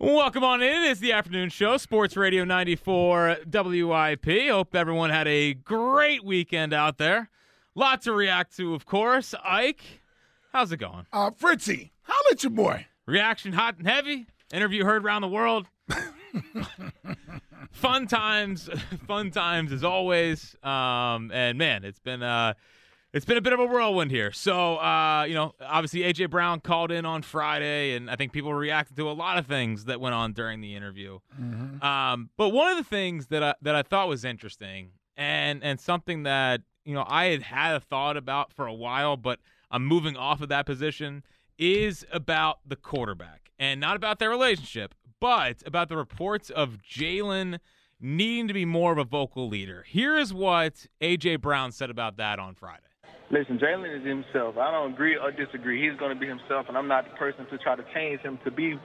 Welcome on in. It's the afternoon show, Sports Radio 94 WIP. Hope everyone had a great weekend out there. Lot to react to, of course. Ike, how's it going? Uh, Fritzy, holla at your boy. Reaction hot and heavy. Interview heard around the world. fun times, fun times as always. Um, and man, it's been uh, it's been a bit of a whirlwind here. So uh, you know, obviously AJ Brown called in on Friday, and I think people reacted to a lot of things that went on during the interview. Mm-hmm. Um, but one of the things that I, that I thought was interesting, and and something that you know I had had a thought about for a while, but I'm moving off of that position, is about the quarterback, and not about their relationship, but about the reports of Jalen needing to be more of a vocal leader. Here is what AJ Brown said about that on Friday. Listen, Jalen is himself. I don't agree or disagree. He's going to be himself, and I'm not the person to try to change him to be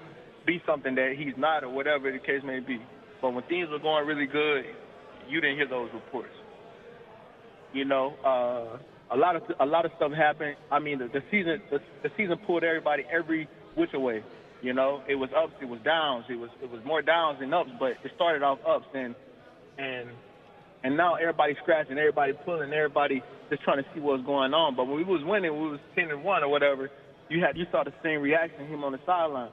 be something that he's not or whatever the case may be. But when things were going really good, you didn't hear those reports. You know, uh, a lot of a lot of stuff happened. I mean, the, the season the, the season pulled everybody every which way. You know, it was ups, it was downs, it was it was more downs than ups, but it started off ups and and and now everybody's scratching, everybody pulling, everybody just trying to see what's going on. But when we was winning, we was ten and one or whatever. You had you saw the same reaction him on the sideline.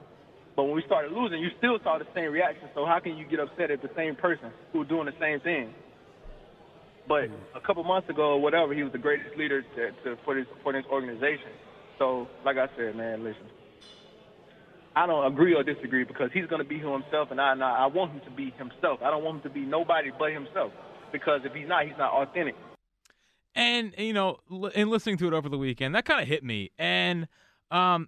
But when we started losing, you still saw the same reaction. So how can you get upset at the same person who's doing the same thing? But a couple months ago whatever, he was the greatest leader to, to, for this for this organization. So like I said, man, listen. I don't agree or disagree because he's going to be himself, and I, and I want him to be himself. I don't want him to be nobody but himself because if he's not, he's not authentic. And you know, in listening to it over the weekend, that kind of hit me. And um,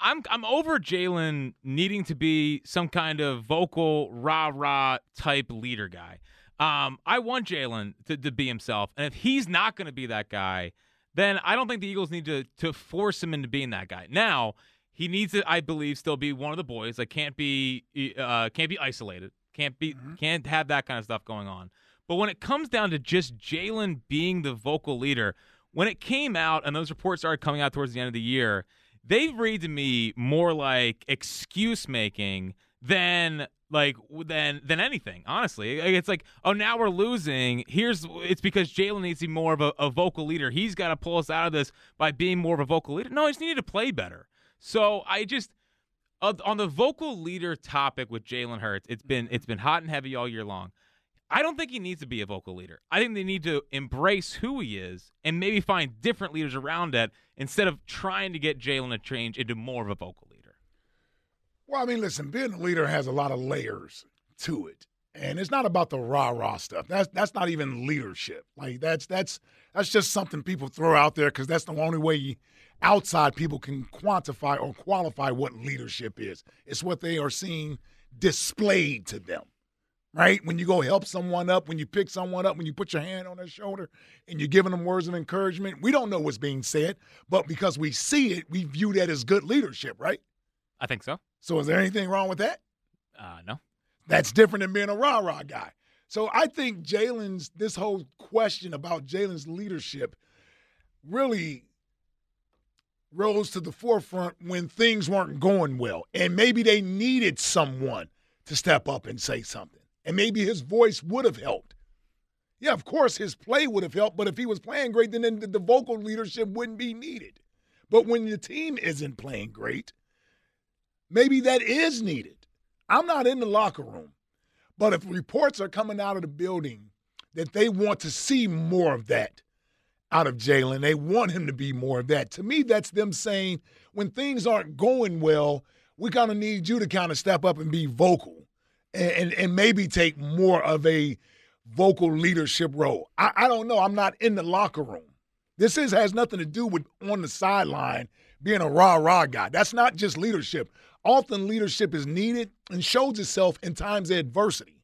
I'm I'm over Jalen needing to be some kind of vocal rah rah type leader guy. Um, I want Jalen to, to be himself, and if he's not going to be that guy, then I don't think the Eagles need to to force him into being that guy. Now he needs to, I believe, still be one of the boys. Like can't be uh, can't be isolated. Can't be mm-hmm. can't have that kind of stuff going on. But when it comes down to just Jalen being the vocal leader, when it came out and those reports started coming out towards the end of the year, they read to me more like excuse making than like than than anything. Honestly, it's like, oh, now we're losing. Here's it's because Jalen needs to be more of a, a vocal leader. He's got to pull us out of this by being more of a vocal leader. No, he just needed to play better. So I just on the vocal leader topic with Jalen Hurts, it's been it's been hot and heavy all year long. I don't think he needs to be a vocal leader. I think they need to embrace who he is and maybe find different leaders around it instead of trying to get Jalen to change into more of a vocal leader. Well, I mean, listen, being a leader has a lot of layers to it. And it's not about the rah rah stuff. That's that's not even leadership. Like that's that's that's just something people throw out there because that's the only way you, outside people can quantify or qualify what leadership is. It's what they are seeing displayed to them right? When you go help someone up, when you pick someone up, when you put your hand on their shoulder and you're giving them words of encouragement, we don't know what's being said, but because we see it, we view that as good leadership, right? I think so. So is there anything wrong with that? Uh, no. That's different than being a rah rah guy. So I think Jalen's, this whole question about Jalen's leadership really rose to the forefront when things weren't going well. And maybe they needed someone to step up and say something and maybe his voice would have helped. Yeah, of course, his play would have helped, but if he was playing great, then the vocal leadership wouldn't be needed. But when the team isn't playing great, maybe that is needed. I'm not in the locker room, but if reports are coming out of the building that they want to see more of that out of Jalen, they want him to be more of that. To me, that's them saying when things aren't going well, we kind of need you to kind of step up and be vocal and, and, maybe take more of a vocal leadership role. I, I don't know. I'm not in the locker room. This is has nothing to do with on the sideline being a rah rah guy. That's not just leadership. Often leadership is needed and shows itself in times of adversity.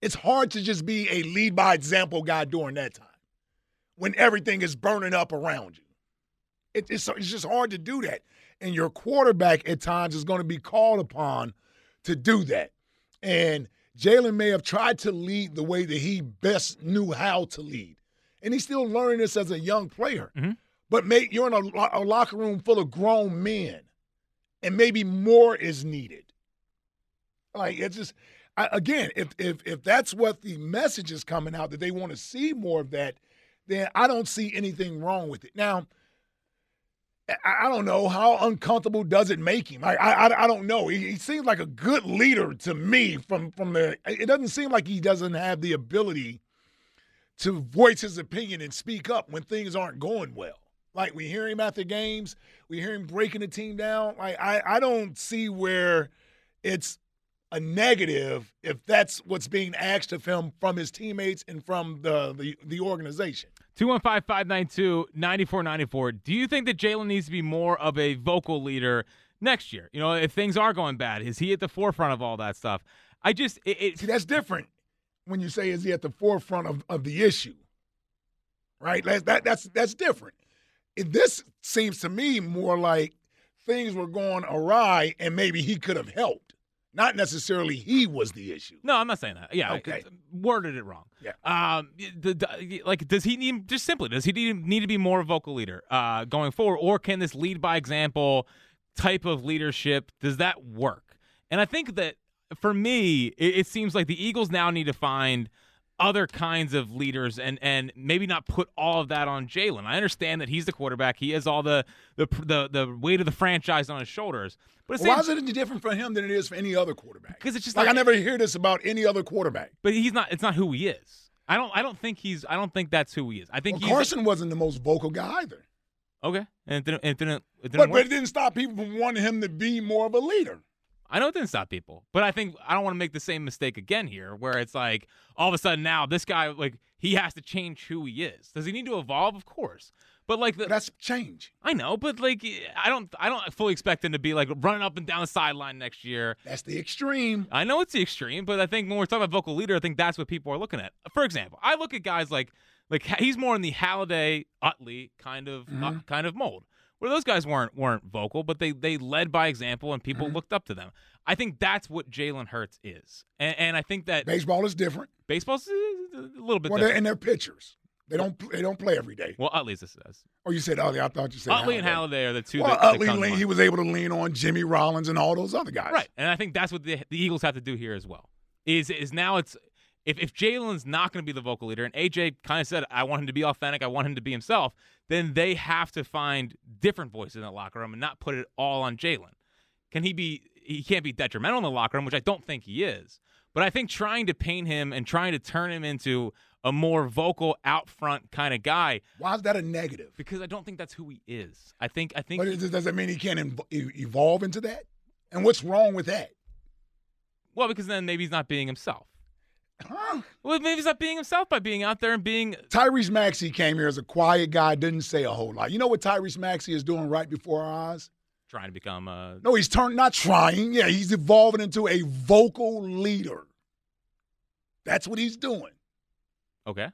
It's hard to just be a lead by example guy during that time when everything is burning up around you. It, it's, it's just hard to do that. And your quarterback at times is going to be called upon to do that. And Jalen may have tried to lead the way that he best knew how to lead. And he's still learning this as a young player. Mm-hmm. But mate, you're in a, a locker room full of grown men, and maybe more is needed. Like it's just I, again, if if if that's what the message is coming out that they want to see more of that, then I don't see anything wrong with it. Now, I, don't know how uncomfortable does it make him. I I, I don't know. He, he, seems like a good leader to me. From from the, it doesn't seem like he doesn't have the ability to voice his opinion and speak up when things aren't going well. Like we hear him after games, we hear him breaking the team down. Like I I don't see where it's a negative if that's what's being asked of him from his teammates and from the the, the organization. 215 592 9494. Do you think that Jalen needs to be more of a vocal leader next year? You know, if things are going bad, is he at the forefront of all that stuff? I just. It, it, See, that's different when you say, is he at the forefront of, of the issue? Right? That, that, that's, that's different. this seems to me more like things were going awry and maybe he could have helped. Not necessarily he was the issue. No, I'm not saying that. Yeah, okay. worded it wrong. Yeah. Um, the, the, like, does he need just simply does he need, need to be more vocal leader uh, going forward, or can this lead by example type of leadership does that work? And I think that for me, it, it seems like the Eagles now need to find other kinds of leaders and and maybe not put all of that on Jalen. I understand that he's the quarterback; he has all the the the, the weight of the franchise on his shoulders. But why is it any different for him than it is for any other quarterback? Because it's just like, like I never hear this about any other quarterback. But he's not. It's not who he is. I don't. I don't think he's. I don't think that's who he is. I think well, Carson wasn't the most vocal guy either. Okay, and it didn't. It didn't. It didn't but, but it didn't stop people from wanting him to be more of a leader. I know it didn't stop people, but I think I don't want to make the same mistake again here, where it's like all of a sudden now this guy like he has to change who he is. Does he need to evolve? Of course, but like the, but that's change. I know, but like I don't I don't fully expect him to be like running up and down the sideline next year. That's the extreme. I know it's the extreme, but I think when we're talking about vocal leader, I think that's what people are looking at. For example, I look at guys like like he's more in the Halladay Utley kind of mm-hmm. uh, kind of mold where those guys weren't weren't vocal, but they they led by example and people mm-hmm. looked up to them. I think that's what Jalen Hurts is, and, and, I think that baseball is different. Baseball's a little bit. Well, different. and they're pitchers. They don't they don't play every day. Well, Utley's this says. Oh, you said Utley. I thought you said Utley Halladay. and Halladay are the two. Well, that, Utley, that lean, he was able to lean on Jimmy Rollins and all those other guys. Right, and I think that's what the, the Eagles have to do here as well. Is is now it's if if Jalen's not going to be the vocal leader, and AJ kind of said, "I want him to be authentic. I want him to be himself," then they have to find different voices in the locker room and not put it all on Jalen. Can he be? He can't be detrimental in the locker room, which I don't think he is. But I think trying to paint him and trying to turn him into a more vocal, out front kind of guy. Why is that a negative? Because I don't think that's who he is. I think I think. But does that mean he can't evolve into that? And what's wrong with that? Well, because then maybe he's not being himself. Huh? Well, maybe he's not being himself by being out there and being. Tyrese Maxey came here as a quiet guy, didn't say a whole lot. You know what Tyrese Maxey is doing right before our eyes? Trying to become a. No, he's turned not trying. Yeah, he's evolving into a vocal leader. That's what he's doing. Okay.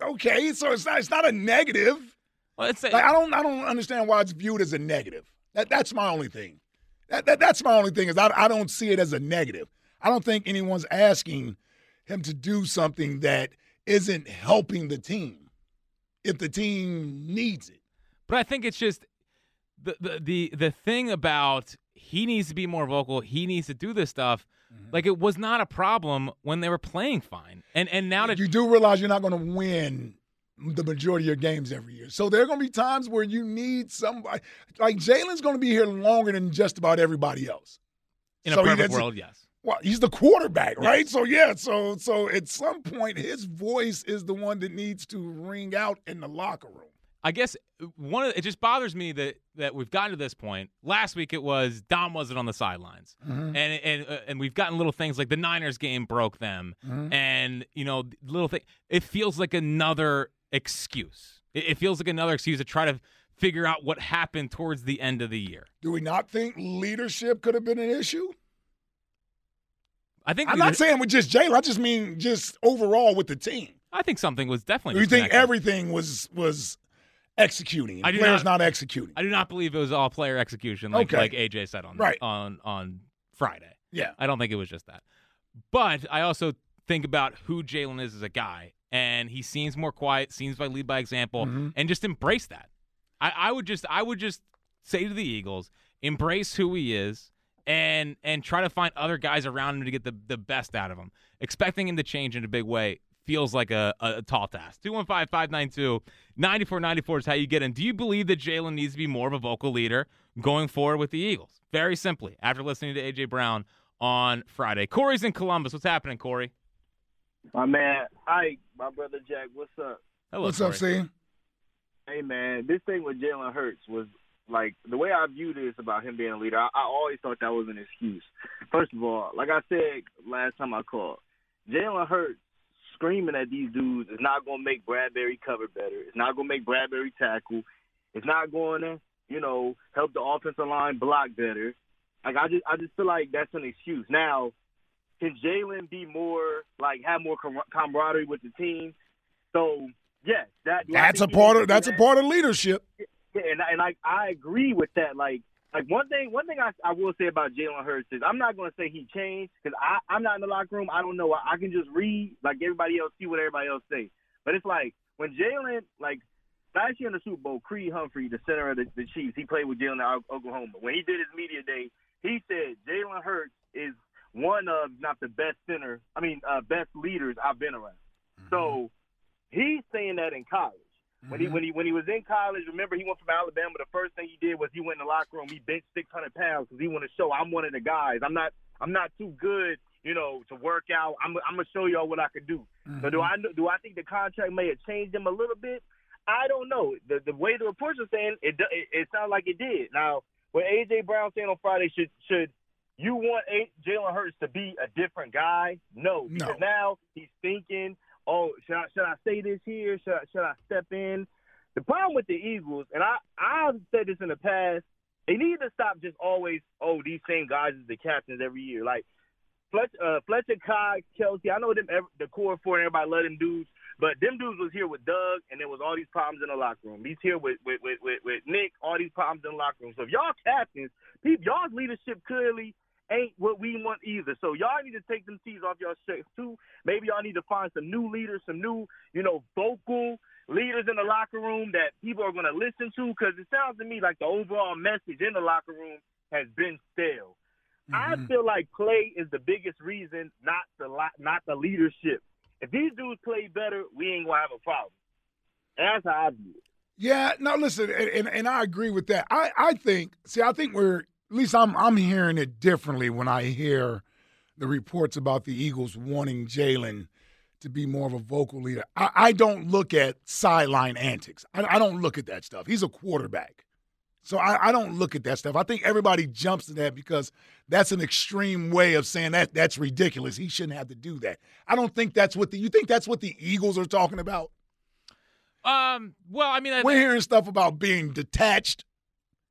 Okay, so it's not it's not a negative. Well, it's a, like, I don't I don't understand why it's viewed as a negative. That that's my only thing. That, that that's my only thing is I I don't see it as a negative. I don't think anyone's asking him to do something that isn't helping the team if the team needs it. But I think it's just the the the, the thing about he needs to be more vocal. He needs to do this stuff. Mm-hmm. Like it was not a problem when they were playing fine, and and now that you do realize you're not going to win the majority of your games every year, so there are going to be times where you need somebody like Jalen's going to be here longer than just about everybody else. In a So he perfect world, yes. Well, he's the quarterback, right? So yeah, so so at some point his voice is the one that needs to ring out in the locker room. I guess uh, one of it just bothers me that that we've gotten to this point. Last week it was Dom wasn't on the sidelines, Mm-hmm. and and uh, and we've gotten little things like the Niners game broke them, Mm-hmm. and you know little thing. It feels like another excuse. It, it feels like another excuse to try to figure out what happened towards the end of the year. Do we not think leadership could have been an issue? I think I'm not saying with just Jalen. I just mean just overall with the team. I think something was definitely. You think everything was was executing? I do players not- not, executing. I do not believe it was all player execution, like Okay. like AJ said on Right. on on Friday. yeah. I don't think it was just that. But I also think about who Jalen is as a guy, and he seems more quiet, seems by lead by example, Mm-hmm. and just embrace that. I, I would just I would just say to the Eagles, embrace who he is and and try to find other guys around him to get the, the best out of him. Expecting him to change in a big way feels like a, a, a tall task. 215 592 9494 is how you get in. Do you believe that Jalen needs to be more of a vocal leader going forward with the Eagles? Very simply, after listening to A.J. Brown on Friday. Corey's in Columbus. What's happening, Corey? My man, Ike, my brother Jack, what's up? Hello, What's Corey. up, C? Hey man, this thing with Jalen Hurts was like the way I view this about him being a leader. I, I always thought that was an excuse. First of all, like I said last time I called, Jalen Hurts screaming at these dudes is not going to make Bradberry cover better. It's not going to make Bradberry tackle. It's not going to, you know, help the offensive line block better. Like I just, I just feel like that's an excuse. Now, can Jalen be more like have more camaraderie with the team? So yes, that That's a part of that's a part of leadership. And and I I agree with that. Like like one thing one thing I I will say about Jalen Hurts is I'm not going to say he changed because I I'm not in the locker room. I don't know. I, I can just read like everybody else, see what everybody else say. But it's like when Jalen like last year in the Super Bowl, Creed Humphrey, the center of the, the Chiefs, he played with Jalen at Oklahoma. When he did his media day, he said Jalen Hurts is one of not the best center. I mean, uh, best leaders I've been around. So he's saying that in college. When he mm-hmm. when he when he was in college, remember he went from Alabama. The first thing he did was he went in the locker room. He benched 600 pounds because he wanted to show I'm one of the guys. I'm not I'm not too good, you know, to work out. I'm I'm gonna show y'all what I could do. So do mm-hmm. I do I think the contract may have changed him a little bit? I don't know. The the way the reports are saying it it, it sounds like it did. Now, what AJ Brown saying on Friday should should you want A- Jalen Hurts to be a different guy? No, because No. now he's thinking, oh, should I should I say this here? Should I, should I step in? The problem with the Eagles, and I I've said this in the past, they need to stop just always oh these same guys as the captains every year. Like Fletcher, uh, Fletcher Cox, Kelce, I know them the core four, everybody love them dudes, but them dudes was here with Doug, and there was all these problems in the locker room. He's here with with with, with, with Nick, all these problems in the locker room. So if y'all captains, y'all's leadership clearly ain't what we want either. So y'all need to take them tees off your shirts too. Maybe y'all need to find some new leaders, some new, you know, vocal leaders in the locker room that people are going to listen to. Because it sounds to me like the overall message in the locker room has been stale. I mm-hmm. feel like play is the biggest reason, not the not the leadership. If these dudes play better, we ain't gonna have a problem. That's how I view it. Yeah, no, listen, and, and, and I agree with that. I, I think, see, I think we're at least I'm I'm hearing it differently when I hear the reports about the Eagles wanting Jalen to be more of a vocal leader. I, I don't look at sideline antics. I, I don't look at that stuff. He's a quarterback. So I, I don't look at that stuff. I think everybody jumps to that because that's an extreme way of saying that that's ridiculous. He shouldn't have to do that. I don't think that's what the you think that's what the Eagles are talking about. Um. Well, I mean, I, We're hearing stuff about being detached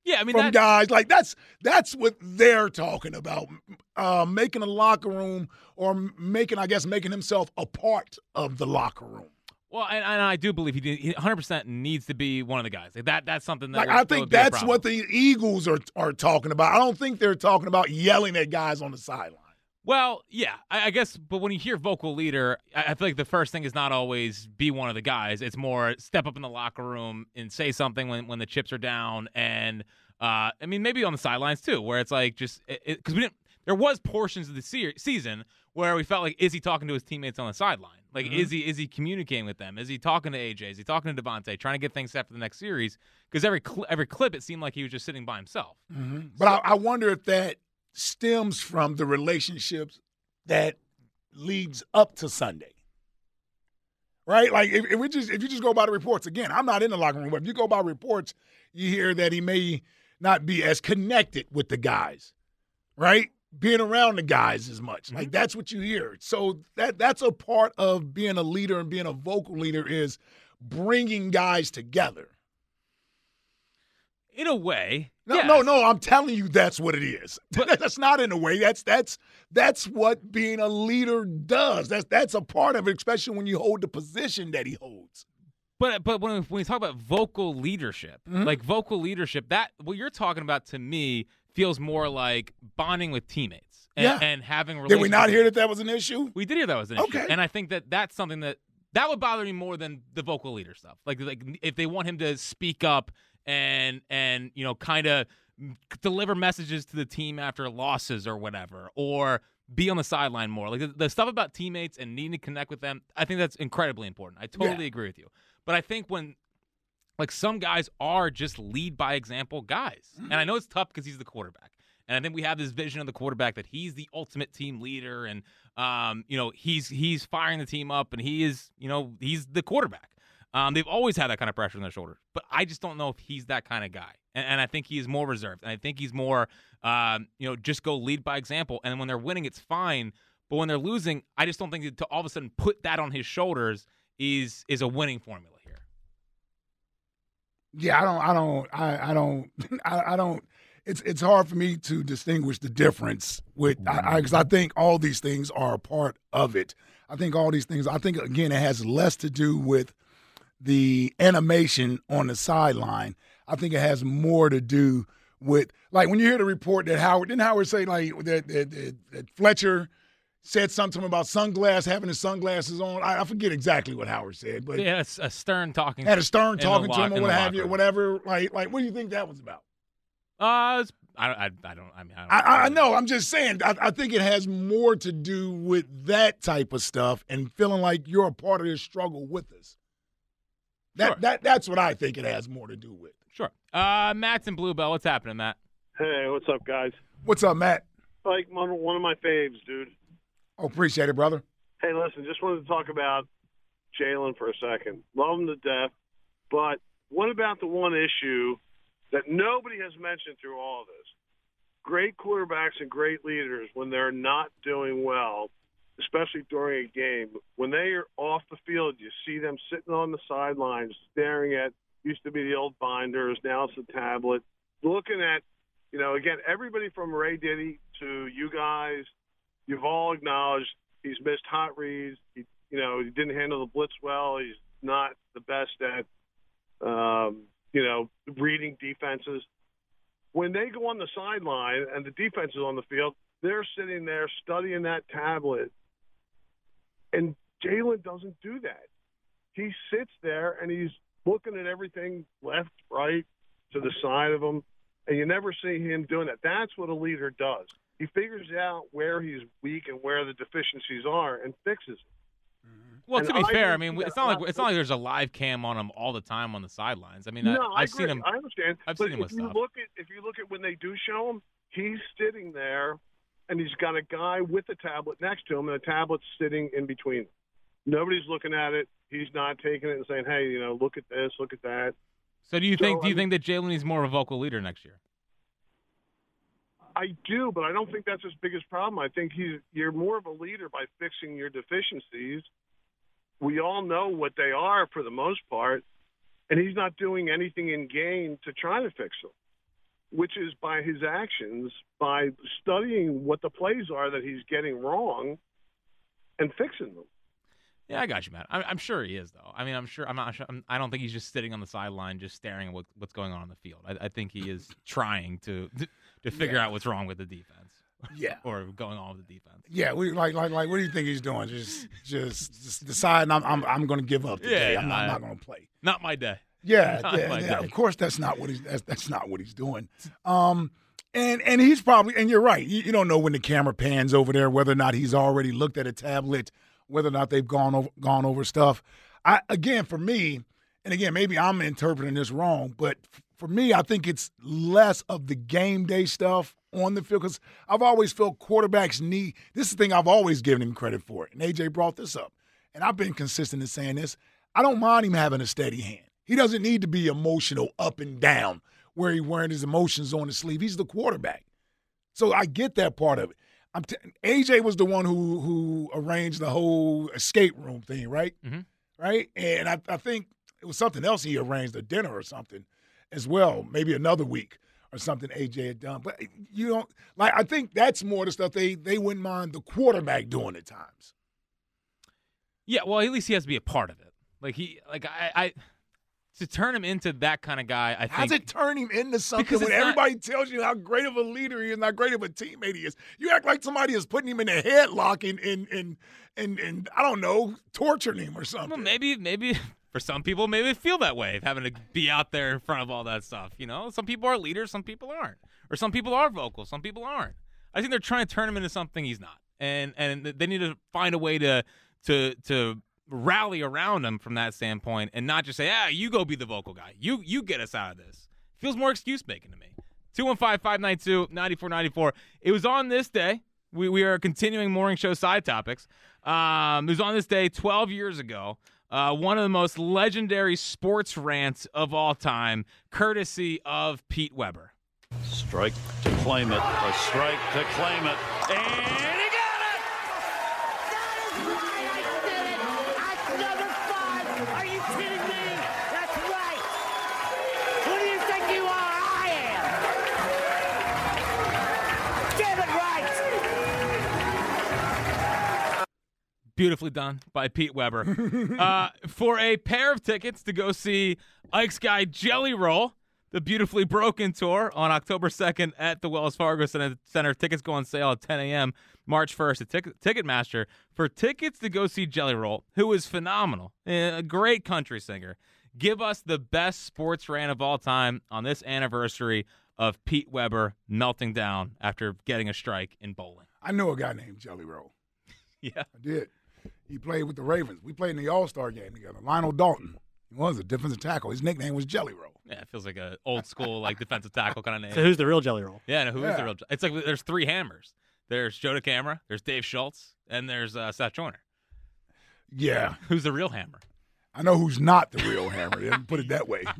yeah. I mean, from that, guys. Like that's that's what they're talking about. Uh, making a locker room or making, I guess, making himself a part of the locker room. well, and, and I do believe he, did, he 100 percent needs to be one of the guys. Like that. That's something that Like I think would be a that's what the Eagles are are talking about. I don't think they're talking about yelling at guys on the sideline. Well, yeah, I, I guess, but when you hear vocal leader, I, I feel like the first thing is not always be one of the guys. It's more step up in the locker room and say something when, when the chips are down, and uh, I mean maybe on the sidelines too, where it's like just because we didn't. There was portions of the se- season where we felt like is he talking to his teammates on the sideline? Like is he is he communicating with them? Is he talking to AJ? Is he talking to DeVonta? Trying to get things set for the next series? Because every cl- every clip it seemed like he was just sitting by himself. But I, I wonder if that stems from the relationships that leads up to Sunday. Right? Like if, if we just if you just go by the reports, again, I'm not in the locker room, but if you go by reports, you hear that he may not be as connected with the guys, right? Being around the guys as much. Like mm-hmm. that's what you hear. So that that's a part of being a leader and being a vocal leader is bringing guys together. In a way, No, no, no. I'm telling you, that's what it is. that's not in a way. That's that's that's what being a leader does. That's that's a part of it, especially when you hold the position that he holds. But but when when we talk about vocal leadership, Mhm. like vocal leadership, that what you're talking about to me feels more like bonding with teammates and, Yeah. and having. Did we not hear that that was an issue? We did hear that was an issue, and I think that that's something that that would bother me more than the vocal leader stuff. Like like if they want him to speak up and and you know kind of deliver messages to the team after losses or whatever, or be on the sideline more. Like the, the stuff about teammates and needing to connect with them, I think that's incredibly important. I totally Yeah. agree with you. But I think when like some guys are just lead by example guys. And I know it's tough because he's the quarterback. And I think we have this vision of the quarterback that he's the ultimate team leader and um, you know, he's he's firing the team up and he is, you know, he's the quarterback. Um, they've always had that kind of pressure on their shoulders. But I just don't know if he's that kind of guy. And, and I think he is more reserved. And I think he's more um, you know, just go lead by example. And when they're winning, it's fine. But when they're losing, I just don't think that to all of a sudden put that on his shoulders is is a winning formula here. Yeah, I don't, I don't, I, I don't, I, I don't. It's it's hard for me to distinguish the difference with I because I, think all these things are a part of it. I think all these things. I think again, it has less to do with the animation on the sideline. I think it has more to do with like when you hear the report that Howard didn't Howard say like that, that, that, Fletcher said something about sunglasses having his sunglasses on. I, I forget exactly what Howard said, but Yeah, it's a stern talking. had a stern talking to him or what have you, room. whatever. Like, like, what do you think that was about? Uh, I, I, I don't. I mean, I, don't I, I- I know. I'm just saying. I, I think it has more to do with that type of stuff and feeling like you're a part of this struggle with us. That Sure. that that's what I think it has more to do with. Sure. Uh, Matt's in Blue Bell. What's happening, Matt? Hey, what's up, guys? What's up, Matt? Like one, one of my faves, dude. Oh, appreciate it, brother. Hey, listen, just wanted to talk about Jalen for a second. Love him to death, but what about the one issue that nobody has mentioned through all of this? Great quarterbacks and great leaders, when they're not doing well, especially during a game, when they are off the field, you see them sitting on the sidelines staring at used to be the old binders, now it's the tablet, looking at, you know, again, everybody from Ray Diddy to you guys, you've all acknowledged he's missed hot reads. He, you know, he didn't handle the blitz well. He's not the best at, um, you know, reading defenses. When they go on the sideline and the defense is on the field, they're sitting there studying that tablet, and Jalen doesn't do that. He sits there and he's looking at everything left, right, to the side of him, and you never see him doing that. That's what a leader does. He figures out where he's weak and where the deficiencies are and fixes it. Mm-hmm. Well, And to be I fair, I mean, it's not like it's not like there's a live cam on him all the time on the sidelines. I mean, no, I, agree. seen him. I understand. I've but seen him if with you stuff. look at if you look at when they do show him, he's sitting there, and he's got a guy with a tablet next to him, and the tablet's sitting in between. Nobody's looking at it. He's not taking it and saying, "Hey, you know, look at this, look at that." So do you So, think? Do I you mean- think that Jalen is more of a vocal leader next year? I do, but I don't think that's his biggest problem. I think he's you're more of a leader by fixing your deficiencies. We all know what they are for the most part, and he's not doing anything in game to try to fix them, which is by his actions, by studying what the plays are that he's getting wrong and fixing them. Yeah, I got you, Matt. I'm, I'm sure he is, though. I mean, I'm sure. I'm not. Sure, I'm, I don't think he's just sitting on the sideline, just staring at what, what's going on on the field. I, I think he is trying to to, to figure Yeah. out what's wrong with the defense Yeah, or going on with the defense. yeah. We, like, like, like. What do you think he's doing? Just, just, just deciding I'm, I'm, I'm going to give up today. Yeah, I'm not, I- not going to play. Not my day. Yeah, yeah, yeah. Of course, that's not what he's that's, that's not what he's doing. Um, and and he's probably and you're right. You, you don't know when the camera pans over there whether or not he's already looked at a tablet, whether or not they've gone over gone over stuff. I again for me, and again maybe I'm interpreting this wrong, but for me, I think it's less of the game day stuff on the field because I've always felt quarterbacks need this is the thing I've always given him credit for. And AJ brought this up. And I've been consistent in saying this. I don't mind him having a steady hand. He doesn't need to be emotional up and down where he's wearing his emotions on his sleeve. He's the quarterback. So I get that part of it. I'm t- AJ was the one who who arranged the whole escape room thing, right? Mm-hmm. Right, and I, I think it was something else he arranged a dinner or something as well, maybe another week or something AJ had done. But you don't like. I think that's more the stuff they they wouldn't mind the quarterback doing at times. Yeah, well, at least he has to be a part of it. Like he, like I, I to turn him into that kind of guy. I think. How's it turn him into something when not- everybody tells you how great of a leader he is, and how great of a teammate he is? You act like somebody is putting him in a headlock and and and and, and I don't know, torturing him or something. Well, maybe, maybe for some people, maybe feel that way, having to be out there in front of all that stuff. You know, some people are leaders, some people aren't, or some people are vocal, some people aren't. I think they're trying to turn him into something he's not, and and they need to find a way to to to rally around him from that standpoint, and not just say, ah, you go be the vocal guy, you you get us out of this. Feels more excuse making to me. 215-592-9494. It was on this day. We, we are continuing morning show side topics. Um, it was on this day 12 years ago. Uh, one of the most legendary sports rants of all time, courtesy of Pete Weber. Strike to claim it. A strike to claim it. And he got it! Beautifully done by Pete Weber. uh, for a pair of tickets to go see Ike's Guy Jelly Roll, the beautifully broken tour on October 2nd at the Wells Fargo Center. Tickets go on sale at 10 a.m. March 1st at Tick- Ticketmaster. For tickets to go see Jelly Roll, who is phenomenal, eh, a great country singer, give us the best sports rant of all time on this anniversary of Pete Weber melting down after getting a strike in bowling. I know a guy named Jelly Roll. Yeah. I did. He played with the Ravens. We played in the All Star game together. Lional Dalton. He was a defensive tackle. His nickname was Jelly Roll. Yeah, it feels like a old school like defensive tackle kind of name. So who's the real Jelly Roll? Yeah, no, who is the real? It's like there's three hammers. There's Joe DeCamara, there's Dave Schultz, and there's uh, Seth Joyner. Yeah. Who's the real hammer? I know who's not the real hammer. Put it that way.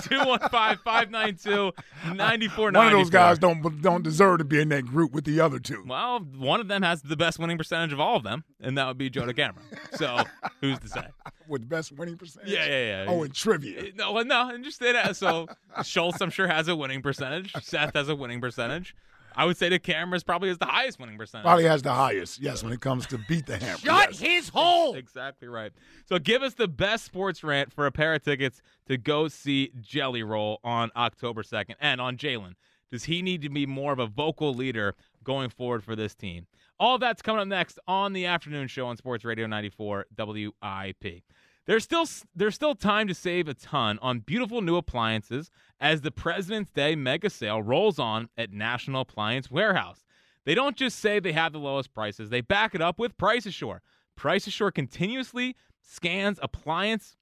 215-592-9494. One of those guys don't don't deserve to be in that group with the other two. Well, one of them has the best winning percentage of all of them, and that would be Joe DeCamara. So who's to say? With best winning percentage. Yeah, yeah, yeah. Oh, in trivia. Uh, no, well, no, and just that. So Schultz, I'm sure, has a winning percentage. Seth has a winning percentage. I would say DeCamara's probably has the highest winning percentage. Probably has the highest, yes, when it comes to beat the hammer. Shut yes. his hole. Exactly right. So give us the best sports rant for a pair of tickets to go see Jelly Roll on October 2nd. And on Jalen, does he need to be more of a vocal leader going forward for this team? All that's coming up next on the afternoon show on Sports Radio 94 WIP. There's still there's still time to save a ton on beautiful new appliances as the President's Day mega sale rolls on at National Appliance Warehouse. They don't just say they have the lowest prices, they back it up with Price Assure. Price Assure continuously scans appliance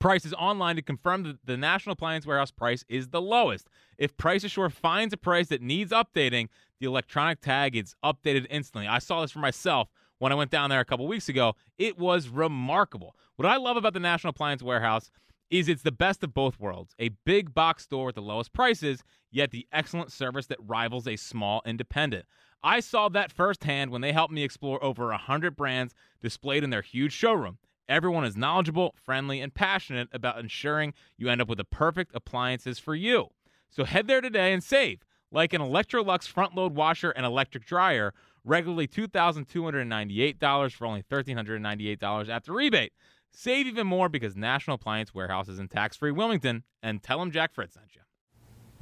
prices online to confirm that the National Appliance Warehouse price is the lowest. If Price Assure finds a price that needs updating, the electronic tag is updated instantly. I saw this for myself when I went down there a couple weeks ago. It was remarkable. What I love about the National Appliance Warehouse is it's the best of both worlds. A big box store with the lowest prices, yet the excellent service that rivals a small independent. I saw that firsthand when they helped me explore over 100 brands displayed in their huge showroom. Everyone is knowledgeable, friendly, and passionate about ensuring you end up with the perfect appliances for you. So head there today and save, like an Electrolux front load washer and electric dryer, regularly $2,298 for only $1,398 after rebate. Save even more because National Appliance Warehouse is in tax free Wilmington, and tell them Jack Fritz sent you.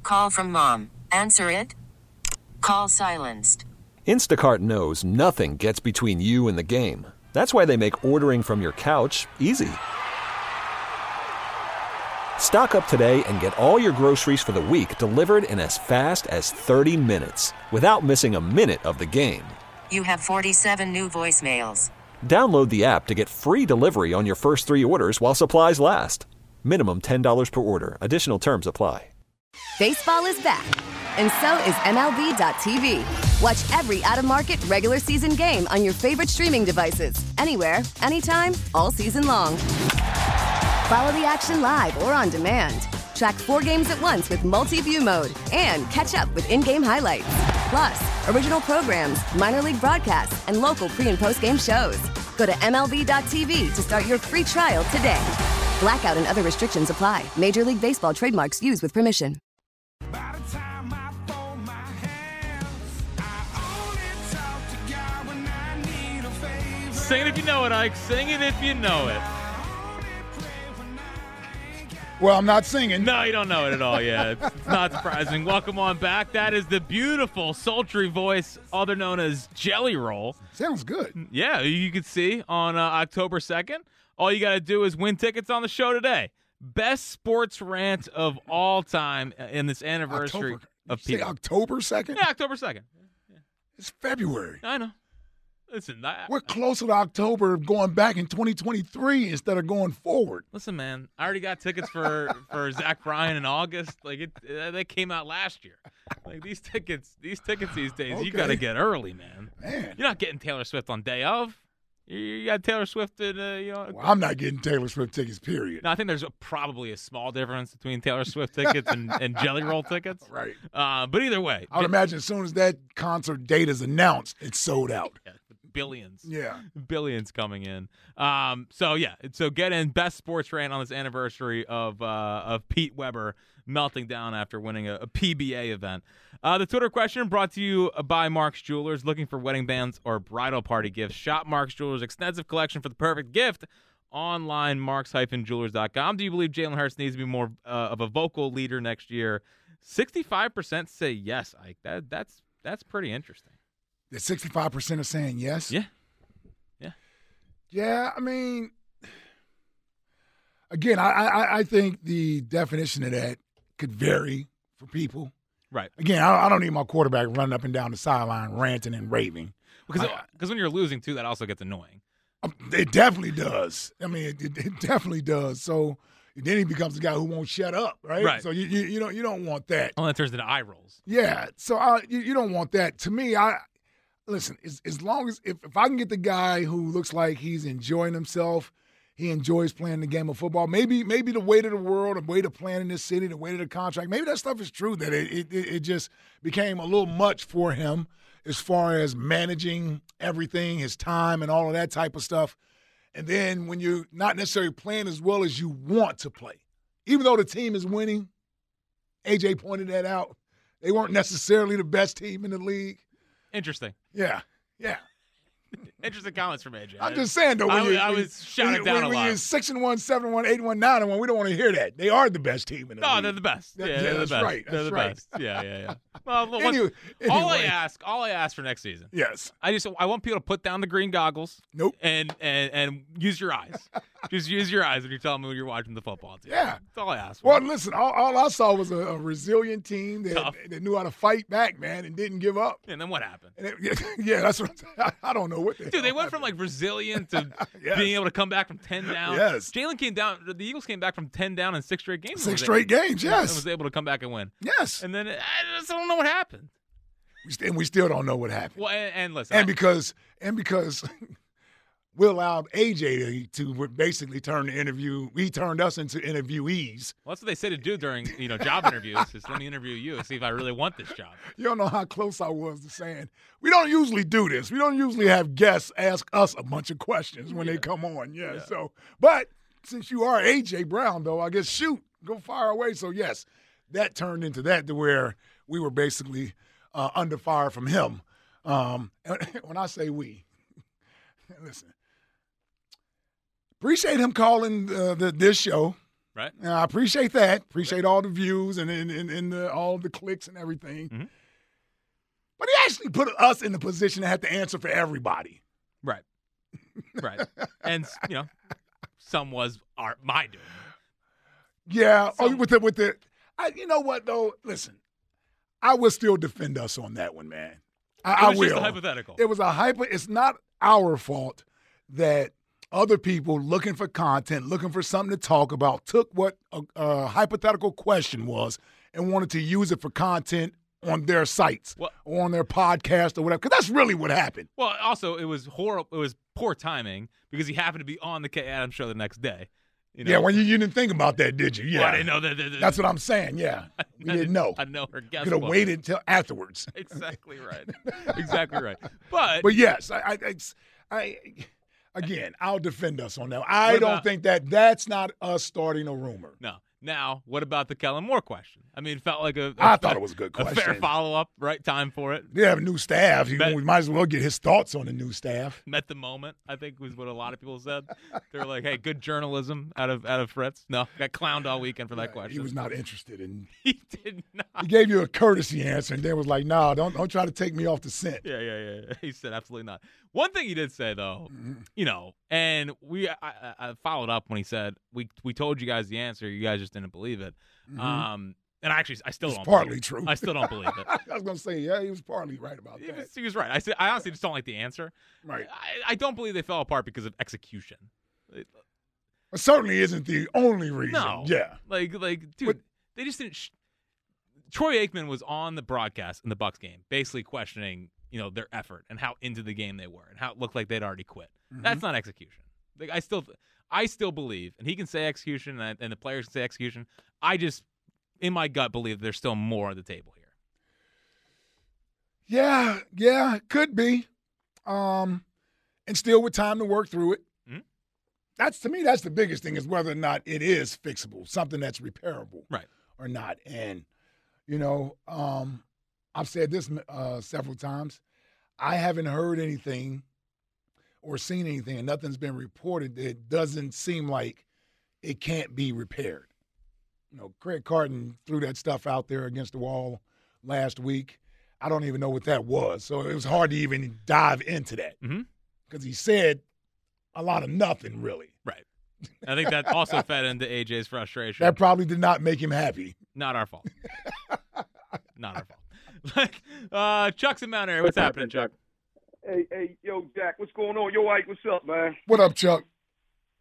Call from mom. Answer it. Call silenced. Instacart knows nothing gets between you and the game. That's why they make ordering from your couch easy. Stock up today and get all your groceries for the week delivered in as fast as 30 minutes without missing a minute of the game. You have 47 new voicemails. Download the app to get free delivery on your first three orders while supplies last. Minimum $10 per order. Additional terms apply. Baseball is back, and so is MLB.tv. Watch every out of market regular season game on your favorite streaming devices, anywhere, anytime, all season long. Follow the action live or on demand. Track four games at once with multi view mode and catch up with in game highlights. Plus, original programs, minor league broadcasts, and local pre and post game shows. Go to MLB.tv to start your free trial today. Blackout and other restrictions apply. Major League Baseball trademarks used with permission. Sing it if you know it, Ike. Sing it if you know it. Well, I'm not singing. No, you don't know it at all. Yeah, it's, not surprising. Welcome on back. That is the beautiful, sultry voice, other known as Jelly Roll. Sounds good. Yeah, you can see on uh, October 2nd. All you got to do is win tickets on the show today. Best sports rant of all time in this anniversary October. of You say people. October 2nd? Yeah, October 2nd. It's February. I know. Listen, I, We're closer to October of going back in 2023 instead of going forward. listen, man. I already got tickets for for Zach Bryan in August. Like it, uh, they came out last year. Like these tickets, these tickets these days, you got to get early, man. Man. You're not getting Taylor Swift on day of. You, got Taylor Swift in, uh, you know. Well, I'm not getting Taylor Swift tickets, period. No, I think there's a, probably a small difference between Taylor Swift tickets and, and Jelly Roll tickets. Right. Uh, but either way, I would imagine as soon as that concert date is announced, it's sold out. Billions. Yeah. billions coming in. Um, so yeah, so get in best sports rant on this anniversary of uh, of Pete Weber melting down after winning a, a PBA event. Uh, the Twitter question brought to you by Mark's Jewelers. Looking for wedding bands or bridal party gifts? Shop Mark's Jewelers' extensive collection for the perfect gift. Online, marks-jewelers.com. Do you believe Jalen Hurts needs to be more uh, of a vocal leader next year? Sixty-five percent say yes, Ike. That that's that's pretty interesting. The 65% are saying yes? Yeah. Yeah. Yeah, I mean, again, I, I, I think the definition of that could vary for people. Right. Again, I, I don't need my quarterback running up and down the sideline ranting and raving. Because because when you're losing too, that also gets annoying. Um, it definitely does. I mean, it, it, it definitely does. So then he becomes the guy who won't shut up, right? Right. So you, you you don't you don't want that. That turns into eye rolls. Yeah. So I, you, you don't want that. To me, I listen. As, as long as if, if I can get the guy who looks like he's enjoying himself, he enjoys playing the game of football. Maybe maybe the weight of the world, the weight of playing in this city, the weight of the contract. Maybe that stuff is true. That it it, it just became a little much for him as far as managing everything, his time, and all of that type of stuff. And then when you're not necessarily playing as well as you want to play, even though the team is winning, AJ pointed that out. They weren't necessarily the best team in the league. Interesting. Yeah, yeah. Interesting comments from AJ. I'm just saying though. When I, you, I was shouting down when, a when lot. you're six and one, seven and one, eight and one, nine and one. We don't want to hear that. They are the best team in the No, league. they're the best. That- yeah, they're the best. right. They're That's the right. best. Yeah, yeah, yeah. Well, look, Anyway- all I ask, all I ask for next season. Yes. I just I want people to put down the green goggles. Nope. And and and use your eyes. just use your eyes when you're telling me when you're watching the football team. Yeah. That's all I ask for. Well, listen. All, all I saw was a, a resilient team that, Tough. that knew how to fight back, man, and didn't give up. and then what happened? It, yeah, that's what I, I don't know what. The Dude, they went from like resilient to Yes. being able to come back from ten down. Yes. Jalen came down. The Eagles came back from ten down in six straight games. Six straight able- games, and yes. was able to come back and win. yes, And then I just don't know what happened. we st- and we still don't know what happened. Well, and, and listen, and I- because and because we allowed AJ to, basically turn the interview. He turned us into interviewees. well, that's what they say to do during you know job interviews. Is let me interview you and see if I really want this job. You don't know how close I was to saying we don't usually do this. We don't usually have guests ask us a bunch of questions when they come on. Yeah, So, but since you are AJ Brown, though, I guess shoot, go fire away. So yes, that turned into that to where we were basically uh, under fire from him. Um, when I say we, listen, appreciate him calling uh, the, this show. Right. Uh, I appreciate that. Appreciate all the views and and, and, and the, all the clicks and everything. Mhm. But he actually put us in the position to have to answer for everybody. Right. Right. and you know, some was our my doing. Yeah. Oh, with the with the, I, you know what though? Listen, I will still defend us on that one, man. I, It I will. hypothetical. It was a hyper. It's not our fault that other people looking for content, looking for something to talk about, took what a, a hypothetical question was and wanted to use it for content on their sites Well- or on their podcast or whatever. Because that's really what happened. Well, also it was horrible. It was poor timing because he happened to be on the Kay Adams show the next day. You know? Yeah, when you, you didn't think about that, did you? Yeah, Well, I didn't know that. that- that- That's what I'm saying. Yeah, we didn't know. I know her guess. Could have waited until afterwards. Exactly right. exactly right. But, But yes, I, I, I, again, I'll defend us on that. I What don't about- think that that's not us starting a rumor. no. Now, what about the Kellen Moore question? I mean, it felt like a. I a- thought it was a good question. A fair follow up, right? Time for it. They have a new staff. You Bet- we might as well get his thoughts on the new staff. Met the moment. I think was what a lot of people said. They were like, "Hey, good journalism out of out of Fritz." No, got clowned all weekend for that question. He was not interested in. He did not. He gave you a courtesy answer and then was like, "Nah, don't don't try to take me off the scent." Yeah, yeah, yeah. yeah. He said absolutely not. One thing he did say though, Mm-hmm. you know, and we I, I followed up when he said we we told you guys the answer, you guys just didn't believe it. Um, and I actually I still It's don't. Mm-hmm. partly it. true. I still don't believe it. I was gonna say, yeah, he was partly right about He that. was, he was right. I said I honestly just don't like the answer. Right. I, I don't believe they fell apart because of execution. It certainly isn't the only reason. No. Yeah. Like like dude, they just didn't. Sh- Troy Aikman was on the broadcast in the Bucs game, basically questioning you know their effort and how into the game they were and how it looked like they'd already quit. Mm-hmm. That's not execution. Like, I still I still believe, and he can say execution, and, and the players can say execution. I just in my gut believe there's still more on the table here. Yeah, yeah, could be. Um, and still with time to work through it. Mhm. That's to me, that's the biggest thing is whether or not it is fixable, something that's repairable, Right. or not. And you know, um, I've said this uh, several times. I haven't heard anything or seen anything, and nothing's been reported that doesn't seem like it can't be repaired. You know, Craig Carton threw that stuff out there against the wall last week. I don't even know what that was, so it was hard to even dive into that because he said a lot of nothing really. Right. I think that also fed into AJ's frustration. That probably did not make him happy. Not our fault. Not our fault. Like, uh, Chuck's in Mount Airy. What's happening, Chuck? Hey, hey, yo, Jack, what's going on? Yo, Ike, what's up, man? What up, Chuck?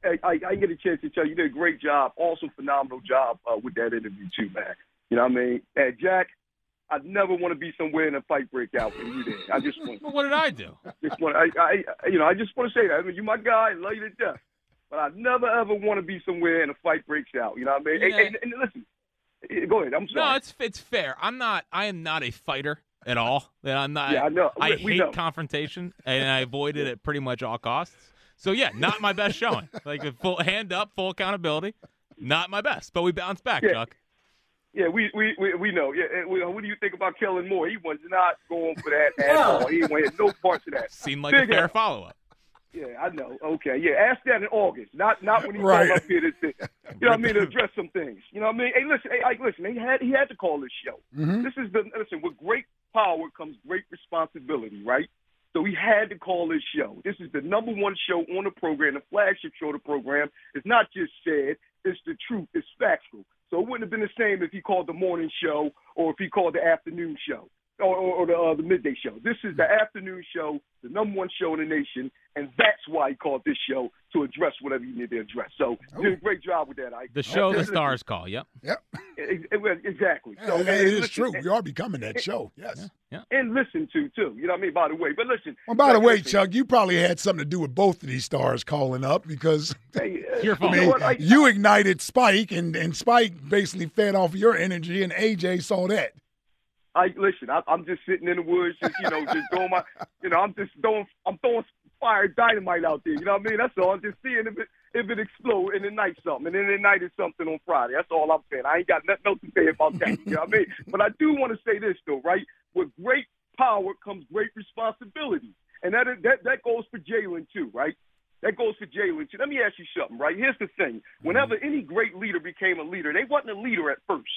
Hey, I, I didn't get a chance to tell you, you did a great job, also phenomenal job uh, with that interview too, man. You know what I mean? Hey, Jack, I'd never want to be somewhere in a fight break out with you there. I just want, Well, what did I do? just want, I, I, you know, I just want to say that. I mean, you're my guy, I love you to death, but I never ever want to be somewhere and a fight breaks out. You know what I mean? Yeah. hey, and listen, go ahead. I'm sorry. No, it's it's fair. I'm not. I am not a fighter at all. And I'm not. Yeah, I know. I We- we hate know. confrontation, and I avoid it at pretty much all costs. So yeah, not my best showing. Like a full hand up, full accountability. Not my best, but we bounce back, Yeah. Chuck. Yeah, we we we, we know. Yeah, we, what do you think about Kellen Moore? He was not going for that at all. He wanted no parts of that. Seemed like a fair follow up. Yeah, I know. Okay, yeah. Ask that in August, not not when he Right. called up here to, you know what I mean, to address some things. You know what I mean? Hey, listen, hey, Ike, listen. He had he had to call this show. Mhm. This is the listen. With great power comes great responsibility, right? So he had to call this show. This is the number one show on the program, the flagship show of the program. It's not just said; it's the truth. It's factual. So it wouldn't have been the same if he called the morning show or if he called the afternoon show or, or, or the, uh, the midday show. This is the afternoon show, the number one show in the nation, and that's why he called this show to address whatever you need to address. So you did a oh. great job with that, Ike. The show the stars call. Yep. Yep. Eh, eh, eh, ex- ex- Exactly. Yeah, So, it and is listen- true. We are becoming that show. Yes. And listen to too. You know what I mean? By the way, but listen. Well, by the way, listen, Chuck, you probably had something to do with both of these stars calling up because Hey, uh, Your I fault. You know mean, you ignited Spike, and, and Spike basically fed off your energy, and AJ saw that. I listen. I, I'm just sitting in the woods, just you know, just doing my, you know, I'm just throwing, I'm throwing fire dynamite out there. You know what I mean? That's all. I'm just seeing if it if it explodes and ignite something, and then it ignited something on Friday. That's all I'm saying. I ain't got nothing else to say about that. You know what I mean? But I do want to say this though, right? With great power comes great responsibility, and that that that goes for Jalen too, right? That goes for Jalen too. Let me ask you something, right? Here's the thing: whenever mm-hmm. any great leader became a leader, they wasn't a leader at first.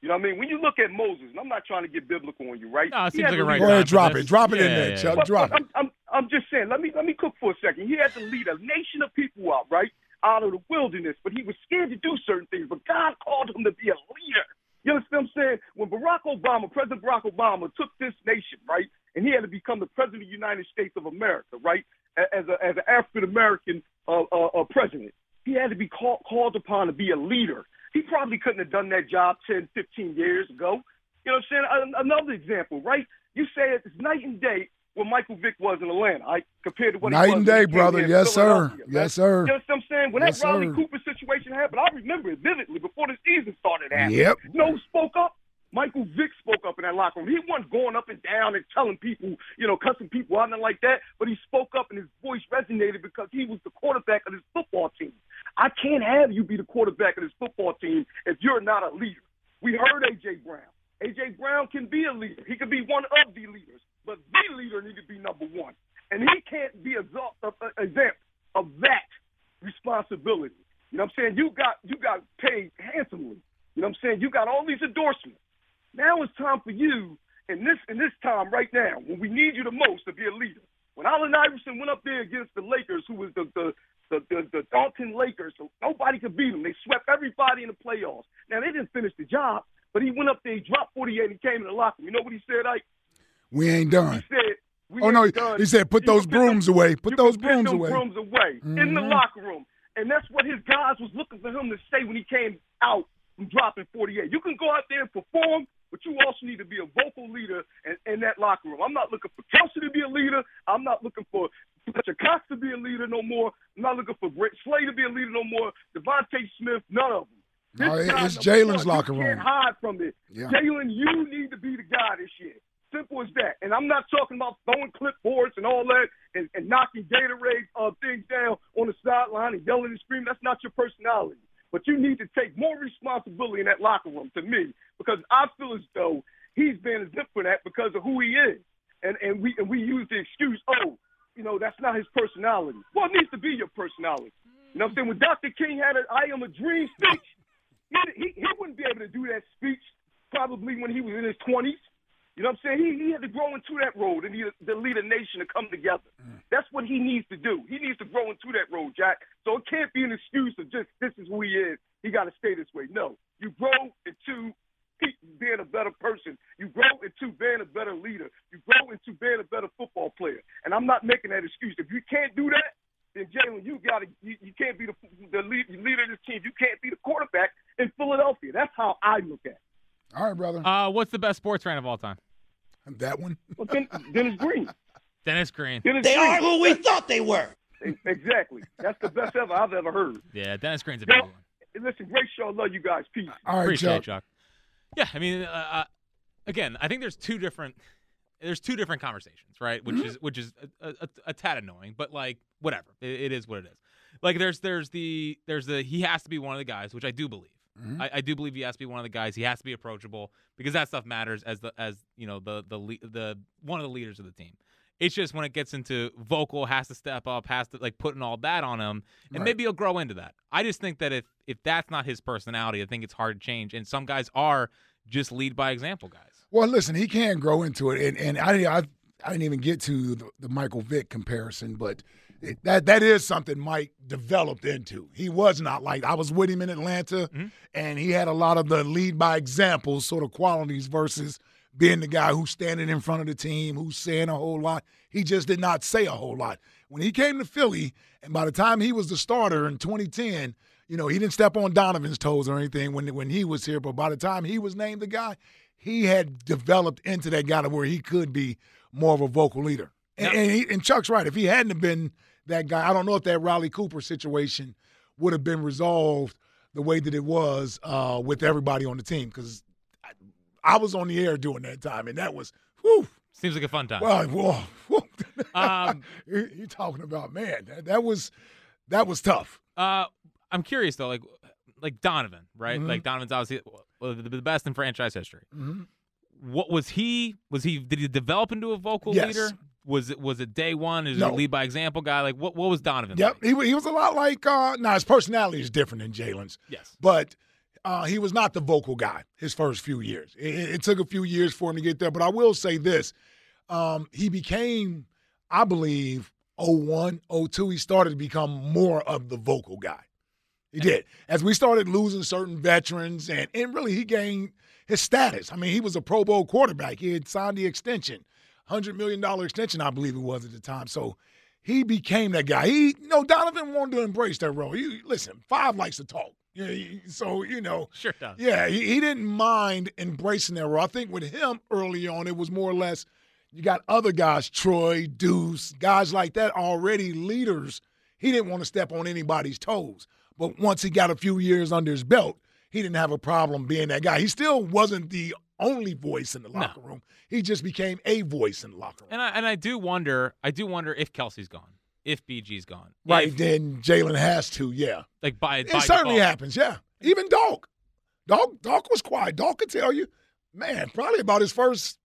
You know what I mean? When you look at Moses, and I'm not trying to get biblical on you, right? No, it seems like a right Go ahead, drop it. Drop it in there, yeah, Chuck. but, drop but it. I'm, I'm, I'm just saying. Let me let me cook for a second. He had to lead a nation of people out, right, out of the wilderness, but he was scared to do certain things. But God called him to be a leader. You understand what I'm saying? When Barack Obama, President Barack Obama, took this nation, right, and he had to become the president of the United States of America, right, as a as an African American uh, uh, uh, president, he had to be call, called upon to be a leader. He probably couldn't have done that job 10, 15 years ago. You know what I'm saying? Another example, right? You say it's night and day what Michael Vick was in Atlanta, right? Compared to what Night he was and day, brother. Yes, sir. Philadelphia, Yes, sir. You know what I'm saying? When Yes, that Riley sir. Cooper situation happened, I remember it vividly before the season started happening. Yep. You know spoke up? Michael Vick spoke up in that locker room. He wasn't going up and down and telling people, you know, cussing people out and like that, but he spoke up and his voice resonated because he was the quarterback of this football team. I can't have you be the quarterback of this football team if you're not a leader. We heard A.J. Brown. A.J. Brown can be a leader. He can be one of the leaders, but the leader needs to be number one. And he can't be a example of that responsibility. You know what I'm saying? You got you got paid handsomely. You know what I'm saying? You got all these endorsements. Now it's time for you in this in this time right now when we need you the most to be a leader. When Allen Iverson went up there against the Lakers, who was the the the, the, the Dalton Lakers, so nobody could beat them. They swept everybody in the playoffs. Now they didn't finish the job, but he went up there, he dropped 48, and he came in the locker room. You know what he said, Ike? We ain't done. He said, we oh no, done. he said, "Put those brooms them- away. Put those brooms away." brooms away in the Mhm. locker room, and that's what his guys was looking for him to say when he came out from dropping 48. You can go out there and perform, but you also need to be a vocal leader in, in that locker room. I'm not looking for Kelce to be a leader. I'm not looking for Fletcher Cox to be a leader no more. I'm not looking for Brett Slay to be a leader no more. DeVonta Smith, none of them. This No, it's Jalen's locker you room. can't hide from it. Yeah. Jalen, you need to be the guy this year. Simple as that. And I'm not talking about throwing clipboards and all that and, and knocking Gatorade uh, things down on the sideline and yelling and screaming. That's not your personality. But you need to take more responsibility in that locker room to me because I feel as though he's been exempt for that because of who he is. And and we and we use the excuse, oh, you know, that's not his personality. Well, needs to be your personality. You know what I'm saying? When Dr. King had an I am a dream speech, he, he, he wouldn't be able to do that speech probably when he was in his 20s. You know what I'm saying? He, he had to grow into that role and he, to lead a nation to come together. Mm. That's what he needs to do. He needs to grow into that role, Jack. So it can't be an excuse of just this is who he is. He got to stay this way. No, you grow into being a better person. You grow into being a better leader. You grow into being a better football player. And I'm not making that excuse. If you can't do that, then Jalen, you got to. You, you can't be the, the lead, leader of this team. You can't be the quarterback in Philadelphia. That's how I look at it. All right, brother. Uh, what's the best sports fan of all time? That one. Well, Den- Dennis Green. Dennis Green. Dennis They Green. are who we thought they were. Exactly. That's the best ever I've ever heard. Yeah, Dennis Green's a Yo, big one. listen, great show. Love you guys. Peace. All right, Appreciate Chuck. it, Chuck. Yeah, I mean, uh, uh, again, I think there's two different there's two different conversations, right? Which is which is a, a, a tad annoying, but like whatever, it, it is what it is. Like there's there's the there's the he has to be one of the guys, which I do believe. Mm-hmm. I, I do believe he has to be one of the guys. He has to be approachable because that stuff matters as the as you know the the the one of the leaders of the team. It's just when it gets into vocal, has to step up, has to like putting all that on him, and Right. maybe he'll grow into that. I just think that if if that's not his personality, I think it's hard to change. And some guys are just lead by example guys. Well, listen, he can grow into it, and and I I, I didn't even get to the, the Michael Vick comparison, but that that is something Mike developed into. He was not like I was with him in Atlanta, mm-hmm. and he had a lot of the lead by example sort of qualities versus being the guy who's standing in front of the team, who's saying a whole lot. He just did not say a whole lot. When he came to Philly, and by the time he was the starter in 2010, you know, he didn't step on Donovan's toes or anything when when he was here, but by the time he was named the guy, he had developed into that guy to where he could be more of a vocal leader. And, and, he, and Chuck's right. If he hadn't have been that guy, I don't know if that Riley Cooper situation would have been resolved the way that it was uh, with everybody on the team because I, I was on the air during that time, and that was whew. Seems like a fun time. Well, whoa, whoa. Um, you you talking about man? That, that was that was tough. Uh, I'm curious though, like like Donovan, right? Mhm. Like Donovan's obviously the best in franchise history. Mhm. What was he? Was he? Did he develop into a vocal Yes. leader? Was it was it day one? Is No. a lead by example guy? Like what? What was Donovan? Yep, like? he, he was a lot like. Uh, now his personality is different than Jalen's. Yes. but uh, he was not the vocal guy his first few years. It, it- it took a few years for him to get there. But I will say this: um, he became, I believe, 01, 02, He started to become more of the vocal guy. He did. As we started losing certain veterans, and, and really he gained his status. I mean, he was a Pro Bowl quarterback. He had signed the extension, $100 million extension, I believe it was at the time. So he became that guy. He, you know, Donovan wanted to embrace that role. You listen, five likes to talk. Yeah, he- so you know, Sure does. yeah, he, he didn't mind embracing that role. I think with him early on, it was more or less you got other guys, Troy, Deuce, guys like that already leaders. He didn't want to step on anybody's toes. But once he got a few years under his belt, he didn't have a problem being that guy. He still wasn't the only voice in the locker room. He just became a voice in the locker room. And I and I do wonder, I do wonder if Kelce's gone, if BG's gone, Right If, then, Jalen has to, yeah. like by, It by certainly default. happens, yeah. Even Dog. Dog Dog was quiet. Dog could tell you, man, probably about his first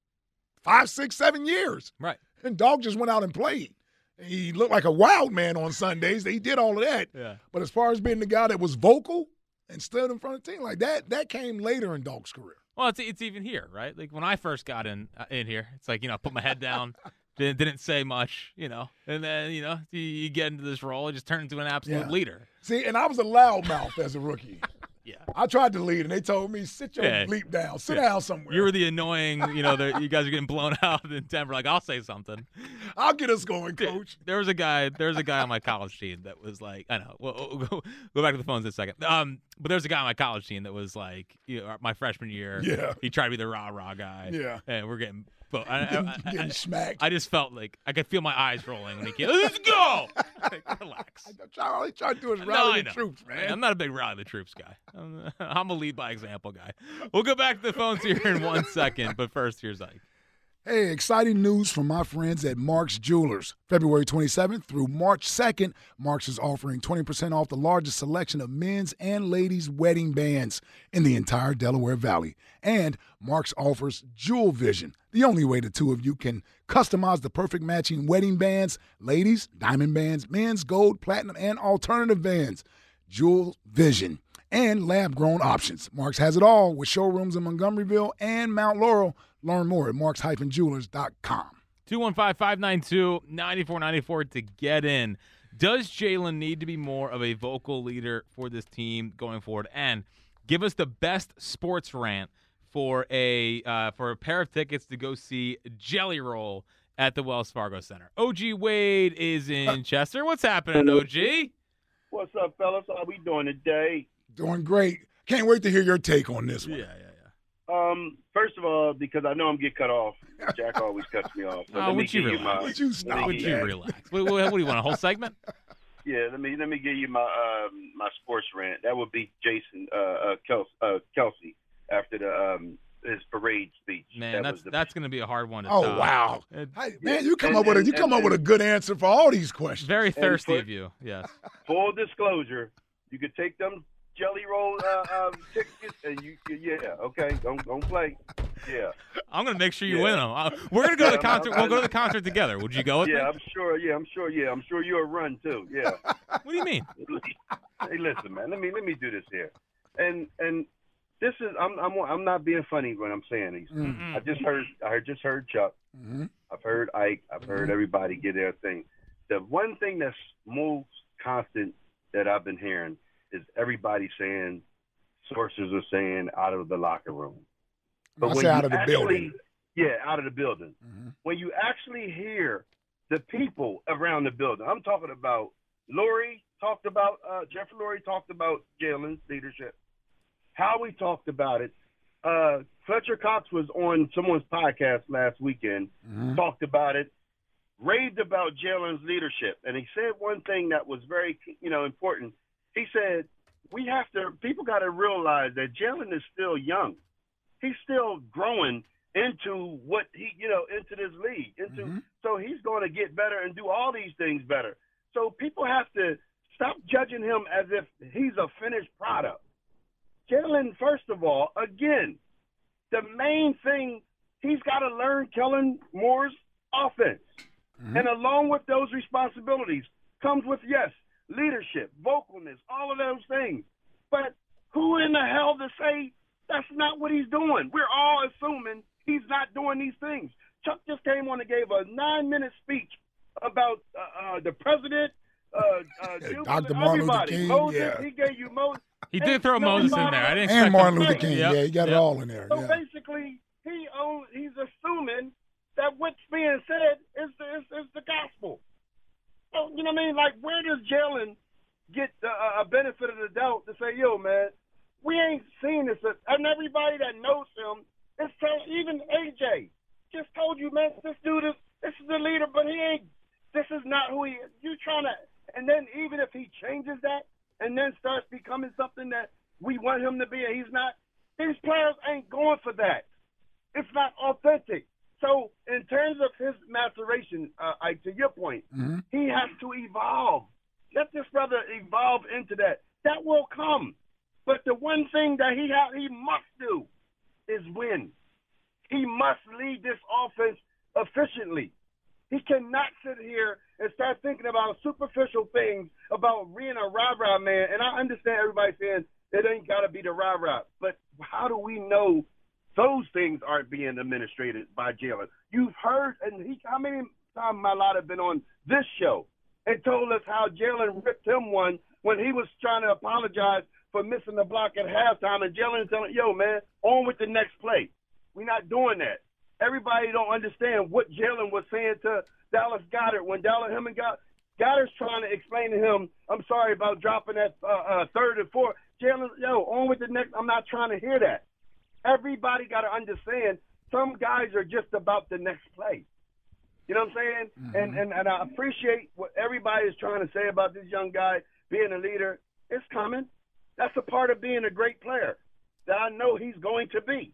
five, six, seven years. Right. And Dog just went out and played. He looked like a wild man on Sundays. He did all of that. Yeah. But as far as being the guy that was vocal and stood in front of the team, like that, that came later in Dog's career. Well, it's it's even here, right? Like when I first got in uh, in here, it's like you know, I put my head down, didn't, didn't say much, you know, and then you know, you, you get into this role, it just turn into an absolute Yeah. leader. See, and I was a loudmouth as a rookie. Yeah. I tried to lead, and they told me, sit your Yeah. bleep down. Sit Yeah. down somewhere. You were the annoying, you know, the, you guys are getting blown out in Denver. Like I'll say something. I'll get us going, coach. There was a guy. There was a guy on my college team that was like, I know. Well, we'll go, go back to the phones in a second. Um, but there was a guy on my college team that was like, you know, my freshman year. Yeah. He tried to be the rah rah guy. Yeah. And we're getting. But I, I, Getting- I- smacked. I just felt like I could feel my eyes rolling when he came. Let's go. Like, relax. All he tried to do is rally I the troops, man. I'm not a big rally the troops guy. I'm, I'm a lead by example guy. We'll go back to the phones here in one second, but first here's Ike. Hey, exciting news from my friends at Mark's Jewelers. February 27th through March 2nd, Mark's is offering 20% off the largest selection of men's and ladies' wedding bands in the entire Delaware Valley. And Mark's offers Jewel Vision, the only way the two of you can customize the perfect matching wedding bands, ladies, diamond bands, men's gold, platinum, and alternative bands. Jewel Vision and lab grown options. Marks has it all with showrooms in Montgomeryville and Mount Laurel. Learn more at marks-jewelers.com. 215-592-9494 to get in. Does Jalen need to be more of a vocal leader for this team going forward? And give us the best sports rant for a uh, for a pair of tickets to go see Jelly Roll at the Wells Fargo Center. OG Wade is in Chester. What's happening, OG? What's up, fellas? How we doing today? Doing great. Can't wait to hear your take on this one. Yeah, yeah, Um, first of all, because I know I'm getting cut off. Jack always cuts me off. So Oh, let me would you give you my. Would you let stop? Would you relax? What, what, what do you want? A whole segment? Yeah, let me let me give you my um, my sports rant. That would be Jason uh, uh, Kelce, uh, Kelce after the um, his parade speech. Man, that that's the that's going to be a hard one to Oh top. wow, It- Hey, man! You come And- up with a and- you come and- up with a good answer for all these questions. Very thirsty for- of you. Yes. full disclosure. You could take them jelly roll uh, um, tickets, and you yeah okay don't don't play. Yeah. I'm going to make sure you Yeah. win them. Uh, we're going to go to the Yeah, I'm- concert. I'm- We'll go to the concert together. Would you go with Yeah, me? I'm sure. Yeah, I'm sure. Yeah, I'm sure you'll run too. Yeah. What do you mean? hey, listen, man. Let me let me do this here, and and this is I'm I'm I'm not being funny when I'm saying these. Mm. I just heard I just heard Chuck. Mhm. I've heard Ike. I've heard everybody get their thing. The one thing that's most constant that I've been hearing is everybody saying, sources are saying out of the locker room. I when out of the actually- building. Yeah, out of the building. Mhm. When you actually hear the people around the building, I'm talking about Lurie talked about uh, Jeffrey Lurie talked about Jalen's leadership. Howie talked about it. Uh, Fletcher Cox was on someone's podcast last weekend, Mhm. talked about it, raved about Jalen's leadership, and he said one thing that was very, you know, important. He said we have to. People got to realize that Jalen is still young. He's still growing into what he, you know, into this league. Into so he's going to get better and do all these things better. So people have to stop judging him as if he's a finished product. Jalen, first of all, again, the main thing he's got to learn Kellen Moore's offense. And along with those responsibilities comes with, yes, leadership, vocalness, all of those things. But who in the hell to say that's not what he's doing? We're all assuming he's not doing these things. Chuck just came on and gave a nine minute speech about uh, uh, the president, uh, uh, Dr. Martin Luther. King, Moses, yeah. he gave you Moses. He did throw Moses in there. I didn't And Martin Luther King. Yep, Yeah, he got it all in there. So Yeah. basically, he own, he's assuming that what's being said is the, is, is the gospel. So, you know what I mean? Like, where does Jalen get the, uh, a benefit of the doubt to say, yo, man, we ain't seen this. And everybody that knows him is telling, even AJ just told you, man, this dude is this is the leader, but he ain't. This is not who he is. You trying to, and then even if he changes that and then starts becoming something that we want him to be, and he's not, these players ain't going for that. It's not authentic. So in terms of his maturation, uh, I, to your point, Mm-hmm. he has to evolve. Let this brother evolve into that. That will come. But the one thing that he ha- he must do is win. He must lead this offense efficiently. He cannot sit here and start thinking about superficial things about being a rah rah man. And I understand everybody saying it ain't got to be the rah rah, but how do we know those things aren't being administrated by Jalen? You've heard, and he, how many times Mailata have been on this show and told us how Jalen ripped him one when he was trying to apologize for missing the block at halftime, and Jalen telling, "Yo, man, on with the next play." We're not doing that. Everybody don't understand what Jalen was saying to Dallas Goedert when Dallas him and God, Goedert's trying to explain to him, "I'm sorry about dropping that uh, uh, third and fourth. Jalen, yo, on with the next. I'm not trying to hear that. Everybody got to understand. Some guys are just about the next play. You know what I'm saying? And, and and I appreciate what everybody is trying to say about this young guy being a leader. It's coming. That's a part of being a great player that I know he's going to be.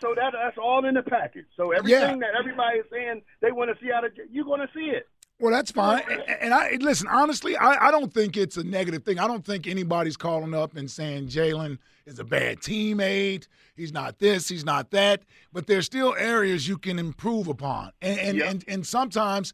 So that that's all in the package. So everything that everybody is saying they want to see out of you're going to see it. Well, that's fine. And- I listen honestly. I, I don't think it's a negative thing. I don't think anybody's calling up and saying Jalen is a bad teammate. He's not this. He's not that. But there's still areas you can improve upon. And and and, and sometimes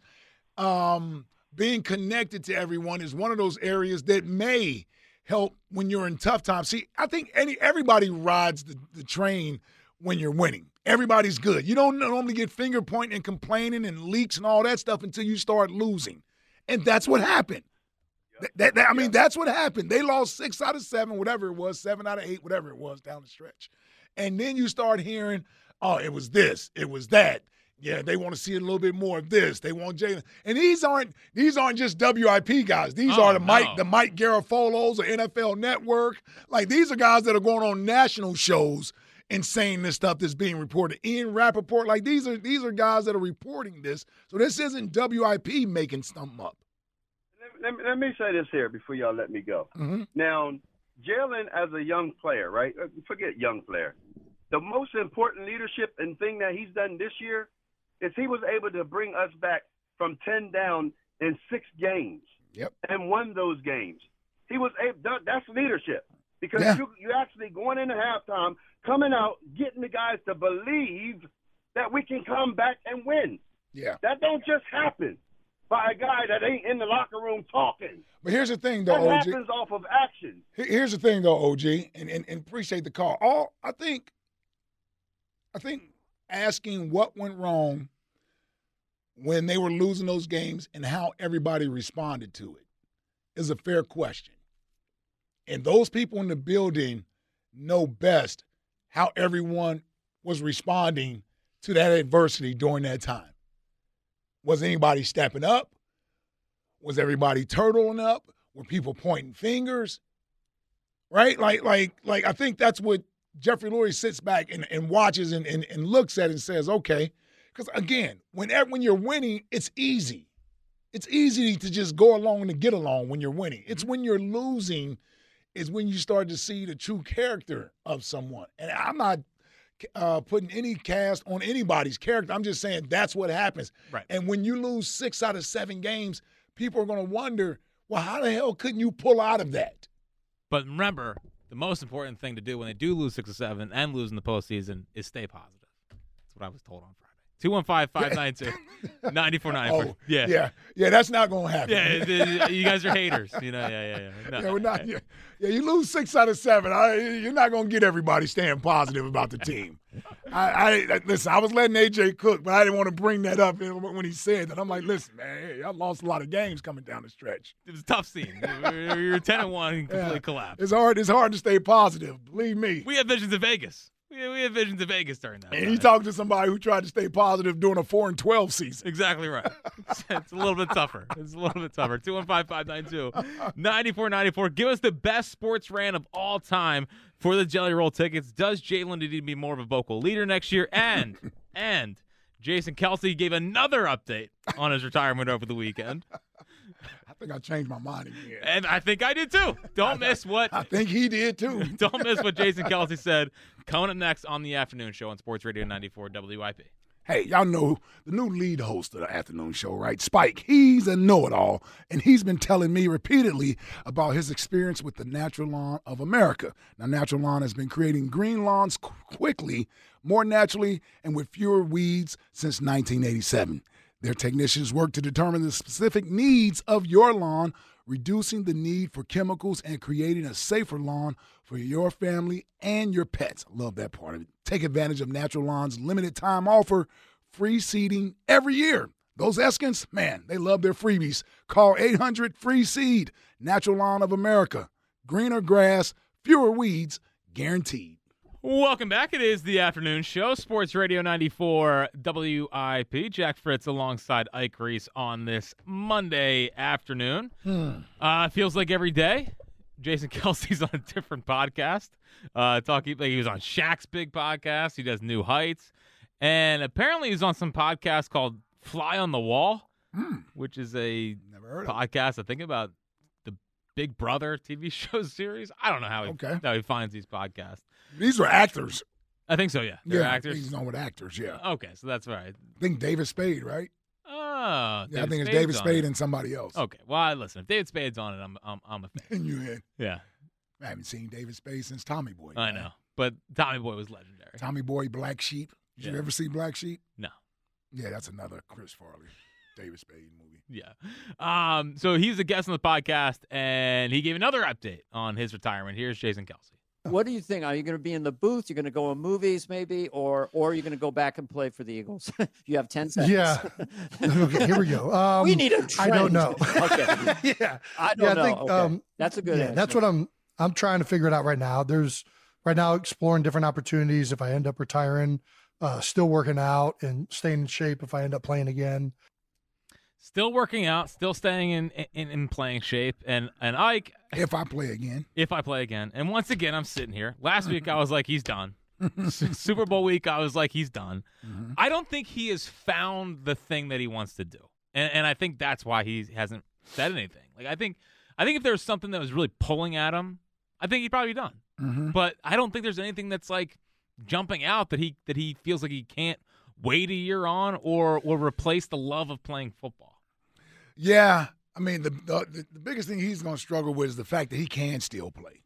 um, being connected to everyone is one of those areas that may help when you're in tough times. See, I think any everybody rides the, the train when you're winning. Everybody's good. You don't normally get finger pointing and complaining and leaks and all that stuff until you start losing. And that's what happened. That, that- that- I mean, that's what happened. They lost six out of seven, whatever it was, seven out of eight, whatever it was down the stretch. And then you start hearing, oh, it was this, it was that. Yeah, they want to see a little bit more of this. They want Jalen. And these aren't these aren't just WIP guys. These Oh, are the Mike the Mike Garafolos or NFL Network. Like these are guys that are going on national shows and saying this stuff that's being reported. Ian Rapoport, like these are these are guys that are reporting this. So this isn't WIP making something up. Let me, let me say this here before y'all let me go. Mhm. Now, Jalen as a young player, right? Uh, Forget young player. The most important leadership and thing that he's done this year is he was able to bring us back from ten down in six games. Yep. And won those games. He was able. That's leadership because Yeah. you you actually going into halftime, coming out, getting the guys to believe that we can come back and win. Yeah. That don't just happen by a guy that ain't in the locker room talking. But here's the thing though, That OG. happens off of action. Here's the thing, though, OG, and, and, and appreciate the call. All I think, I think asking what went wrong when they were losing those games and how everybody responded to it is a fair question. And those people in the building know best how everyone was responding to that adversity during that time. Was anybody stepping up? Was everybody turtling up? Were people pointing fingers? Right? Like, like, like I think that's what Jeffrey Lurie sits back and, and watches and, and, and looks at and says, okay. Because again, whenever when you're winning, it's easy. It's easy to just go along and to get along when you're winning. It's mm-hmm. when you're losing is when you start to see the true character of someone. And I'm not uh, putting any cast on anybody's character. I'm just saying that's what happens. Right. And when you lose six out of seven games, people are going to wonder, well, how the hell couldn't you pull out of that? But remember, the most important thing to do when they do lose six or seven and lose in the postseason is stay positive. That's what I was told on Friday. 215 592 Oh, Yeah. yeah, yeah. That's not going to happen. Yeah, you guys are haters. You know, yeah, yeah, yeah. No. Yeah, we're not. Yeah, yeah, you lose six out of seven. I, you're not going to get everybody staying positive about the team. I, I listen. I was letting AJ cook, but I didn't want to bring that up when he said that. I'm like, listen, man, I lost a lot of games coming down the stretch. It was a tough scene. You're, you're 10 and 1 and completely Yeah. collapsed. It's hard. It's hard to stay positive. Believe me. We have visions of Vegas. We we had visions of Vegas during that. And you talk to somebody who tried to stay positive during a 4 and 12 season. Exactly right. it's a little bit tougher. It's a little bit tougher. 215 9494. Give us the best sports rant of all time for the Jelly Roll tickets. Does Jalen need to be more of a vocal leader next year? And, and Jason Kelce gave another update on his retirement over the weekend. I think I changed my mind again. And I think I did too. Don't miss what I think he did too. don't miss what Jason Kelce said. Coming up next on the afternoon show on Sports Radio 94 WIP. Hey, y'all know the new lead host of the afternoon show, right? Spike. He's a know it all, and he's been telling me repeatedly about his experience with the Natural Lawn of America. Now, Natural Lawn has been creating green lawns quickly, more naturally, and with fewer weeds since 1987. Their technicians work to determine the specific needs of your lawn, reducing the need for chemicals and creating a safer lawn for your family and your pets. Love that part of it. Take advantage of Natural Lawn's limited time offer, free seeding every year. Those Eskins, man, they love their freebies. Call 800 Free Seed, Natural Lawn of America. Greener grass, fewer weeds, guaranteed. Welcome back. It is the afternoon show, Sports Radio 94 WIP. Jack Fritz alongside Ike Reese on this Monday afternoon. Uh, feels like every day. Jason Kelce's on a different podcast. Uh, talking like he was on Shaq's big podcast. He does New Heights, and apparently he's on some podcast called Fly on the Wall, which is a heard of podcast. I think about the Big Brother TV show series. I don't know how he Okay. how he finds these podcasts. These are actors. I think so. Yeah, they're yeah, actors. He's known with actors, yeah. Okay, so that's right. I think David Spade, right? Oh, Yeah, I think it's Spade's David Spade it. and somebody else. Okay, well, I- listen. If David Spade's on it, I'm I'm, I'm a fan. And you had, Yeah, I haven't seen David Spade since Tommy Boy. I know. But Tommy Boy was legendary. Tommy Boy, Black Sheep. Did you ever see Black Sheep? No. Yeah, that's another Chris Farley, David Spade movie. Yeah. Um. So he's a guest on the podcast, and he gave another update on his retirement. Here's Jason Kelce. What do you think? Are you going to be in the booth? You're going to go in movies, maybe, or or are you going to go back and play for the Eagles? you have ten seconds. Yeah. okay, here we go. Um, we need a I don't know. okay. yeah. I don't yeah, know. I think Okay. um, That's a good Yeah, answer. that's what I'm. I'm trying to figure it out right now. There's right now exploring different opportunities. If I end up retiring, uh, still working out and staying in shape. If I end up playing again, Still working out, still staying in in, in playing shape, and and Ike. If I play again, if I play again, and once again, I'm sitting here. Last week, I was like, he's done. Super Bowl week, I was like, he's done. I don't think he has found the thing that he wants to do, and and I think that's why he hasn't said anything. Like I think, I think if there was something that was really pulling at him, I think he'd probably be done. Mhm. But I don't think there's anything that's like jumping out that he that he feels like he can't wait a year on or will replace the love of playing football. Yeah, I mean the the, the biggest thing he's going to struggle with is the fact that he can still play.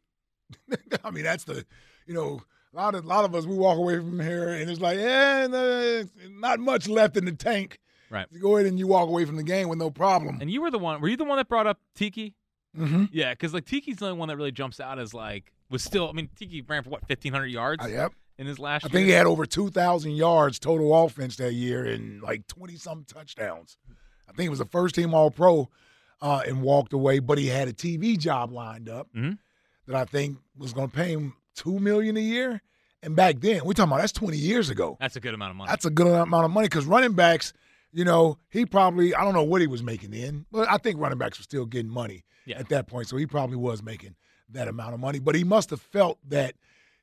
I mean that's the you know a lot of a lot of us we walk away from here and it's like yeah no, not much left in the tank. Right. You go ahead and you walk away from the game with no problem. And you were the one. Were you the one that brought up Tiki? Mm-hmm. Yeah, because like Tiki's the only one that really jumps out as like was still. I mean, Tiki ran for what fifteen hundred yards. Uh, yep. In his last I year. think he had over two thousand yards total offense that year and like twenty some touchdowns. I think it was the first team All Pro uh, and walked away, but he had a TV job lined up Mhm. that I think was going to pay him two million a year. And back then, we're talking about that's twenty years ago. That's a good amount of money. That's a good amount of money because running backs, you know, he probably I don't know what he was making then, but I think running backs were still getting money Yeah. at that point. So he probably was making that amount of money. But he must have felt that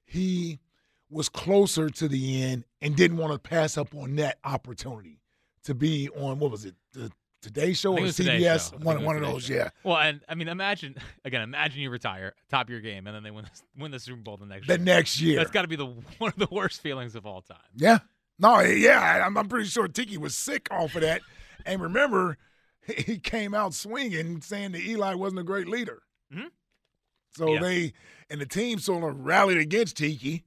he was closer to the end and didn't want to pass up on that opportunity to be on what was it, the Today Show or CBS? Show. One one of those, Show. yeah. Well, and I mean, imagine again. Imagine you retire, top of your game, and then they win the, win the Super Bowl the next The year. next year. That's got to be the one of the worst feelings of all time. Yeah. No, yeah, I'm, I'm pretty sure Tiki was sick off of that. And remember, he came out swinging, saying that Eli wasn't a great leader. Mhm. So Yeah. they and the team sort of rallied against Tiki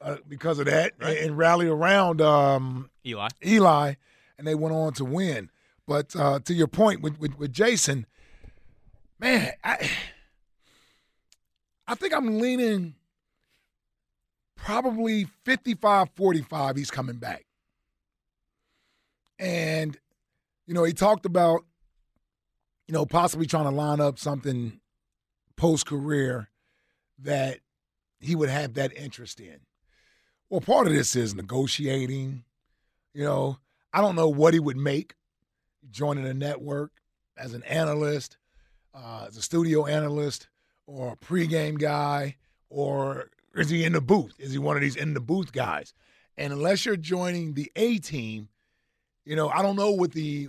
uh, because of that, and, and rallied around um, Eli. Eli, and they went on to win. But uh, to your point with, with with Jason, man, I I think I'm leaning probably 55-45 he's coming back. And you know, he talked about you know, possibly trying to line up something post career that he would have that interest in. Well, part of this is negotiating. You know, I don't know what he would make joining a network as an analyst, uh, as a studio analyst, or a pregame guy, or is he in the booth? Is he one of these in the booth guys? And unless you're joining the A team, you know, I don't know what the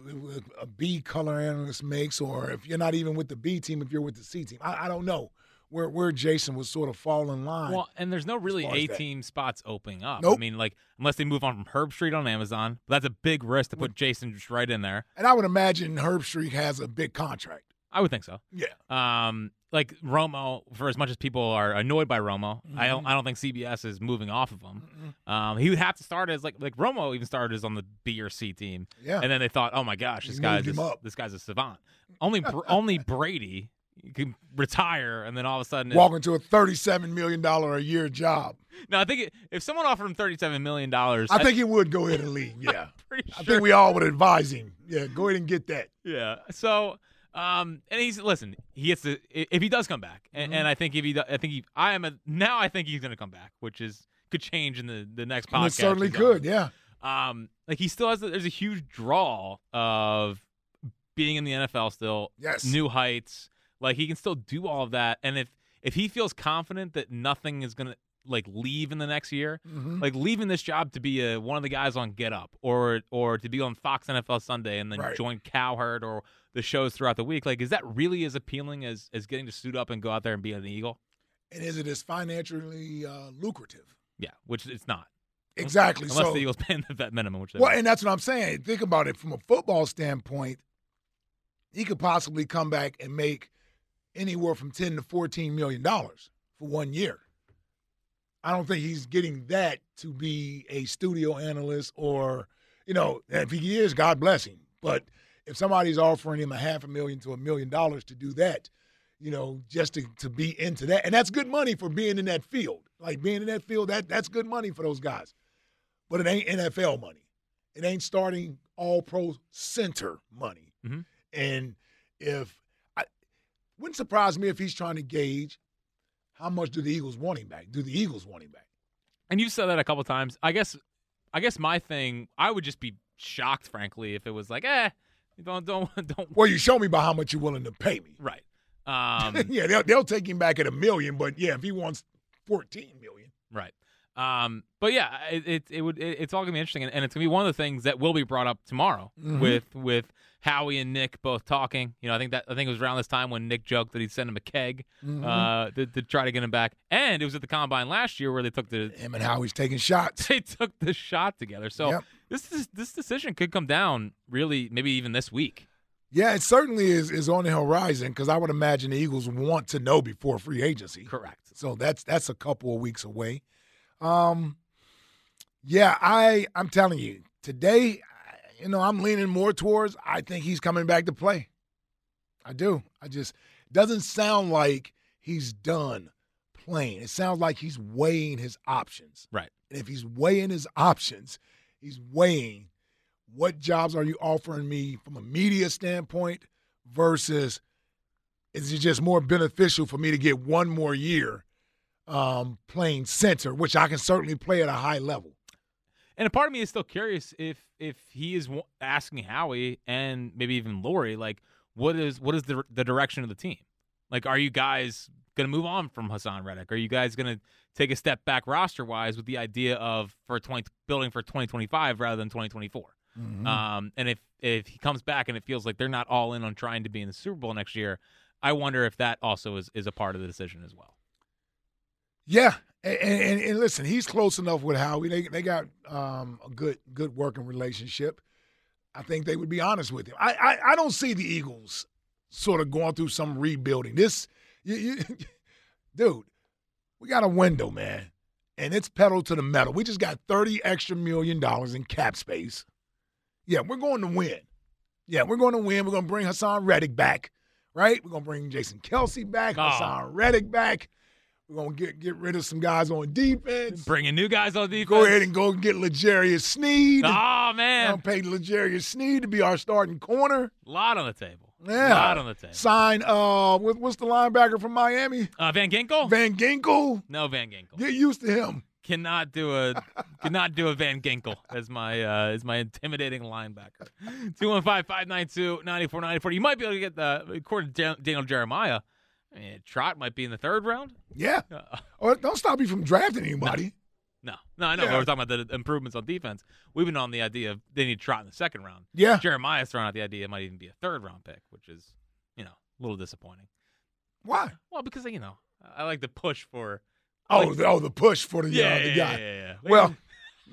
a B color analyst makes, or if you're not even with the B team, if you're with the C team. I, I don't know where where Jason would sort of fall in line. Well, and there's no really A team spots opening up. I mean, like unless they move on from Herbstreit on Amazon, but that's a big risk to put Jason just right in there. and I would imagine Herbstreit has a big contract. I would think so. Yeah. Um, like Romo, for as much as people are annoyed by Romo, I don't. I don't think CBS is moving off of him. Um, he would have to start as like like Romo even started as on the B or C team. Yeah. And then they thought, oh my gosh, this guy's moved him is up. this guy's a savant. Only Br- only Brady can retire, and then all of a sudden, Walk into a thirty-seven million dollar a year job. no, I think it, if someone offered him thirty-seven million dollars, I think he would go ahead and leave. Yeah, pretty I think we all would advise him. Yeah, go ahead and get that. Yeah. So, um, and he's listen. He gets to if he does come back, and, Mm-hmm. and I think if he, I think he, I am a now. I think he's going to come back, which is could change in the the next And podcast. it certainly could. Yeah. Um, like he still has. A, there's a huge draw of being in the NFL still. Yes. New heights. Like he can still do all of that, and if if he feels confident that nothing is going to like leave in the next year, Mhm. like leaving this job to be a, one of the guys on Get Up or or to be on Fox NFL Sunday and then Right. join Cowherd or the shows throughout the week. Like, is that really as appealing as as getting to suit up and go out there and be an Eagle? And is it as financially uh, lucrative? Yeah, which it's not. Exactly. Unless so, the Eagles pay the vet minimum, which they well, won't. and that's what I'm saying. Think about it from a football standpoint. He could possibly come back and make anywhere from ten to fourteen million dollars for one year. I don't think he's getting that to be a studio analyst or, you know, if he is, God bless him. But if somebody's offering him a half a million to a million dollars to do that, you know, just to, to be into that, and that's good money for being in that field. Like being in that field, that that's good money for those guys. But it ain't NFL money. It ain't starting all pro center money. Mhm. And if wouldn't surprise me if he's trying to gauge how much do the Eagles want him back? Do the Eagles want him back? And you've said that a couple times. I guess, I guess my thing, I would just be shocked, frankly, if it was like, eh, don't don't don't. Well, you show me by how much you're willing to pay me. Right. Um, yeah, they'll, they'll take him back at a million, but yeah, if he wants 14 million. Right. Um, but yeah, it, it, it would it, it's all gonna be interesting, and, and it's gonna be one of the things that will be brought up tomorrow Mhm. with with Howie and Nick both talking. You know, I think that I think it was around this time when Nick joked that he'd send him a keg Mhm. uh, to, to try to get him back, and it was at the combine last year where they took the Him and Howie's taking shots. they took the shot together. So Yep. this is, this decision could come down really maybe even this week. Yeah, it certainly is is on the horizon because I would imagine the Eagles want to know before free agency. Correct. So that's that's a couple of weeks away. Um, yeah, I I'm telling you today, you know, I'm leaning more towards I think he's coming back to play. I do. I just doesn't sound like he's done playing. It sounds like he's weighing his options. Right. And if he's weighing his options, he's weighing what jobs are you offering me from a media standpoint versus is it just more beneficial for me to get one more year um, playing center, which I can certainly play at a high level. And a part of me is still curious if if he is asking Howie and maybe even Lurie, like, what is what is the the direction of the team? Like, are you guys going to move on from Haason Reddick? Are you guys going to take a step back roster wise with the idea of for twenty building for twenty twenty five rather than twenty twenty four? Mm-hmm. Um, and if if he comes back and it feels like they're not all in on trying to be in the Super Bowl next year, I wonder if that also is is a part of the decision as well. Yeah, and, and, and listen, he's close enough with Howie. They they got um, a good good working relationship. I think they would be honest with him. I, I I don't see the Eagles sort of going through some rebuilding. This, you, you, dude, we got a window, man, and it's pedal to the metal. We just got thirty extra million dollars in cap space. Yeah, we're going to win. Yeah, we're going to win. We're going to bring Haason Reddick back, right? We're going to bring Jason Kelsey back, Oh. Haason Reddick back. We're going to get get rid of some guys on defense. Bringing new guys on defense. Go ahead and go get L'Jarius Sneed. Oh man, I'm paying L'Jarius Sneed to be our starting corner. a lot on the table. Yeah, a lot on the table. Sign uh, what, what's the linebacker from Miami? Uh, Van Ginkel? Van Ginkel. No, Van Ginkel. Get used to him. cannot do a cannot do a Van Ginkel as my uh, as my intimidating linebacker. 215-592-9494. You might be able to get the according to Daniel Jeremiah. I mean, Trot might be in the third round. Yeah. Uh, Or don't stop you from drafting anybody. No, no, I know. Yeah. We're talking about the improvements on defense. We've been on the idea of they need Trot in the second round. Yeah. Jeremiah's throwing out the idea it might even be a third round pick, which is, you know, a little disappointing. Why? Well, because you know, I like to push for. Oh, like- the, oh, the push for the, yeah, uh, the yeah, guy. yeah, yeah, yeah. Well,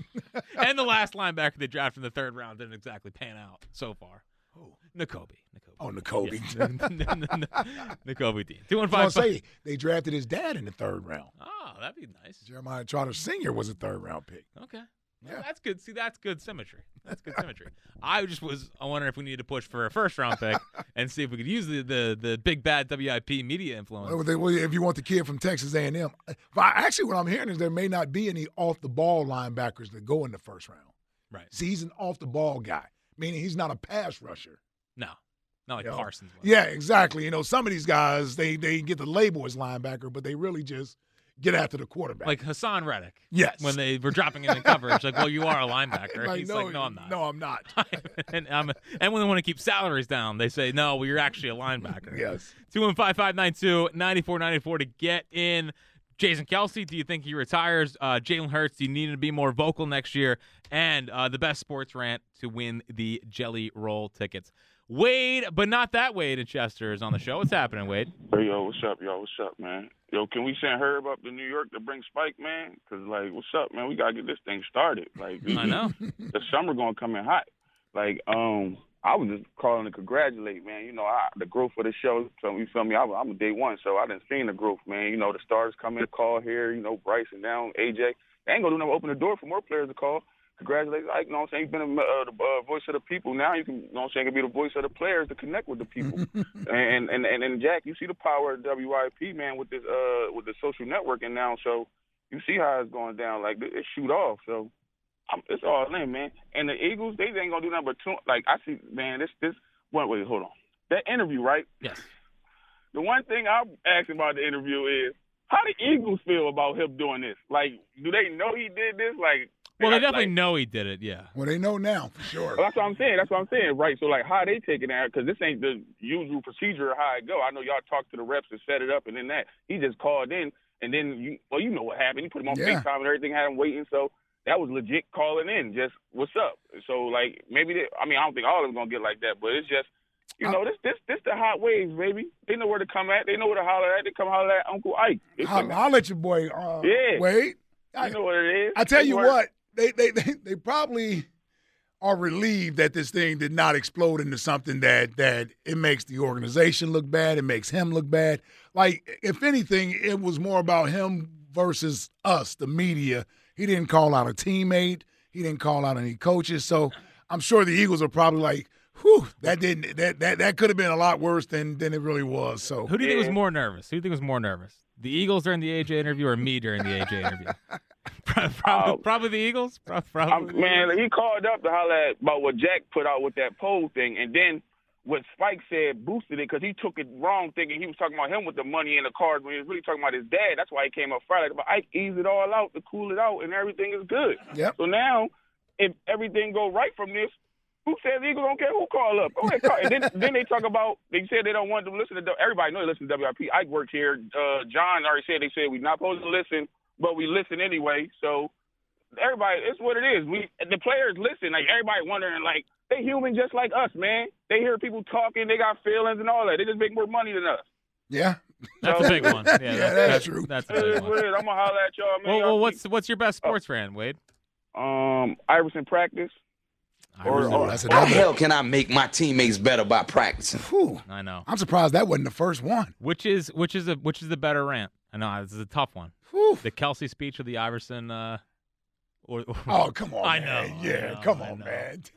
and the last linebacker they drafted in the third round didn't exactly pan out so far. Oh, Nakobe. Oh, Nakobe. Nakobe Dean. Two one I was gonna say they drafted his dad in the third round. Oh, that'd be nice. Jeremiah Trotter Sr. was a third round pick. Okay. Well, that's good. See, that's good symmetry. That's good symmetry. I just was. wondering if we needed to push for a first round pick and see if we could use the the, the big bad WIP media influence. Well, they- well, if you want the kid from Texas A&M, but uh, actually, what I'm hearing is there may not be any off the ball linebackers that go in the first round. Right. See, he's an off the ball guy, meaning he's not a pass rusher. No, not like You know? Parsons. Was. Yeah, exactly. You know, some of these guys they they get the label as linebacker, but they really just get after the quarterback. Like Haason Reddick. Yes. When they were dropping in the coverage, like, well, you are a linebacker. Like, He's no, like, no, I'm not. No, I'm not. and um, and when they want to keep salaries down, they say, no, well, you're actually a linebacker. Yes. Two one five five nine two ninety four ninety four to get in. Jason Kelce, do you think he retires? Uh, Jalen Hurts, do you need to be more vocal next year? And uh, the best sports rant to win the Jelly Roll tickets. Wade, but not that Wade in Chester is on the show. What's happening, Wade? Hey, yo, what's up, yo? What's up, man? Yo, can we send Herb up to New York to bring Spike, man? Cause like, what's up, man? We gotta get this thing started. Like, I know. the summer gonna come in hot. Like, um, I was just calling to congratulate, man. You know, I, the growth of the show. So you feel me? I, I'm a day one, so I didn't see the growth, man. You know, the stars come in, call here. You know, Bryson down, AJ. They ain't gonna do nothing. Open the door for more players to call. Congratulations, Ike. You know what I'm saying? You've been a, uh, the uh, voice of the people. Now you can, you know what I'm saying, can be the voice of the players to connect with the people. and, and and and Jack, you see the power of WIP, man, with this uh with the social networking now. So you see how it's going down. Like it shoot off. So I'm, it's all in, man. And the Eagles, they ain't gonna do nothing but two. Like I see, man. This this. Wait, wait, hold on. That interview, right? Yes. The one thing I'm asking about the interview is how the Eagles feel about him doing this. Like, do they know he did this? Like, Well, they like- definitely know he did it, yeah. Well, they know now for sure. well, that's what I'm saying. That's what I'm saying, right? So, like, how they taking that? Because this ain't the usual procedure of how it go. I know y'all talked to the reps and set it up, and then that he just called in, and then you, well, you know what happened. He put him on Yeah. FaceTime and everything, had him waiting. So that was legit calling in. Just what's up? So, like, maybe they. I mean, I don't think all of them gonna get like that, but it's just. You know, this this this the hot waves, baby. They know where to come at. They know where to holler at. They come holler at Uncle Ike. It's I'll, I'll let your boy uh, Yeah. wait. you know what it is. I tell It you works. what, they, they they they probably are relieved that this thing did not explode into something that that it makes the organization look bad, it makes him look bad. Like if anything, it was more about him versus us, the media. He didn't call out a teammate, he didn't call out any coaches. So I'm sure the Eagles are probably like, whew, that didn't that that, that could have been a lot worse than than it really was. So Who do you think was more nervous? Who do you think was more nervous? The Eagles during the AJ interview or me during the AJ interview? probably, oh. probably the Eagles. Probably. Um, I'm, man, he called up to holler at about what Jack put out with that poll thing, and then what Spike said boosted it because he took it wrong, thinking he was talking about him with the money and the cars when he was really talking about his dad. That's why he came up Friday. But Ike eased it all out to cool it out, and everything is good. Yep. So now, if everything go right from this, who says Eagles don't care who call up? Go ahead, call. And then, then they talk about they said they don't want them to listen to everybody. Know they listen to WIP. Ike works here. Uh, John already said they said we're not supposed to listen, but we listen anyway. So everybody, it's what it is. We the players listen. Like everybody wondering, like they human just like us, man. They hear people talking, they got feelings and all that. They just make more money than us. yeah, That's a big one. Yeah, Yeah, that's, that's true. That's a big one. I'm gonna holler at y'all, man. Well, well, what's what's your best sports fan, Wade? um Iverson practice? Or, or that's How the hell can I make my teammates better by practicing? Whew. I know. I'm surprised that wasn't the first one. Which is which is a which is the better rant? I know this is a tough one. Whew. The Kelce speech or the Iverson? Uh, or, or- Oh, come on, I man. know. I Yeah, know, come I on, know. man.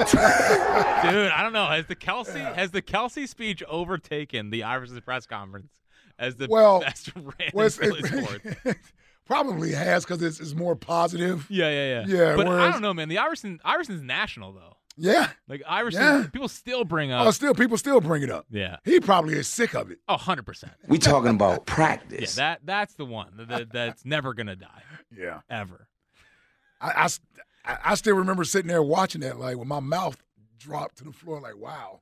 Dude, I don't know. Has the Kelce has the Kelce speech overtaken the Iverson press conference as the Well, best rant well, in it's- Philly sports? Probably has because it's, it's more positive. Yeah, yeah, yeah. Yeah, but I don't know, man. The Iverson Iverson's national though. Yeah. Like Iverson, Yeah. people still bring up. Oh, still people still bring it up. Yeah. He probably is sick of it. Oh, 100 percent. We talking about practice. Yeah, that that's the one that, that- that's never gonna die. Yeah. Ever. I I still remember sitting there watching that, like with my mouth dropped to the floor, like, wow,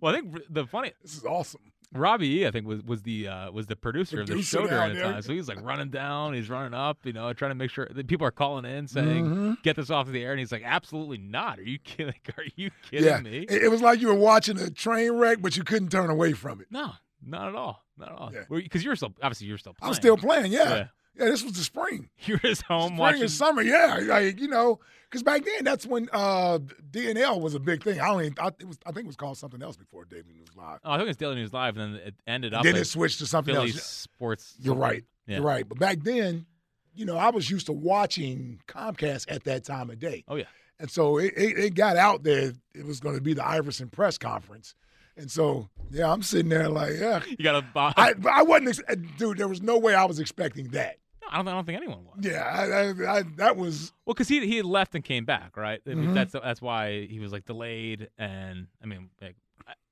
Well, I think the funny this is awesome. Robbie E, I think was was the uh, was the producer, of the show during the time. So he's like running down, he's running up, you know, trying to make sure that people are calling in saying, Mhm. "Get this off the air," and he's like, "Absolutely not! Are you kidding? Are you kidding yeah, me?" It, it was like you were watching a train wreck, but you couldn't turn away from it. No, not at all, not at all. Yeah. Because you're still obviously you're still playing. I'm still playing. Yeah. Yeah. Yeah, This was the spring. You're just home Spring watching. and summer, yeah, like you know, because back then that's when uh, DNL was a big thing. I don't even, I, it was, I think it was called something else before Daily News Live. Oh, I think it was Daily News Live, and then it ended up. Then it switched to something Philly else. Sports. You're right. Yeah. You're right. But back then, you know, I was used to watching Comcast at that time of day. Oh yeah. And so it, it, it got out there. It was going to be the Iverson press conference. And so, yeah, I'm sitting there like, yeah. You got to. I, I wasn't, ex- dude, there was no way I was expecting that. I don't. I don't think anyone was. Yeah, I, I, I, that was. Well, because he he had left and came back, right? I mean, Mhm. That's that's why he was like delayed, and I mean, like,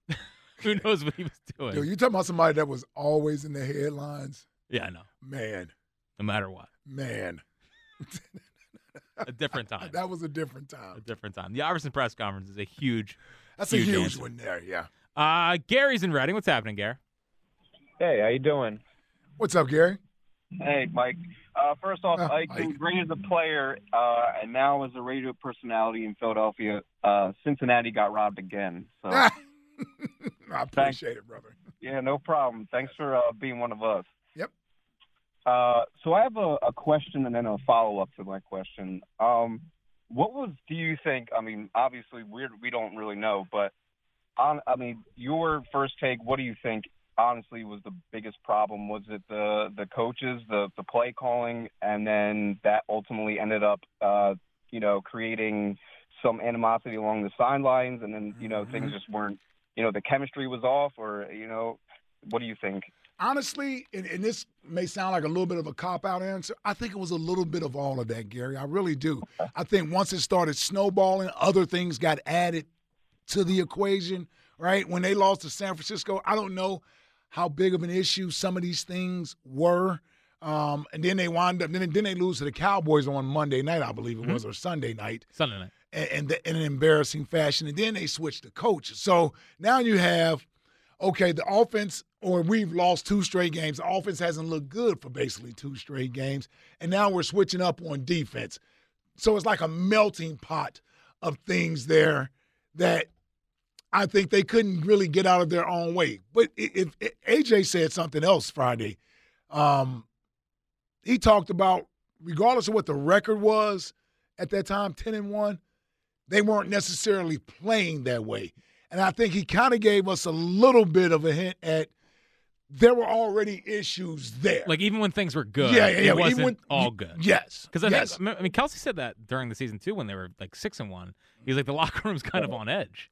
who knows what he was doing? Dude, you talking about somebody that was always in the headlines? yeah, I know. Man, No matter what, man. a different time. That was a different time. a different time. The Iverson press conference is a huge. That's a huge answer. one there, yeah. Uh, Gary's in Reading. What's happening, Gary? Hey, how you doing? What's up, Gary? Hey, Mike. Uh, first off, Uh, Ike, Ike. great as a player, uh, and now as a radio personality in Philadelphia. Uh, Cincinnati got robbed again. So, I appreciate it, brother. yeah, no problem. Thanks for uh, being one of us. Yep. Uh, so I have a, a question and then a follow up to my question. Um, what was? Do you think? I mean, obviously we we don't really know, but on, I mean, your first take. What do you think? Honestly, was the biggest problem? Was it the the coaches, the the play calling, and then that ultimately ended up, uh, you know, creating some animosity along the sidelines, and then you know things just weren't, you know, the chemistry was off, or you know, what do you think? Honestly, and, and this may sound like a little bit of a cop out answer, I think it was a little bit of all of that, Gary. I really do. I think once it started snowballing, other things got added to the equation, right? When they lost to San Francisco, I don't know how big of an issue some of these things were. Um, and then they wind up, then, then they lose to the Cowboys on Monday night, I believe it was, or Sunday night Sunday night. and, and the, in an embarrassing fashion. And then they switched the coach. So now you have, okay, the offense, or we've lost two straight games. The offense hasn't looked good for basically two straight games. And now we're switching up on defense. So it's like a melting pot of things there that I think they couldn't really get out of their own way. But if, if AJ said something else Friday, um, he talked about regardless of what the record was at that time, ten and one, they weren't necessarily playing that way. And I think he kind of gave us a little bit of a hint at there were already issues there. Like even when things were good, Yeah, yeah, yeah, it wasn't when- all good. yes, because I yes. think I mean Kelce said that during the season two when they were like six and one. He's like the locker room's kind of on edge.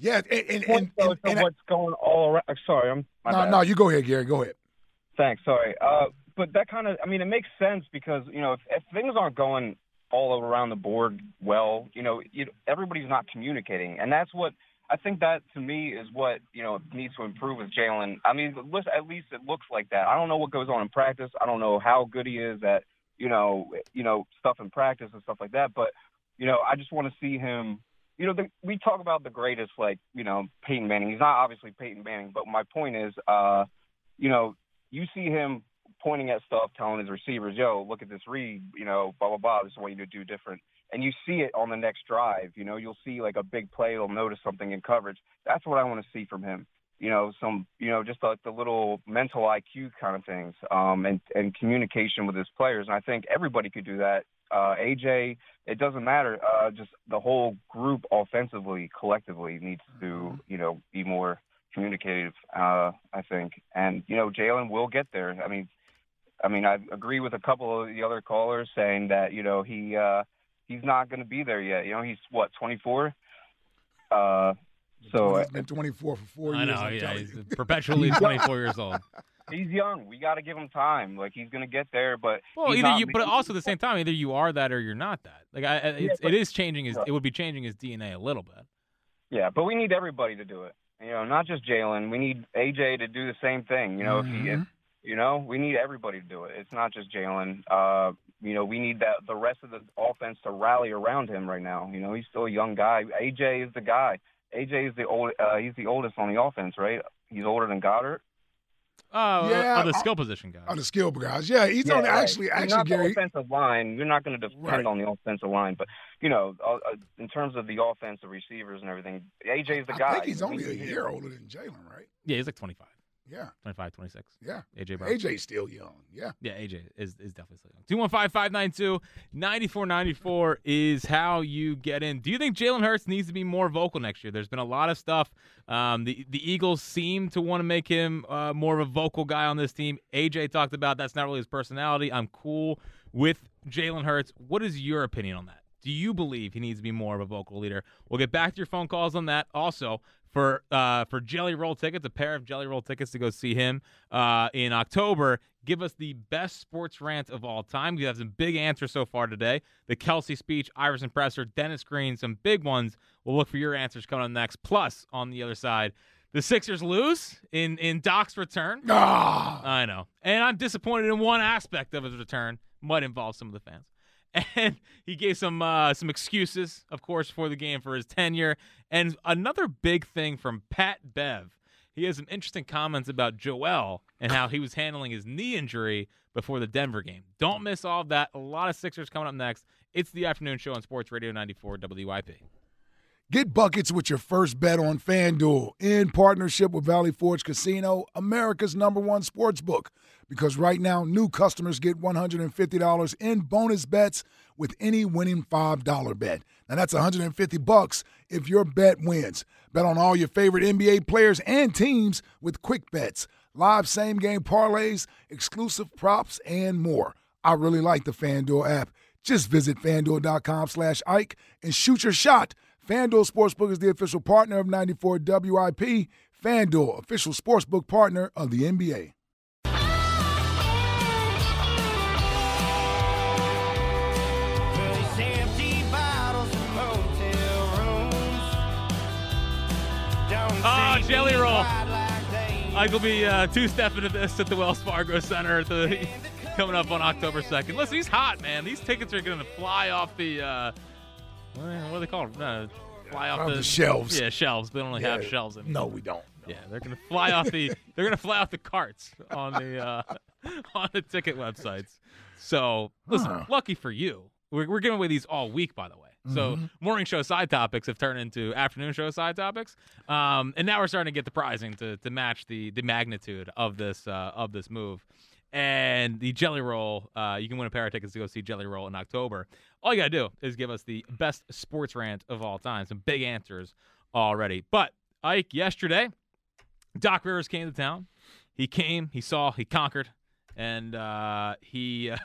Yeah, and and, and, and, and what's going all around? Sorry, I'm. no, bad. no, you go ahead, Gary. Go ahead. Thanks. Sorry. Uh, but that kind of, I mean, it makes sense because you know if, if things aren't going all around the board well, you know, you, everybody's not communicating, and that's what I think. That to me is what you know needs to improve with Jalen. I mean, at least it looks like that. I don't know what goes on in practice. I don't know how good he is at you know, you know, stuff in practice and stuff like that. But you know, I just want to see him. You know, the, we talk about the greatest, like you know, Peyton Manning. He's not obviously Peyton Manning, but my point is, uh, you know, you see him pointing at stuff, telling his receivers, "Yo, look at this read," you know, blah blah blah. This is what you do different, and you see it on the next drive. You know, you'll see like a big play. He'll notice something in coverage. That's what I want to see from him. You know, some, you know, just like the little mental IQ kind of things, um, and and communication with his players. And I think everybody could do that. Uh, AJ, it doesn't matter. Uh, just the whole group offensively, collectively, needs to, you know, be more communicative. Uh, I think, and you know, Jalen will get there. I mean, I mean, I agree with a couple of the other callers saying that you know he uh, he's not going to be there yet. You know, he's what 24. Uh, so He's been 24 for four I years. know, I'm yeah, he's perpetually 24 years old. He's young. We got to give him time. Like he's gonna get there, but Well, either you, but also at the same time, either you are that or you're not that. Like, I, it's, but- it is changing his. It would be changing his DNA a little bit. Yeah, but we need everybody to do it. You know, not just Jalen. We need AJ to do the same thing. You know, if he, if, you know, we need everybody to do it. It's not just Jalen. Uh, you know, we need that the rest of the offense to rally around him right now. You know, he's still a young guy. AJ is the guy. AJ is the old. Uh, he's the oldest on the offense, right? He's older than Goedert. Oh, Yeah, oh, the uh, skill position guys. On the skill guys, yeah, he's Yeah, on right. actually You're actually not Gary. the offensive line. You're not going to depend Right. on the offensive line, but you know, uh, uh, in terms of the offensive receivers, and everything, AJ's the guy. I think he's only a year older than Jalen, right? Yeah, he's like 25. Yeah. 25, 26. Yeah. AJ Brown. AJ's still young. Yeah. Yeah, AJ is, is definitely still young. 215 592 9494 is how you get in. Do you think Jalen Hurts needs to be more vocal next year? There's been a lot of stuff. Um, the, the Eagles seem to want to make him uh, more of a vocal guy on this team. AJ talked about that's not really his personality. I'm cool with Jalen Hurts. What is your opinion on that? Do you believe he needs to be more of a vocal leader? We'll get back to your phone calls on that. Also, for uh, for Jelly Roll tickets, a pair of Jelly Roll tickets to go see him uh, in October. Give us the best sports rant of all time. We have some big answers so far today. The Kelce speech, Iverson Presser, Dennis Green, some big ones. We'll look for your answers coming up next. Plus, on the other side, the Sixers lose in in Doc's return. Ah. I know, and I'm disappointed in one aspect of his return. Might involve some of the fans and he gave some uh, some excuses, of course, for the game for his tenure. And another big thing from Pat Bev, he has some interesting comments about Joel and how he was handling his knee injury before the Denver game. Don't miss all of that. A lot of Sixers coming up next. It's the afternoon show on Sports Radio 94 WIP. Get buckets with your first bet on FanDuel in partnership with Valley Forge Casino, America's number one sports book. Because right now, new customers get $150 in bonus bets with any winning $5 bet. Now that's 150 bucks if your bet wins. Bet on all your favorite NBA players and teams with quick bets, live same game parlays, exclusive props, and more. I really like the FanDuel app. Just visit fanduel.com slash Ike and shoot your shot. FanDuel Sportsbook is the official partner of 94 WIP. FanDuel, official sportsbook partner of the NBA. Jelly Roll. Ike will be uh, two-stepping to this at the Wells Fargo Center the, coming up on October 2nd. Listen, he's hot, man. These tickets are going to fly off the, uh, what do they call it? Uh, fly off the, the shelves. Yeah, shelves. They don't really have Yeah. shelves anymore. No, we don't. Yeah, they're gonna fly off the they're gonna fly off the carts on the uh, on the ticket websites. So listen, Huh. lucky for you, we're, we're giving away these all week, by the way. So Mhm. morning show side topics have turned into afternoon show side topics, um, and now we're starting to get the pricing to to match the the magnitude of this uh, of this move. And the Jelly Roll, uh, you can win a pair of tickets to go see Jelly Roll in October. All you gotta do is give us the best sports rant of all time. Some big answers already. But Ike, yesterday, Doc Rivers came to town. He came, he saw, he conquered, and uh, he uh,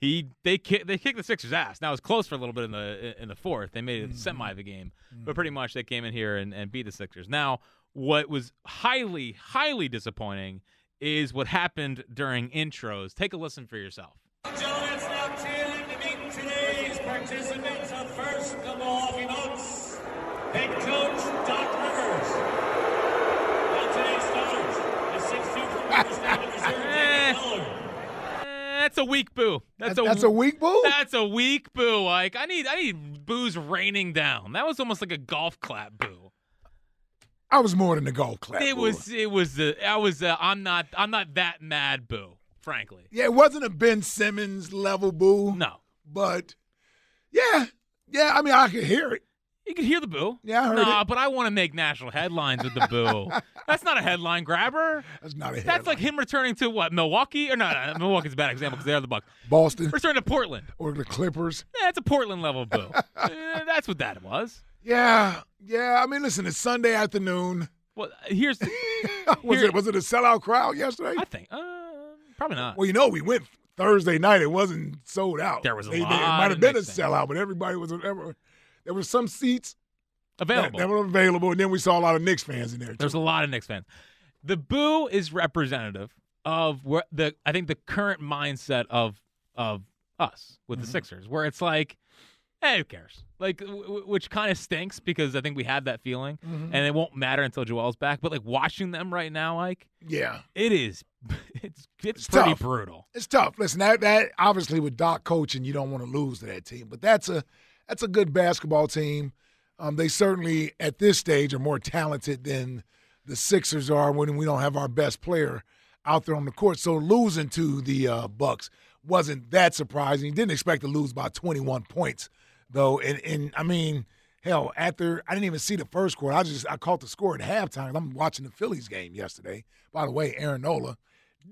he they ki- they kicked the Sixers' ass. Now it was close for a little bit in the in the fourth. They made it a semi of a game, but pretty much they came in here and, and beat the Sixers. Now what was highly highly disappointing is what happened during intros. Take a listen for yourself. That's a weak boo. That's a That's a weak boo? That's a weak boo. Like I need I need boos raining down. That was almost like a golf clap boo. I was more than a golf clap. It boo. was it was uh, I was I'm not I'm not that mad boo. Frankly, Yeah, it wasn't a Ben Simmons level boo. No. But yeah, yeah, I mean, I could hear it. You can hear the boo. Yeah, I heard nah, it. but I want to make national headlines with the boo. That's not a headline grabber. That's not a headline. That's like him returning to what Milwaukee or no, no, Milwaukee's a bad example because they're the Bucks. Boston Return to Portland. or the Clippers. Yeah, it's a Portland level boo. Eh, that's what that was. Yeah, yeah. I mean, listen, it's Sunday afternoon. Well, here's the, was here- it was it a sellout crowd yesterday? I think uh, probably not. Well, you know, we went Thursday night. It wasn't sold out. There was a They- they- lot It might have been a sellout, but everybody was. There there were some seats Available. that were available, and then we saw a lot of Knicks fans in there. Too. There's a lot of Knicks fans. The boo is representative of where the I think the current mindset of of us with the Mhm. Sixers, where it's like, hey, who cares? Like, w- which kind of stinks because I think we had that feeling, Mhm. and it won't matter until Joel's back. But like watching them right now, like, Yeah. it is, it's it's, It's pretty tough. brutal. It's tough. Listen, that that obviously with Doc coaching, you don't want to lose to that team, but that's a that's a good basketball team. Um, they certainly at this stage are more talented than the Sixers are when we don't have our best player out there on the court. So losing to the uh, Bucks wasn't that surprising. You didn't expect to lose by 21 points though, and and I mean. Hell, after I didn't even see the first quarter, I just I caught the score at halftime. I'm watching the Phillies game yesterday. By the way, Aaron Nola,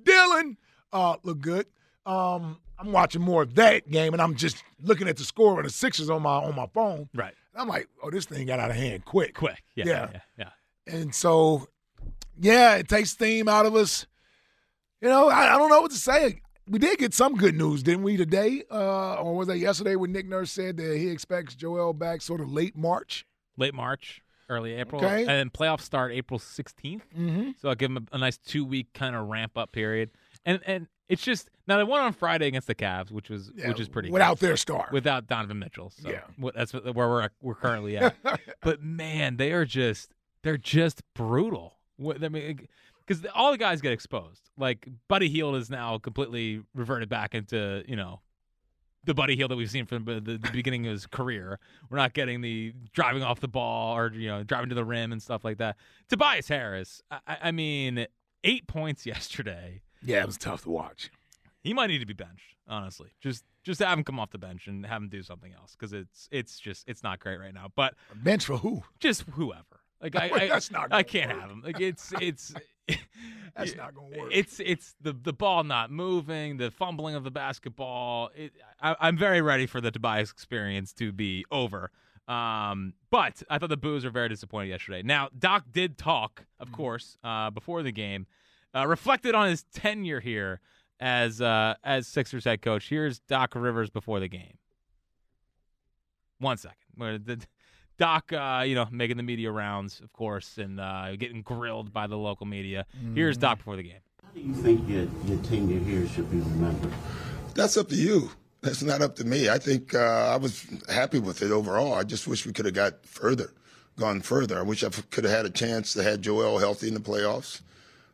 Dylan uh, look good. Um, I'm watching more of that game, and I'm just looking at the score of the Sixers on my on my phone. Right. And I'm like, oh, this thing got out of hand quick. Quick. Yeah. Yeah. Yeah. yeah. And so, yeah, it takes steam out of us. You know, I, I don't know what to say. We did get some good news, didn't we, today? Uh, or was that yesterday when Nick Nurse said that he expects Joel back sort of late March? Late March, early April, Okay. and then playoffs start April 16th. Mm-hmm. So I'll give him a, a nice two week kind of ramp up period. And and it's just now they won on Friday against the Cavs, which was Yeah, which is pretty without good. their star. without Donovan Mitchell. So Yeah. that's where we're we're currently at. but man, they are just they're just brutal. What- I mean, because all the guys get exposed. Like Buddy Hield is now completely reverted back into you know the Buddy Hield that we've seen from uh, the, the beginning of his career. We're not getting the driving off the ball or you know driving to the rim and stuff like that. Tobias Harris, I, I- I mean, eight points yesterday. Yeah, it was tough to watch. He might need to be benched, honestly. Just just have him come off the bench and have him do something else because it's it's just it's not great right now. But bench for who? Just whoever. Like I, I That's not I can't work. have him. Like it's it's That's not going to work. it's it's the the ball not moving, the fumbling of the basketball. It, I, I'm very ready for the Tobias experience to be over. Um, but I thought the Boos were very disappointed yesterday. Now Doc did talk, of course, uh, before the game, uh, reflected on his tenure here as uh, as Sixers head coach. Here's Doc Rivers before the game. One second. Where the Doc, uh, you know, making the media rounds, of course, and uh, getting grilled by the local media. Here's Mhm. Doc before the game. How do you think your, your tenure here should be remembered? That's up to you. That's not up to me. I think uh, I was happy with it overall. I just wish we could have got further, gone further. I wish I could have had a chance to have Joel healthy in the playoffs.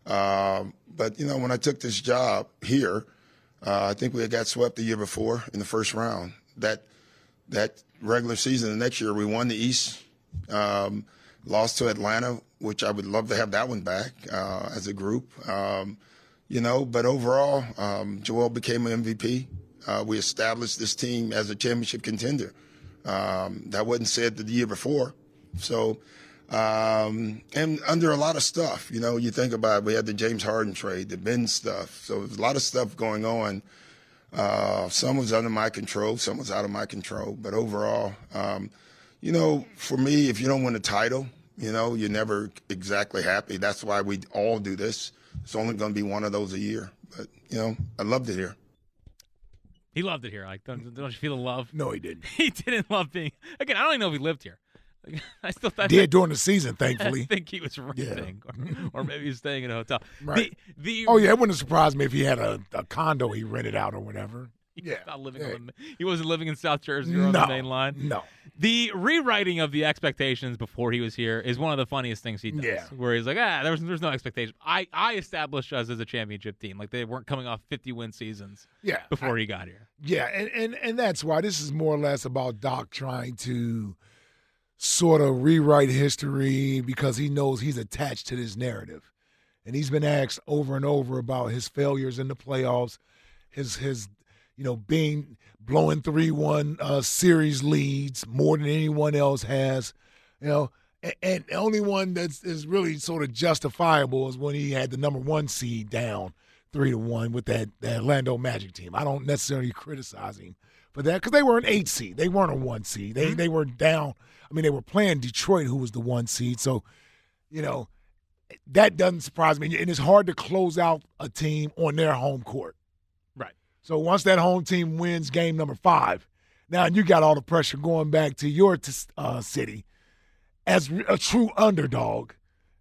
Um, but you know, when I took this job here, uh, I think we had got swept the year before in the first round. That that regular season, the next year we won the East, um, lost to Atlanta, which I would love to have that one back uh, as a group. Um, you know, but overall, um, Joel became an MVP. Uh, we established this team as a championship contender. Um, that wasn't said the year before. So, um, and under a lot of stuff, you know, you think about it, we had the James Harden trade, the Ben stuff. So there's a lot of stuff going on. Uh, some was under my control, some was out of my control. But overall, um, you know, for me, if you don't win a title, you know, you're never exactly happy. That's why we all do this. It's only going to be one of those a year. But, you know, I loved it here. He loved it here. Like, don't, don't you feel the love? No, he didn't. he didn't love being. Again, I don't even know if he lived here. I still I Did during the season, thankfully. I think he was renting, or, or maybe he was staying in a hotel. Right. The, the oh yeah, it wouldn't surprise me if he had a, a condo he rented out or whatever. Yeah, not living Yeah. the, he wasn't living in South Jersey or on No, the main line. no. The rewriting of the expectations before he was here is one of the funniest things he does. Yeah. Where he's like, ah, there's there's no expectation. I I established us as a championship team. Like they weren't coming off 50 win seasons. Yeah, Before he got here. Yeah, and, and and that's why this is more or less about Doc trying to sort of rewrite history because he knows he's attached to this narrative. And he's been asked over and over about his failures in the playoffs, his his you know being blowing 3-1 uh, series leads more than anyone else has, you know. And, the only one that's is really sort of justifiable is when he had the number 1 seed down three to one with that, that Orlando Magic team. I don't necessarily criticize him for that because they were an eight seed. They weren't a one seed. They they were down. I mean, they were playing Detroit, who was the one seed. So, you know, that doesn't surprise me. And it's hard to close out a team on their home court. Right. So once that home team wins game number five, now you got all the pressure going back to your t- uh, city as a true underdog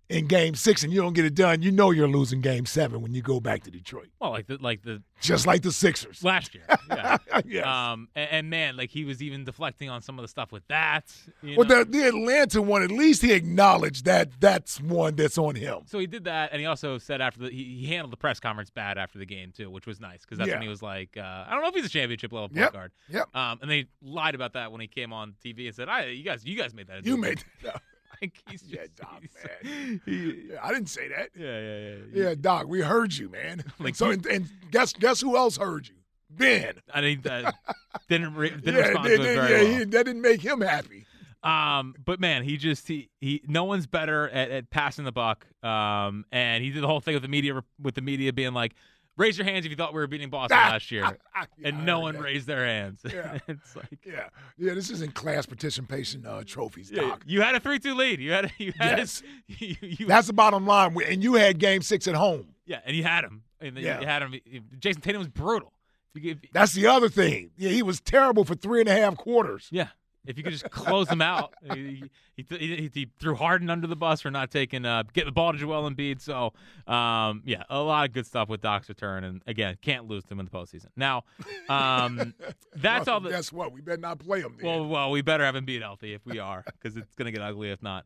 in game six and you don't get it done, you know you're losing game seven when you go back to Detroit. Well, like the like the Just like the Sixers. last year. Yeah. Yes. Um, and, and man, like he was even deflecting on some of the stuff with that. You Well, know? the, the Atlanta one, at least he acknowledged that that's one that's on him. So he did that, and he also said after the he, he handled the press conference bad after the game too, which was nice because that's Yeah. when he was like, uh, I don't know if he's a championship level point Yep. guard. Yep. Um, and they lied about that when he came on TV and said, "I, you guys, you guys made that. You made that. Like he's just, yeah, Doc, man. Yeah, I didn't say that. Yeah, yeah, yeah. Yeah, Doc, we heard you, man. Like so, and, and guess guess who else heard you? Ben. I think that didn't re- didn't yeah, respond they- to it very yeah, well. he- that didn't make him happy. Um, but man, he just he, he no one's better at, at passing the buck. Um, and he did the whole thing with the media with the media being like, "Raise your hands if you thought we were beating Boston ah, last year," ah, ah, and no one raised their hands. Yeah. it's like Yeah, yeah. This isn't class participation uh, trophies, yeah, Doc. you had a three-two lead. You had you had Yes. you, you, That's the bottom line. And you had Game Six at home. yeah, and you had him. And Yeah. you had him. Jayson Tatum was brutal. That's the other thing. Yeah, he was terrible for three and a half quarters. Yeah. If you could just close them out, he, he, he, he threw Harden under the bus for not taking uh, getting the ball to Joel Embiid. So, um, yeah, a lot of good stuff with Doc's return, and again, can't lose him in the postseason. Now, um, that's Well, all. The, Guess what? We better not play him. Then. well, well, we better have Embiid healthy if we are, because it's going to get ugly if not.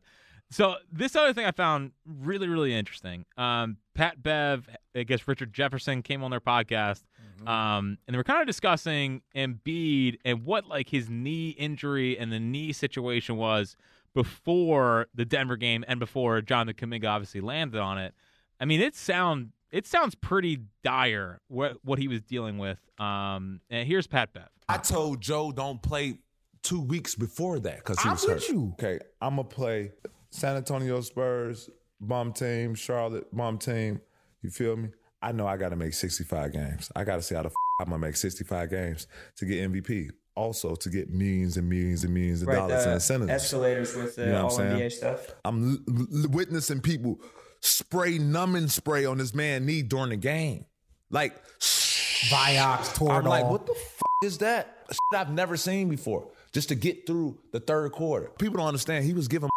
So this other thing I found really, really interesting. Um, Pat Bev, I guess Richard Jefferson came on their podcast, um, and they were kind of discussing Embiid and what like his knee injury and the knee situation was before the Denver game and before Jonathan Kuminga obviously landed on it. I mean, it sound it sounds pretty dire what what he was dealing with. Um, and here's Pat Bev. I told Joe don't play two weeks before that because he I'm was with hurt. you. Okay, I'm gonna play San Antonio Spurs, bomb team, Charlotte, bomb team. You feel me? I know I got to make 65 games. I got to see how the f- I'm gonna make 65 games to get MVP. Also to get millions and millions and millions of Right, dollars the in incentives. escalators with the You know All-NBA stuff. I'm l- l- witnessing people spray numbing spray on this man knee during the game. Like Vioxx, I'm like, what the f- is that? Shit I've never seen before. Just to get through the third quarter. People don't understand. He was giving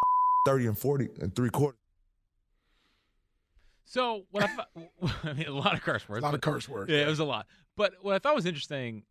30 and 40 and three quarters. So what I, thought, I mean, a lot of curse words. A lot of curse words, Yeah, yeah. it was a lot. But what I thought was interesting.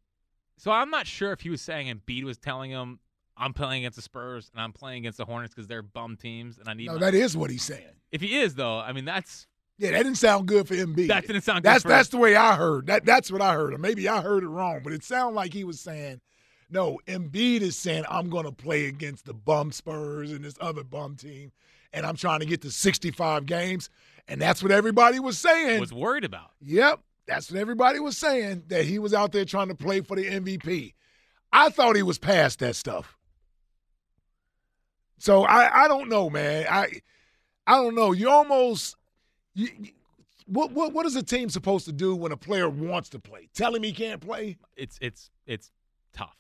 So I'm not sure if he was saying Embiid was telling him, "I'm playing against the Spurs and I'm playing against the Hornets because they're bum teams and I need." No, my-" that is what he's saying. If he is though, I mean that's Yeah, that didn't sound good for Embiid. That didn't sound good That's for- that's the way I heard. That that's what I heard. Or maybe I heard it wrong, but it sounded like he was saying, "No, Embiid is saying I'm going to play against the bum Spurs and this other bum team, and I'm trying to get to 65 games." And that's what everybody was saying. was worried about. Yep, that's what everybody was saying that he was out there trying to play for the MVP. I thought he was past that stuff. So I I don't know, man. I I don't know. You almost you, you- what what what is a team supposed to do when a player wants to play? Tell him he can't play? it's it's it's tough.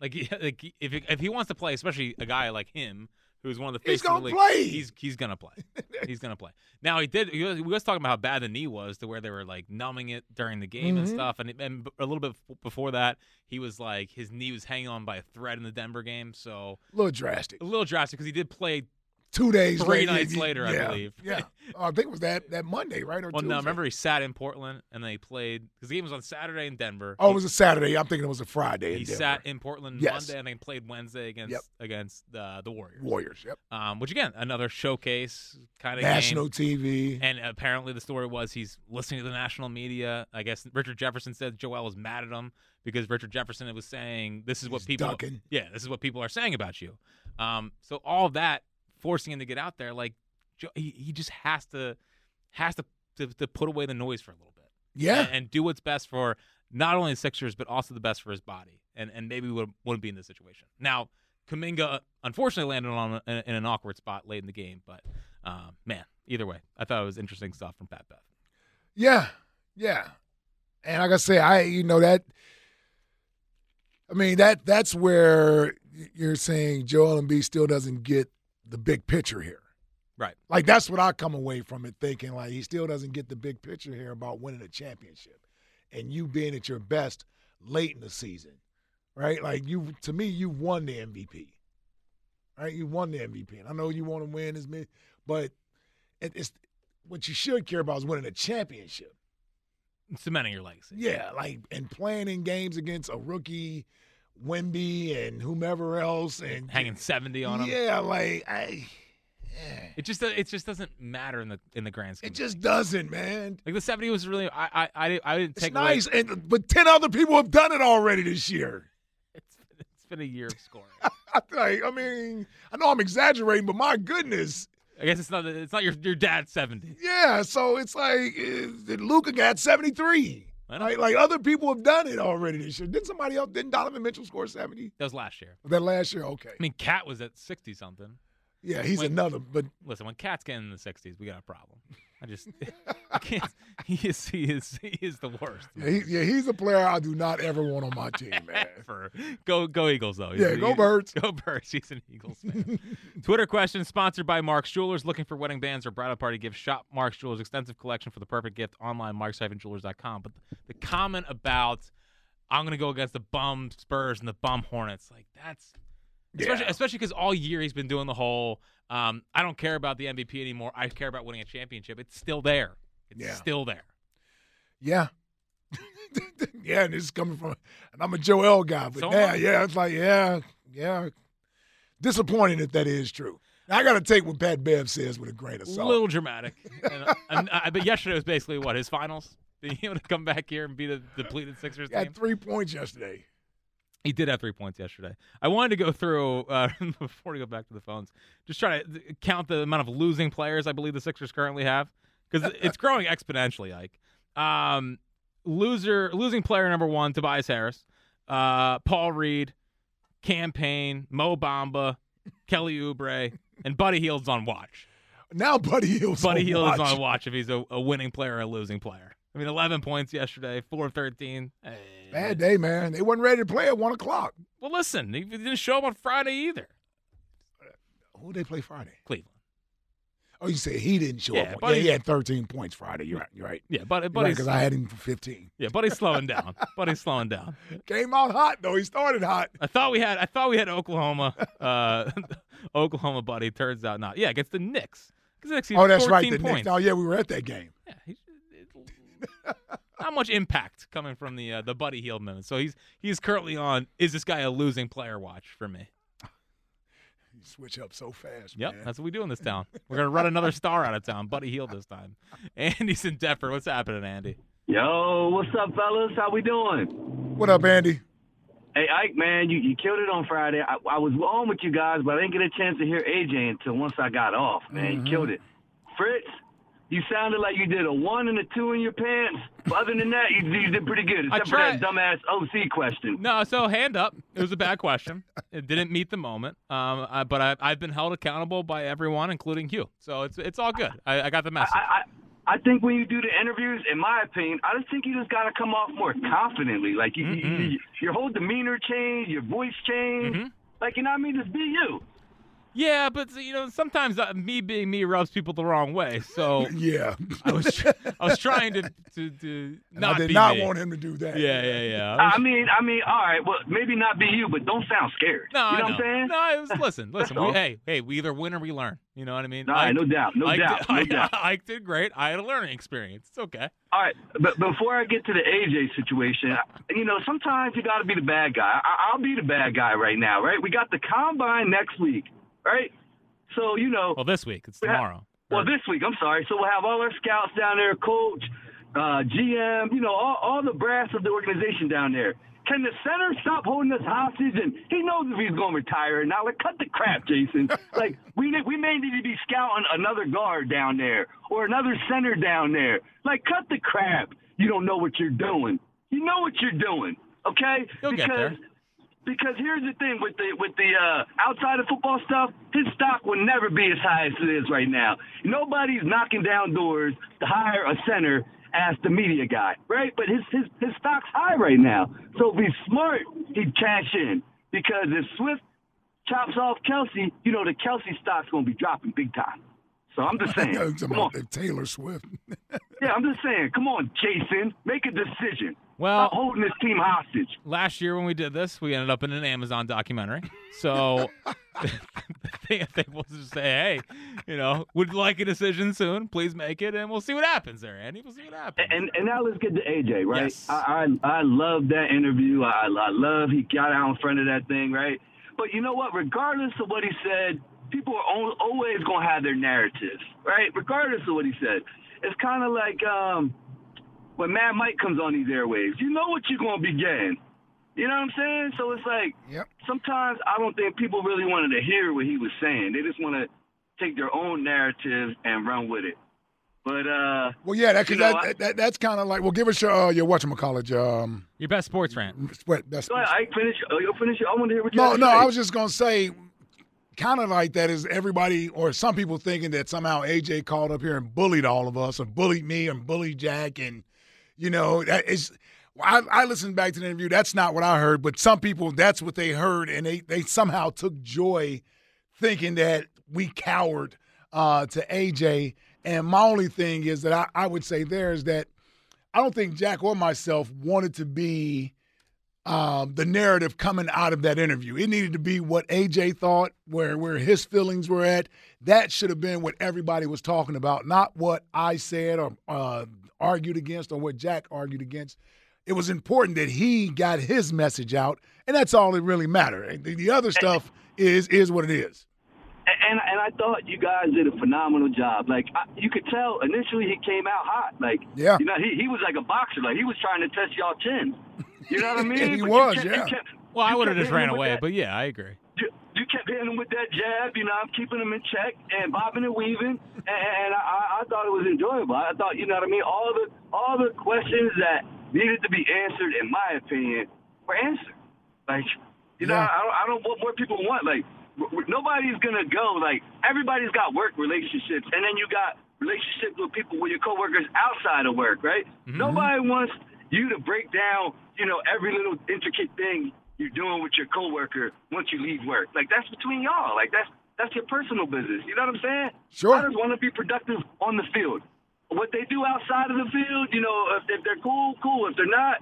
Like, like if if he wants to play, especially a guy like him, who's one of the He's faces of gonna the league, play. he's he's gonna play. he's gonna play. Now he did. He was, we was talking about how bad the knee was, to where they were like numbing it during the game and Mhm. stuff. And, and a little bit before that, he was like his knee was hanging on by a thread in the Denver game. So A little drastic. a little drastic because he did play Two days three later, nights yeah, later, I believe. Yeah, Oh, I think it was that that Monday, right? Or Well, no, Tuesday? remember he sat in Portland and they played because the game was on Saturday in Denver. Oh, He- it was a Saturday. I'm thinking it was a Friday. He sat in Portland Yes. Monday and then played Wednesday against Yep. against uh, the Warriors. Warriors. Yep. Um, which again, another showcase kind of National TV. And apparently, the story was he's listening to the national media. I guess Richard Jefferson said Joel was mad at him because Richard Jefferson was saying this is what He's people, ducking. yeah, this is what people are saying about you. Um, so all that forcing him to get out there, like he, he just has to has to, to to put away the noise for a little bit. Yeah. and, and do what's best for not only the Sixers but also the best for his body, and and maybe would wouldn't be in this situation now. Kuminga unfortunately landed on a, in an awkward spot late in the game, but um, man, either way, I thought it was interesting stuff from Pat Bev. Yeah, yeah. And like I say, I you know that. I mean that that's where you're saying Joel Embiid still doesn't get the big picture here. Right. Like that's what I come away from it thinking. Like he still doesn't get the big picture here about winning a championship, and you being at your best late in the season, right? Like you, to me, you've won the MVP, right? You won the MVP, and I know you want to win as many, but it- it's what you should care about is winning a championship. Cementing your legacy. Yeah, like and playing in games against a rookie, Wemby and whomever else, and Hanging 70 on him. Yeah, like I, It just it just doesn't matter in the in the grand scheme. it just doesn't, man. like the 70 was really I I I, I didn't It's take nice, away. and but ten other people have done it already this year. It's been a year of scoring. like, I mean, I know I'm exaggerating, but my goodness, I guess it's not it's not your your dad's 70. yeah. So it's like uh, Luka got 73. I Like, other people have done it already this year. Didn't somebody else? Didn't Donovan Mitchell score 70? That was last year. That last year, okay. I mean, Cat was at 60 something. Yeah, he's When- another. But Listen, when Cat's getting in the 60s, we got a problem. I just I can't. He is he is he is the worst. yeah, he, yeah, he's a player I do not ever want on my team, man. For go go Eagles though. Yeah, go Birds. Go Birds. He's an Eagles fan. Twitter question sponsored by Mark's Jewelers. Looking for wedding bands or bridal party gifts? Shop Mark's Jewelers extensive collection for the perfect gift online. Marks-jewelers.com. But the comment about I'm gonna go against the bum Spurs and the bum Hornets, like that's especially Yeah. especially because all year he's been doing the whole um, I don't care about the MVP anymore. I care about winning a championship. It's still there. It's Yeah. still there. Yeah. yeah, and this is coming from, and I'm a Joel guy, but So yeah, yeah, it's like, yeah, yeah. Disappointing if that is true. I got to take what Pat Bev says with a grain of salt. A little dramatic. and, and, uh, but yesterday was basically what his finals. Being able to come back here and beat a depleted Sixers He had team. three points yesterday. He did have three points yesterday. I wanted to go through uh, before we go back to the phones. Just try to count the amount of losing players I believe the Sixers currently have because it's growing exponentially. Ike, um, loser, losing player number one, Tobias Harris, uh, Paul Reed, Cam Payne, Mo Bamba, Kelly Oubre, and Buddy Hield's on watch. Now Buddy Hield's Buddy on Hield is on watch if he's a, a winning player or a losing player. I mean, 11 points yesterday, 4 of 13. Hey, Bad day, man. They wasn't ready to play at one o'clock. Well, listen, he didn't show up on Friday either. Who did they play Friday? Cleveland. Oh, you said he didn't show Yeah, up. Buddy- yeah, he had 13 points Friday. You're right. You're right. Yeah, but because Buddy's I had him for 15. yeah, Buddy's slowing down. Buddy's slowing down. Came out hot though. He started hot. I thought we had I thought we had Oklahoma, uh, Oklahoma Buddy. Turns out not. Yeah, against the Knicks. Knicks, Oh, that's right. 14 The Knicks. Oh, yeah, we were at that game. Yeah, he's, not much impact coming from the uh, the Buddy Hield minutes. So he's he's currently on. Is this guy a losing player? Watch for me. You switch up so fast. Yep, man. that's what we do in this town. We're gonna run another star out of town, Buddy Hield this time. Andy's in Deptford. What's happening, Andy? Yo, what's up, fellas? How we doing? What up, Andy? Hey, Ike, man, you, you killed it on Friday. I, I was on with you guys, but I didn't get a chance to hear AJ until once I got off, man. Mm-hmm. You killed it. Fritz, you sounded like you did a one and a two in your pants. But other than that, you, you did pretty good, except for that dumbass OC question. No, so hand up. It was a bad question. It didn't meet the moment. Um, I, but I, I've been held accountable by everyone, including you. So it's it's all good. I, I got the message. I, I, I think when you do the interviews, in my opinion, I just think you just got to come off more confidently. Like you, you, you, your whole demeanor change, your voice change. Mm-hmm. Like you know what I mean? Just be you. Yeah, but you know, sometimes uh, me being me rubs people the wrong way. So yeah, I was tr- I was trying to to, to not I did be not me. want him to do that. Yeah, yeah, yeah. I was- I mean, I mean, all right. Well, maybe not be you, but don't sound scared. no, you know, I what I'm saying? No, it was listen, listen. we, hey, hey, we either win or we learn. You know what I mean? All right, no doubt, no Ike doubt, Did, no Ike, doubt. Ike did great. I had a learning experience. It's okay. All right, but before I get to the AJ situation, you know, sometimes you got to be the bad guy. I, I'll be the bad guy right now, right? We got the combine next week, right? So you know, Well, this week it's we have- tomorrow. well, this week, I'm sorry. So we'll have all our scouts down there, coach, uh, GM, you know, all, all the brass of the organization down there. Can the center stop holding us hostage? And he knows if he's going to retire or not. Like, cut the crap, Jason. like, we we may need to be scouting another guard down there or another center down there. Like, cut the crap. You don't know what you're doing. You know what you're doing, okay? You'll get there. Because here's the thing with the with the uh, outside of football stuff, his stock will never be as high as it is right now. Nobody's knocking down doors to hire a center as the media guy, right? But his his his stock's high right now. So if he's smart, he'd cash in. Because if Swift chops off Kelce, you know the Kelce stock's gonna be dropping big time. So I'm just saying. Yeah, I'm talking come on. Taylor Swift. Yeah, I'm just saying. Come on, Jason, make a decision. Well, Stop holding this team hostage. Last year when we did this, we ended up in an Amazon documentary. So I think we'll just say, hey, you know, would like a decision soon. Please make it, and we'll see what happens there, Andy. We'll see what happens. And and now let's get to AJ, right? Yes. I, I I love that interview. I I love he got out in front of that thing, right? But you know what? Regardless of what he said, people are al- always gonna have their narratives, right? Regardless of what he said, it's kind of like um, when Mad Mike comes on these airwaves. You know what you're gonna be getting. You know what I'm saying? So it's like sometimes I don't think people really wanted to hear what he was saying. They just want to take their own narrative and run with it. But uh, Well, yeah, that, you cause know, that, I- that, that's kind of like. Well, give us your uh, your whatchamacallit, um, your best sports rant. What, best Go ahead, I finish. Oh, you'll finish. I want to hear what you No, no, say. I was just gonna say, kind of like that is everybody or some people thinking that somehow AJ called up here and bullied all of us, or bullied me, and bullied Jack, and you know that is. I, I listened back to the interview. That's not what I heard, but some people that's what they heard, and they they somehow took joy thinking that we cowered uh, to AJ. And my only thing is that I, I would say there is that I don't think Jack or myself wanted to be um, the narrative coming out of that interview. It needed to be what AJ thought, where where his feelings were at. That should have been what everybody was talking about, not what I said or uh, argued against or what Jack argued against. It was important that he got his message out, and that's all that really mattered. The, the other stuff is is what it is. and and I thought you guys did a phenomenal job. Like I, you could tell initially he came out hot. Like Yeah. you know he he was like a boxer. Like he was trying to test y'all chins. You know what I mean? He But was, kept- yeah. kept- Well, I would have just ran away, that- but yeah, I agree. You, kept hitting him with that jab. You know, I'm keeping him in check and bobbing and weaving, and, and I, I thought it was enjoyable. I thought, you know what I mean. All the all the questions that needed to be answered, in my opinion, were answered. Like, you know, Yeah. I don't, I don't what more people want. Like, w- w- nobody's gonna go. Like, everybody's got work relationships, and then you got relationships with people with your coworkers outside of work, right? Mm-hmm. Nobody wants you to break down, you know, every little intricate thing you're doing with your coworker once you leave work. Like that's between y'all. Like that's that's your personal business. You know what I'm saying? Sure. I just want to be productive on the field. What they do outside of the field, you know, if, if they're cool, cool. If they're not,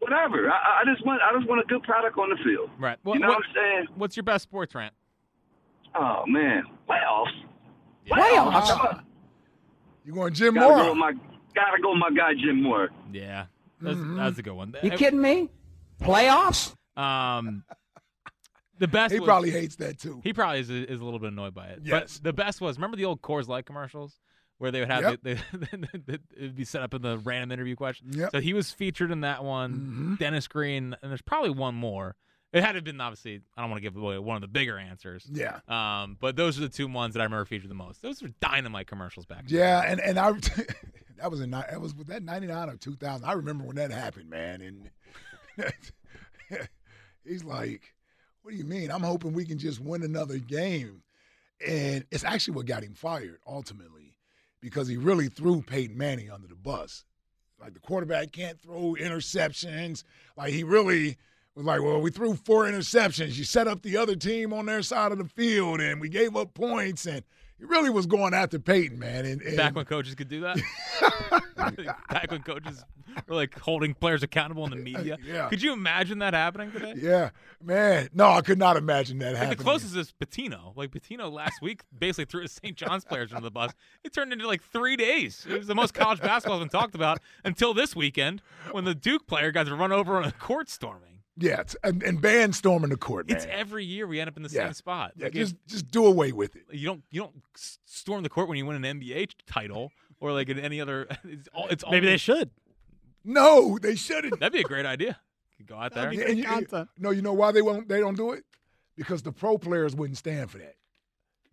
whatever. I, I just want I just want a good product on the field. Right. Well, you know what- what I'm saying? What's your best sports rant? Oh man, playoffs. Playoffs? You going Jim Gotta Moore? with my gotta go with my guy Jim Mora. Yeah, that's, Mm-hmm. that's a good one. You kidding me? Playoffs? Um, the best. He was- probably hates that too. He probably is, is a little bit annoyed by it. Yes. But the best was remember the old Coors Light commercials where they would have Yep. the, the, the, it'd be set up in the random interview question. Yep. Mm-hmm. So he was featured in that one. Dennis Green, and there's probably one more. It had to have been obviously. I don't want to give away one of the bigger answers. Yeah. Um, but those are the two ones that I remember featured the most. Those were dynamite commercials back. then. Yeah, and and I that was in that was was that ninety nine or two thousand. I remember when that happened, man. And he's like, "What do you mean? I'm hoping we can just win another game." And it's actually what got him fired ultimately, because he really threw Peyton Manning under the bus. Like the quarterback can't throw interceptions. Like he really was like, well, we threw four interceptions. You set up the other team on their side of the field, and we gave up points. And he really was going after Peyton, man. And, and Back when coaches could do that. Back when coaches were like holding players accountable in the media. Yeah. Could you imagine that happening today? yeah, man, no, I could not imagine that Like happening. the closest is Pitino. Like Pitino last week basically threw his St. John's players under the bus. It turned into like three days. It was the most college basketball has been talked about until this weekend when the Duke player got to run over on a court storming. Yeah, it's, and, and ban storming the court, man. It's every year we end up in the Yeah. same spot. Yeah, Like, just it- just do away with it. you don't you don't storm the court when you win an NBA title or like in any other. It's, all, it's Maybe only- they should. No, they shouldn't. That'd be a great idea. You could go out there. And you- you- no, you know why they won't? They don't do it because the pro players wouldn't stand for that.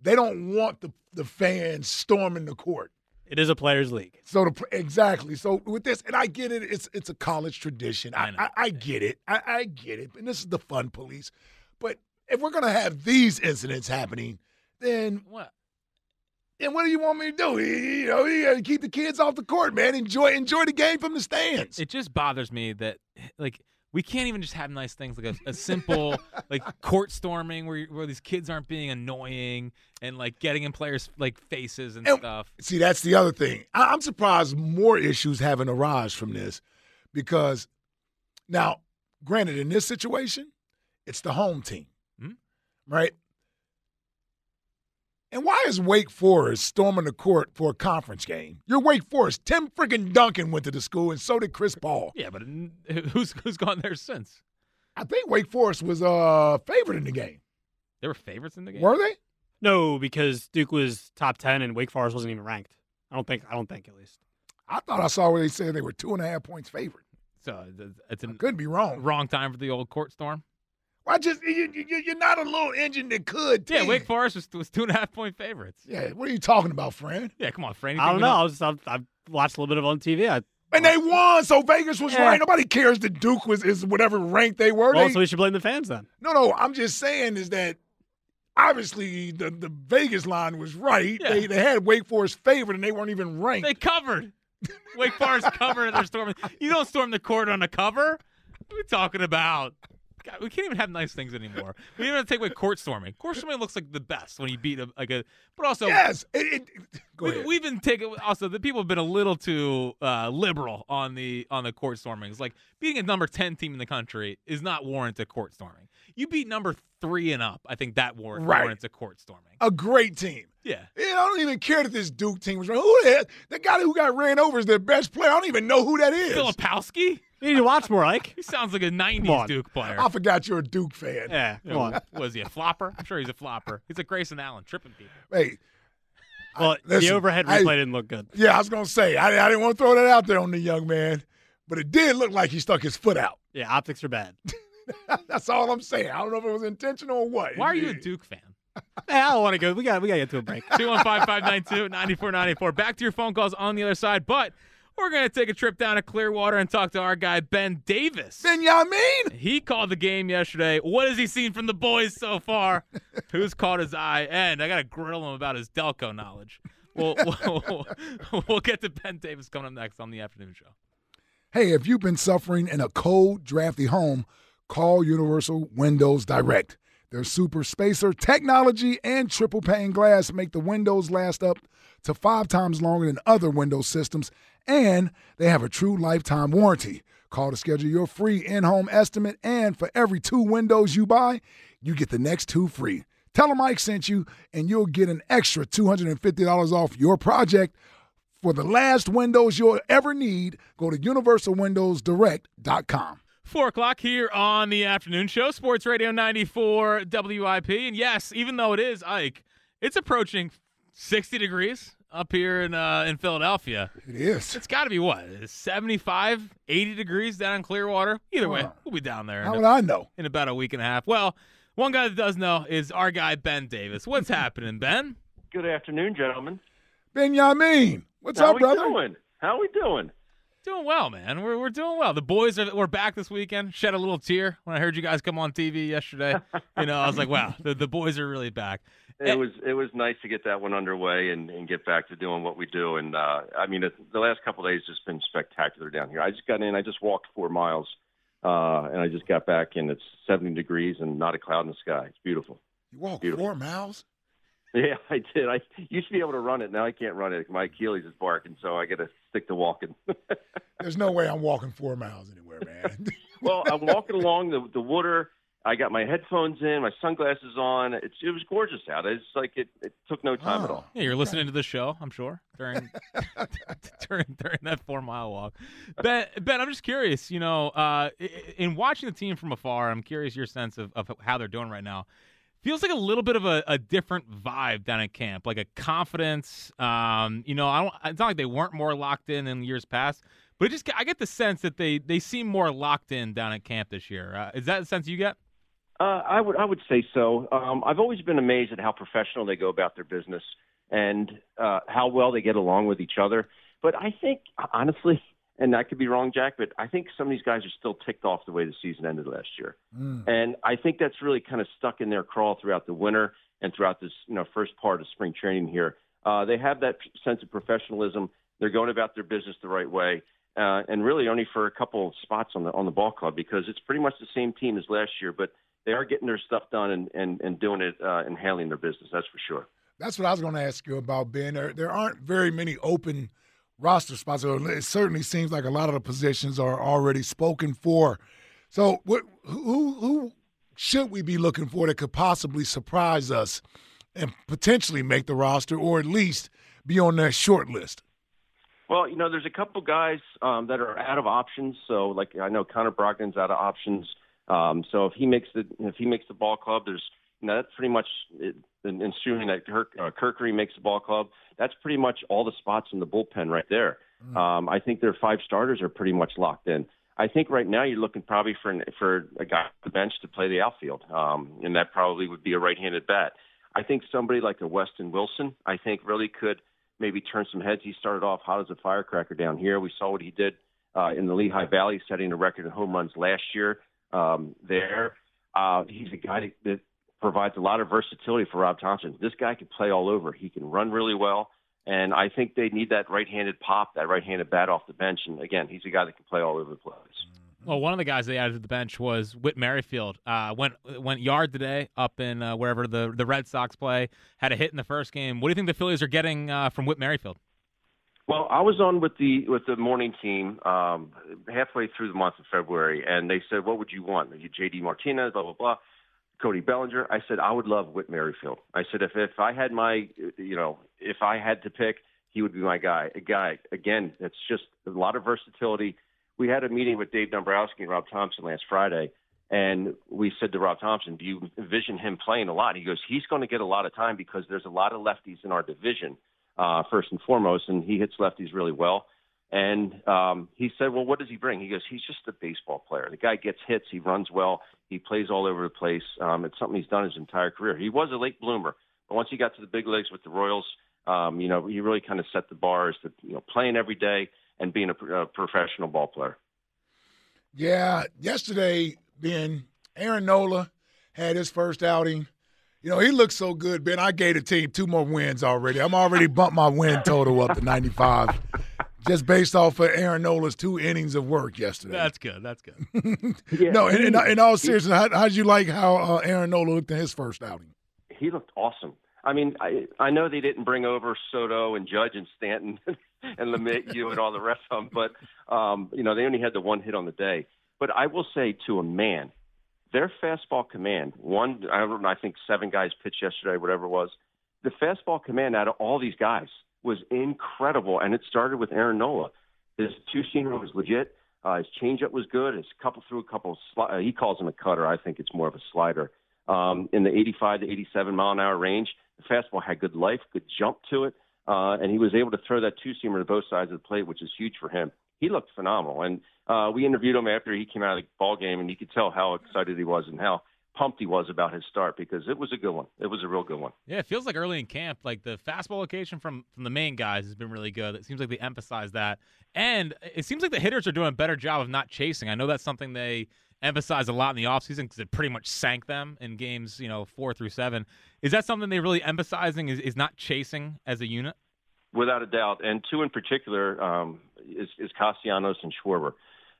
They don't want the the fans storming the court. It is a players' league. So the exactly. So with this, and I get it. It's it's a college tradition. I I, I get it. I, I get it. And this is the fun police. But if we're gonna have these incidents happening, then what? And what do you want me to do? You know, you gotta keep the kids off the court, man. Enjoy enjoy the game from the stands. It just bothers me that like we can't even just have nice things like a, a simple like court storming where where these kids aren't being annoying and like getting in players like faces and, And- stuff. See, that's the other thing. I- I'm surprised more issues haven't arisen from this because Now, granted, in this situation, it's the home team, Hmm? right? And why is Wake Forest storming the court for a conference game? You're Wake Forest. Tim freaking Duncan went to the school, and so did Chris Paul. Yeah, but who's who's gone there since? I think Wake Forest was uh favored in the game. They were favorites in the game. Were they? No, because Duke was top ten and Wake Forest wasn't even ranked. I don't think. I don't think at least. I thought I saw where they said they were two and a half points favored. So th- it's a Could be wrong. wrong time for the old court storm. Why just you, you, you're not a little engine that could? Yeah. Wake Forest was, was two and a half point favorites. Yeah, what are you talking about, friend? Yeah, come on, Franny. I don't know. I was, I've, I've watched a little bit of it on TV. I, And they won, so Vegas was Yeah. right. Nobody cares that Duke was is whatever rank they were. well, They- so we should blame the fans then. no, no, I'm just saying is that obviously the, the Vegas line was right. Yeah. They, they had Wake Forest favored and they weren't even ranked. They covered. Wake Forest covered. They're storming. You don't storm the court on a cover. What are we talking about? God, we can't even have nice things anymore. We even have to take away court storming. Court storming looks like the best when you beat a like a. But also, yes, it, it, go we, ahead. we've been taking. Also, the people have been a little too uh, liberal on the on the court stormings. Like beating a number ten team in the country is not warranted court storming. You beat number three and up. I think that war- Right. warrants a court storming. a great team. Yeah. Yeah, I don't even care that this Duke team was right. Who the hell? The guy who got ran over is their best player. I don't even know who that is. Filipowski? You need to watch more, Ike. He sounds like a '90s. Duke player. I forgot you're a Duke fan. Yeah, Yeah, come on. Was he a flopper? I'm sure he's a flopper. He's a Grayson Allen, tripping people. Hey, Well, the listen, overhead I- replay didn't look good. yeah, I was gonna say I, I didn't want to throw that out there on the young man, but it did look like he stuck his foot out. Yeah, optics are bad. That's all I'm saying. I don't know if it was intentional or what. Why are you a Duke fan? Hey, I don't want to go. We got. We got to get to a break. 215-592-9494. Back to your phone calls on the other side, but we're going to take a trip down to Clearwater and talk to our guy, Ben Davis. Benjamin? He called the game yesterday. What has he seen from the boys so far? Who's caught his eye? And I got to grill him about his Delco knowledge. We'll, we'll, we'll get to Ben Davis coming up next on the afternoon show. Hey, if you've been suffering in a cold, drafty home, call Universal Windows Direct. Their super spacer technology and triple pane glass make the windows last up to five times longer than other Windows systems, and they have a true lifetime warranty. Call to schedule your free in home estimate, and for every two windows you buy, you get the next two free. Tell them Mike sent you, and you'll get an extra $250 off your project. For the last windows you'll ever need, go to universalwindowsdirect.com. Four o'clock here on the afternoon show, Sports Radio 94 WIP. And yes, even though it is Ike, it's approaching 60 degrees up here in uh, in Philadelphia. It is. It's got to be what 75, 80 degrees down in Clearwater. Either way, Wow. we'll be down there. How would a- I know? In about a week and a half. Well, one guy that does know is our guy Ben Davis. What's happening, Ben? Good afternoon, gentlemen. Ben Benjamin, what's How up, we brother? doing? How are we doing? Doing well, man. We're we're doing well. The boys are we're back this weekend. Shed a little tear when I heard you guys come on TV yesterday. you know, I was like, wow, the, the boys are really back. It was it was nice to get that one underway and, and get back to doing what we do. And uh, I mean, it, the last couple of days has been spectacular down here. I just got in. I just walked four miles, uh, and I just got back, and it's 70 degrees and not a cloud in the sky. It's beautiful. You walk Beautiful. four miles? Yeah, I did. I used to be able to run it. Now I can't run it. My Achilles is barking, so I got to stick to walking. There's no way I'm walking four miles anywhere, man. well, I'm walking along the the water. I got my headphones in, my sunglasses on. It's it was gorgeous out. It's like it, it took no time at all. Yeah, you're listening to the show, I'm sure, during during during that four mile walk. Ben, Ben, I'm just curious. You know, uh, in watching the team from afar, I'm curious your sense of, of how they're doing right now. Feels like a little bit of a, a different vibe down at camp, like a confidence. Um, you know, I don't. It's not like they weren't more locked in in years past, but it just I get the sense that they they seem more locked in down at camp this year. Uh, is that the sense you get? Uh, I would I would say so. Um, I've always been amazed at how professional they go about their business and uh, how well they get along with each other. But I think honestly, and I could be wrong, Jack, but I think some of these guys are still ticked off the way the season ended last year. And I think that's really kind of stuck in their crawl throughout the winter and throughout this, you know, first part of spring training here. Uh, they have that sense of professionalism. They're going about their business the right way, uh, and really only for a couple of spots on the on the ball club because it's pretty much the same team as last year. But they are getting their stuff done and and, and doing it uh, and handling their business. That's for sure. That's what I was going to ask you about, Ben. There, there aren't very many open roster spots. It certainly seems like a lot of the positions are already spoken for. So, what, who who should we be looking for that could possibly surprise us and potentially make the roster, or at least be on that short list? Well, you know, there's a couple guys um, that are out of options. So, like I know Connor Brogdon's out of options. Um, so if he makes the if he makes the ball club, there's know that's pretty much it, assuming that Kirk, uh, Kerkering makes the ball club, that's pretty much all the spots in the bullpen right there. Mm. Um, I think their five starters are pretty much locked in. I think right now you're looking probably for an, for a guy on the bench to play the outfield, um, and that probably would be a right-handed bat. I think somebody like a Weston Wilson, I think really could maybe turn some heads. He started off hot as a firecracker down here. We saw what he did uh, in the Lehigh Valley, setting a record in home runs last year um, there. Uh, he's a guy that provides a lot of versatility for Rob Thompson. This guy can play all over. He can run really well. And I think they need that right-handed pop, that right-handed bat off the bench. And again, he's a guy that can play all over the place. Well, one of the guys they added to the bench was Whit Merrifield. Uh, went went yard today up in uh, wherever the the Red Sox play. Had a hit in the first game. What do you think the Phillies are getting uh, from Whit Merrifield? Well, I was on with the with the morning team um, halfway through the month of February, and they said, "What would you want? You J.D. Martinez, blah blah blah." Cody Bellinger. I said I would love Whit Merrifield. I said if if I had my you know if I had to pick, he would be my guy. A guy again. It's just a lot of versatility. We had a meeting with Dave Dombrowski and Rob Thompson last Friday, and we said to Rob Thompson, "Do you envision him playing a lot?" He goes, "He's going to get a lot of time because there's a lot of lefties in our division, uh, first and foremost, and he hits lefties really well." And um, he said, "Well, what does he bring?" He goes, "He's just a baseball player. The guy gets hits. He runs well. He plays all over the place. Um, it's something he's done his entire career. He was a late bloomer, but once he got to the big leagues with the Royals, um, you know, he really kind of set the bar as to you know playing every day and being a, a professional ball player." Yeah, yesterday, Ben Aaron Nola had his first outing. You know, he looked so good, Ben. I gave the team two more wins already. I'm already bumped my win total up to 95 just based off of Aaron Nola's two innings of work yesterday. That's good. That's good. yeah, no, in, in, in, all seriousness, how, how did you like how uh, Aaron Nola looked in his first outing? He looked awesome. I mean, I I know they didn't bring over Soto and Judge and Stanton and LeMahieu and all the rest of them, but um, you know they only had the one hit on the day. But I will say to a man, their fastball command. One, I don't know, I think seven guys pitched yesterday, whatever it was. The fastball command out of all these guys was incredible, and it started with Aaron Nola. His two seamer was legit. Uh, his changeup was good. His couple threw a couple. Sli- uh, he calls him a cutter. I think it's more of a slider. Um, in the 85 to 87 mile an hour range, the fastball had good life, good jump to it, uh, and he was able to throw that two seamer to both sides of the plate, which is huge for him. He looked phenomenal, and uh, we interviewed him after he came out of the ball game, and you could tell how excited he was and how pumped he was about his start because it was a good one. It was a real good one. Yeah, it feels like early in camp, like the fastball location from from the main guys has been really good. It seems like they emphasize that, and it seems like the hitters are doing a better job of not chasing. I know that's something they emphasize a lot in the offseason because it pretty much sank them in games, you know, four through seven. Is that something they really emphasizing? Is is not chasing as a unit? Without a doubt, and two in particular um, is, is Castellanos and Schwarber.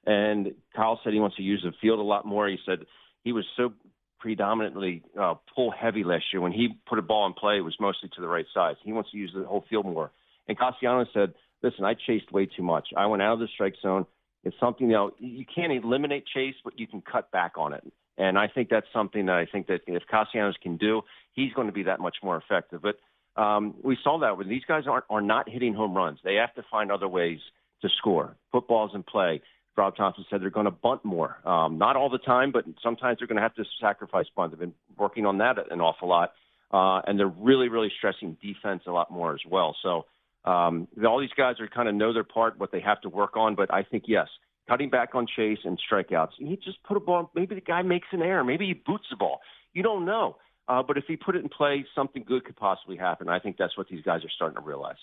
And Kyle said he wants to use the field a lot more. He said he was so predominantly uh, pull heavy last year. When he put a ball in play, it was mostly to the right side. He wants to use the whole field more. And Castellanos said, "Listen, I chased way too much. I went out of the strike zone. It's something you know you can't eliminate chase, but you can cut back on it. And I think that's something that I think that if Castellanos can do, he's going to be that much more effective. But um, we saw that when these guys aren't are not hitting home runs. They have to find other ways to score. Football's in play. Rob Thompson said they're going to bunt more. Um, not all the time, but sometimes they're going to have to sacrifice bunt. They've been working on that an awful lot, uh, and they're really, really stressing defense a lot more as well. So um, all these guys are kind of know their part, what they have to work on. But I think yes, cutting back on chase and strikeouts. He just put a ball. Maybe the guy makes an error. Maybe he boots the ball. You don't know. Uh, but if he put it in play, something good could possibly happen. I think that's what these guys are starting to realize.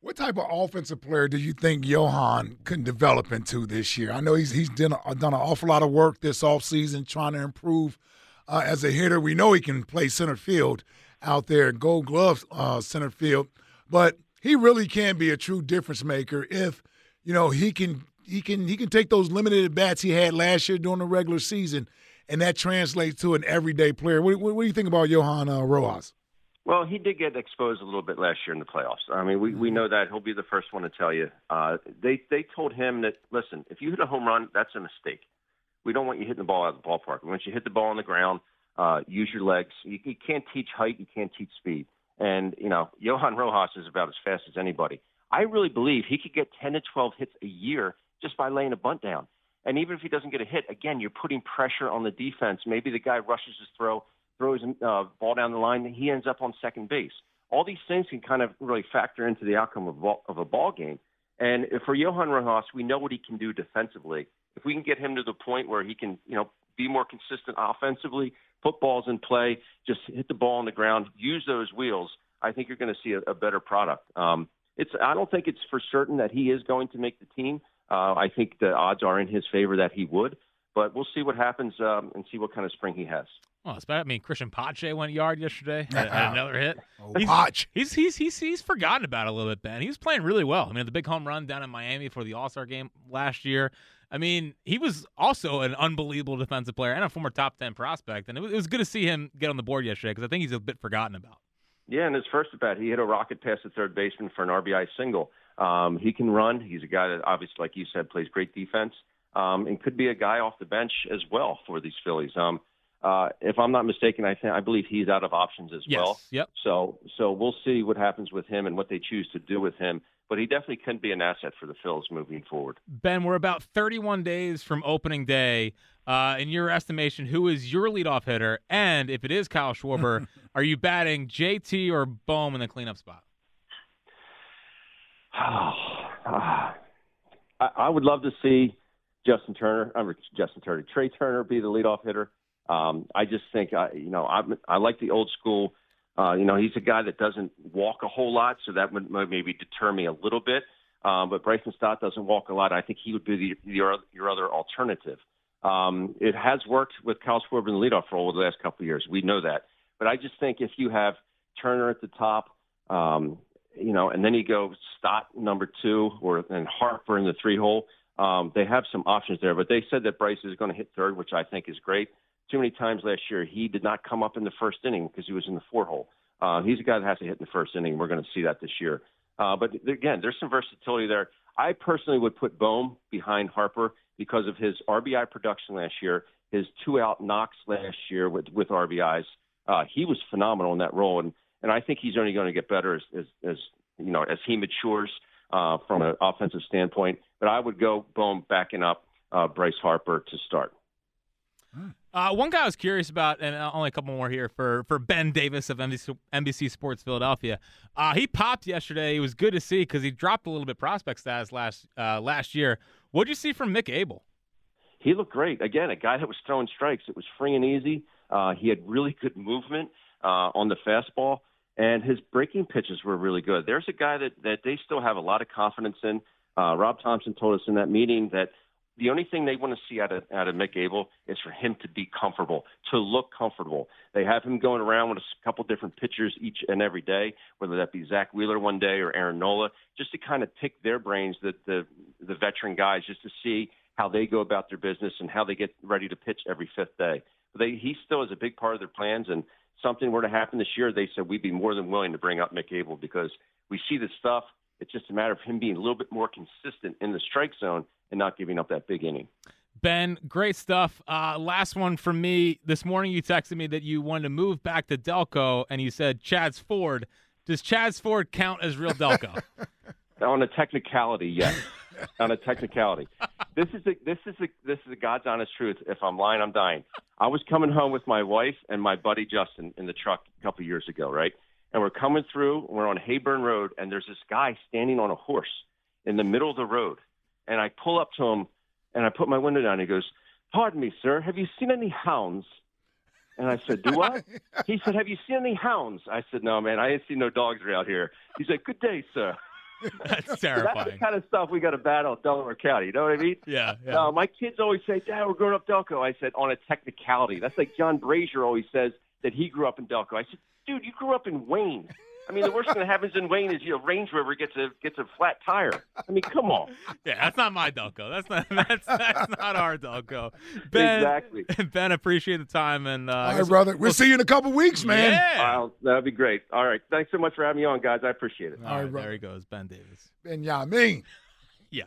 What type of offensive player do you think Johan can develop into this year? I know he's he's done, a, done an awful lot of work this offseason trying to improve uh, as a hitter. We know he can play center field out there, gold glove uh, center field, but he really can be a true difference maker if you know he can he can he can take those limited at bats he had last year during the regular season, and that translates to an everyday player. What, what, what do you think about Johan uh, Rojas? Well, he did get exposed a little bit last year in the playoffs. I mean, we, we know that he'll be the first one to tell you. Uh, they they told him that listen, if you hit a home run, that's a mistake. We don't want you hitting the ball out of the ballpark. We want you to hit the ball on the ground, uh, use your legs. You, you can't teach height, you can't teach speed. And you know, Johan Rojas is about as fast as anybody. I really believe he could get 10 to 12 hits a year just by laying a bunt down. And even if he doesn't get a hit, again, you're putting pressure on the defense. Maybe the guy rushes his throw, throws a uh, ball down the line, he ends up on second base. All these things can kind of really factor into the outcome of, of a ball game. And for Johan Rojas, we know what he can do defensively. If we can get him to the point where he can, you know, be more consistent offensively, put balls in play, just hit the ball on the ground, use those wheels, I think you're going to see a, a better product. Um, it's I don't think it's for certain that he is going to make the team. Uh, I think the odds are in his favor that he would, but we'll see what happens um, and see what kind of spring he has. Well, it's bad. I mean, Cristian Pache went yard yesterday, had, had another hit. Oh, he's, Pache. he's he's he's he's forgotten about it a little bit, Ben. He was playing really well. I mean, the big home run down in Miami for the All Star game last year. I mean, he was also an unbelievable defensive player and a former top ten prospect, and it was, it was good to see him get on the board yesterday because I think he's a bit forgotten about. Yeah, in his first at bat, he hit a rocket past the third baseman for an RBI single. Um, he can run. He's a guy that obviously, like you said, plays great defense, um, and could be a guy off the bench as well for these Phillies. Um, uh, if I'm not mistaken, I think I believe he's out of options as Yes, well. yep. So, so we'll see what happens with him and what they choose to do with him. But he definitely can be an asset for the Phils moving forward. Ben, we're about 31 days from opening day. Uh, in your estimation, who is your leadoff hitter? And if it is Kyle Schwarber, are you batting JT or Bohm in the cleanup spot? I, I would love to see Justin Turner, I mean, Justin Turner, Trea Turner be the leadoff hitter. Um, I just think, I, you know, I, I like the old school. Uh, you know, he's a guy that doesn't walk a whole lot, so that would maybe deter me a little bit. Um, but Bryson Stott doesn't walk a lot. I think he would be the, your, other alternative. Um, it has worked with Kyle Schwarber in the leadoff role over the last couple of years. We know that. But I just think if you have Turner at the top, um, you know, and then you go Stott number two or and Harper in the three hole. Um, they have some options there, but they said that Bryce is going to hit third, which I think is great. Too many times last year he did not come up in the first inning because he was in the four hole. Uh, he's a guy that has to hit in the first inning. We're going to see that this year. Uh, but again, there's some versatility there. I personally would put Bohm behind Harper because of his RBI production last year, his two out knocks last year with, with RBIs. Uh, he was phenomenal in that role, and and I think he's only going to get better as as, as you know as he matures uh, from an offensive standpoint. But I would go Bohm backing up uh, Bryce Harper to start. Uh, one guy I was curious about, and uh, only a couple more here for, for Ben Davis of NBC, NBC Sports Philadelphia. Uh, he popped yesterday. It was good to see because he dropped a little bit prospect status last uh, last year. What would you see from Mick Abel? he looked great. Again, a guy that was throwing strikes. It was free and easy. Uh, he had really good movement uh, on the fastball, and his breaking pitches were really good. There's a guy that that they still have a lot of confidence in. Rob Thompson told us in that meeting that the only thing they want to see out of out of Mick Abel is for him to be comfortable, to look comfortable. They have him going around with a couple different pitchers each and every day, whether that be Zack Wheeler one day or Aaron Nola, just to kind of pick their brains, the the, the veteran guys, just to see how they go about their business and how they get ready to pitch every fifth day. But they, he still is a big part of their plans, and something were to happen this year, they said we'd be more than willing to bring up Mick Abel because we see the stuff. It's just a matter of him being a little bit more consistent in the strike zone and not giving up that big inning. Ben, great stuff. Uh, last one from me. This morning you texted me that you wanted to move back to Delco, and you said Chadds Ford. Does Chadds Ford count as real Delco? On a technicality, yes. On a technicality, this is the this is the this is the God's honest truth. If I'm lying, I'm dying. I was coming home with my wife and my buddy Justin in the truck a couple years ago, right? And we're coming through. We're on Hayburn Road, and there's this guy standing on a horse in the middle of the road. And I pull up to him, and I put my window down. He goes, "Pardon me, sir. Have you seen any hounds?" And I said, "Do I?" he said, "Have you seen any hounds?" I said, "No, man. I ain't seen no dogs around here." He said, "Good day, sir." That's So that's the kind of stuff we got to battle at Delaware County. You know what I mean? Yeah, yeah. No, my kids always say, "Dad, we're growing up Delco." I said, "On a technicality." That's like John Brazier always says that he grew up in Delco. I said, "Dude, you grew up in Wayne. I mean, the worst thing that happens in Wayne is you know Range Rover gets a gets a flat tire. I mean, come on. Yeah, that's not my Delco. That's not that's that's not our Delco. Ben, Exactly. Ben, appreciate the time and uh, All right, brother. We'll see you in a couple weeks, man. Yeah. Wow, that'd be great. All right, thanks so much for having me on, guys. I appreciate it. All right, there he goes, Ben Davis. Ben Yamin. Yeah,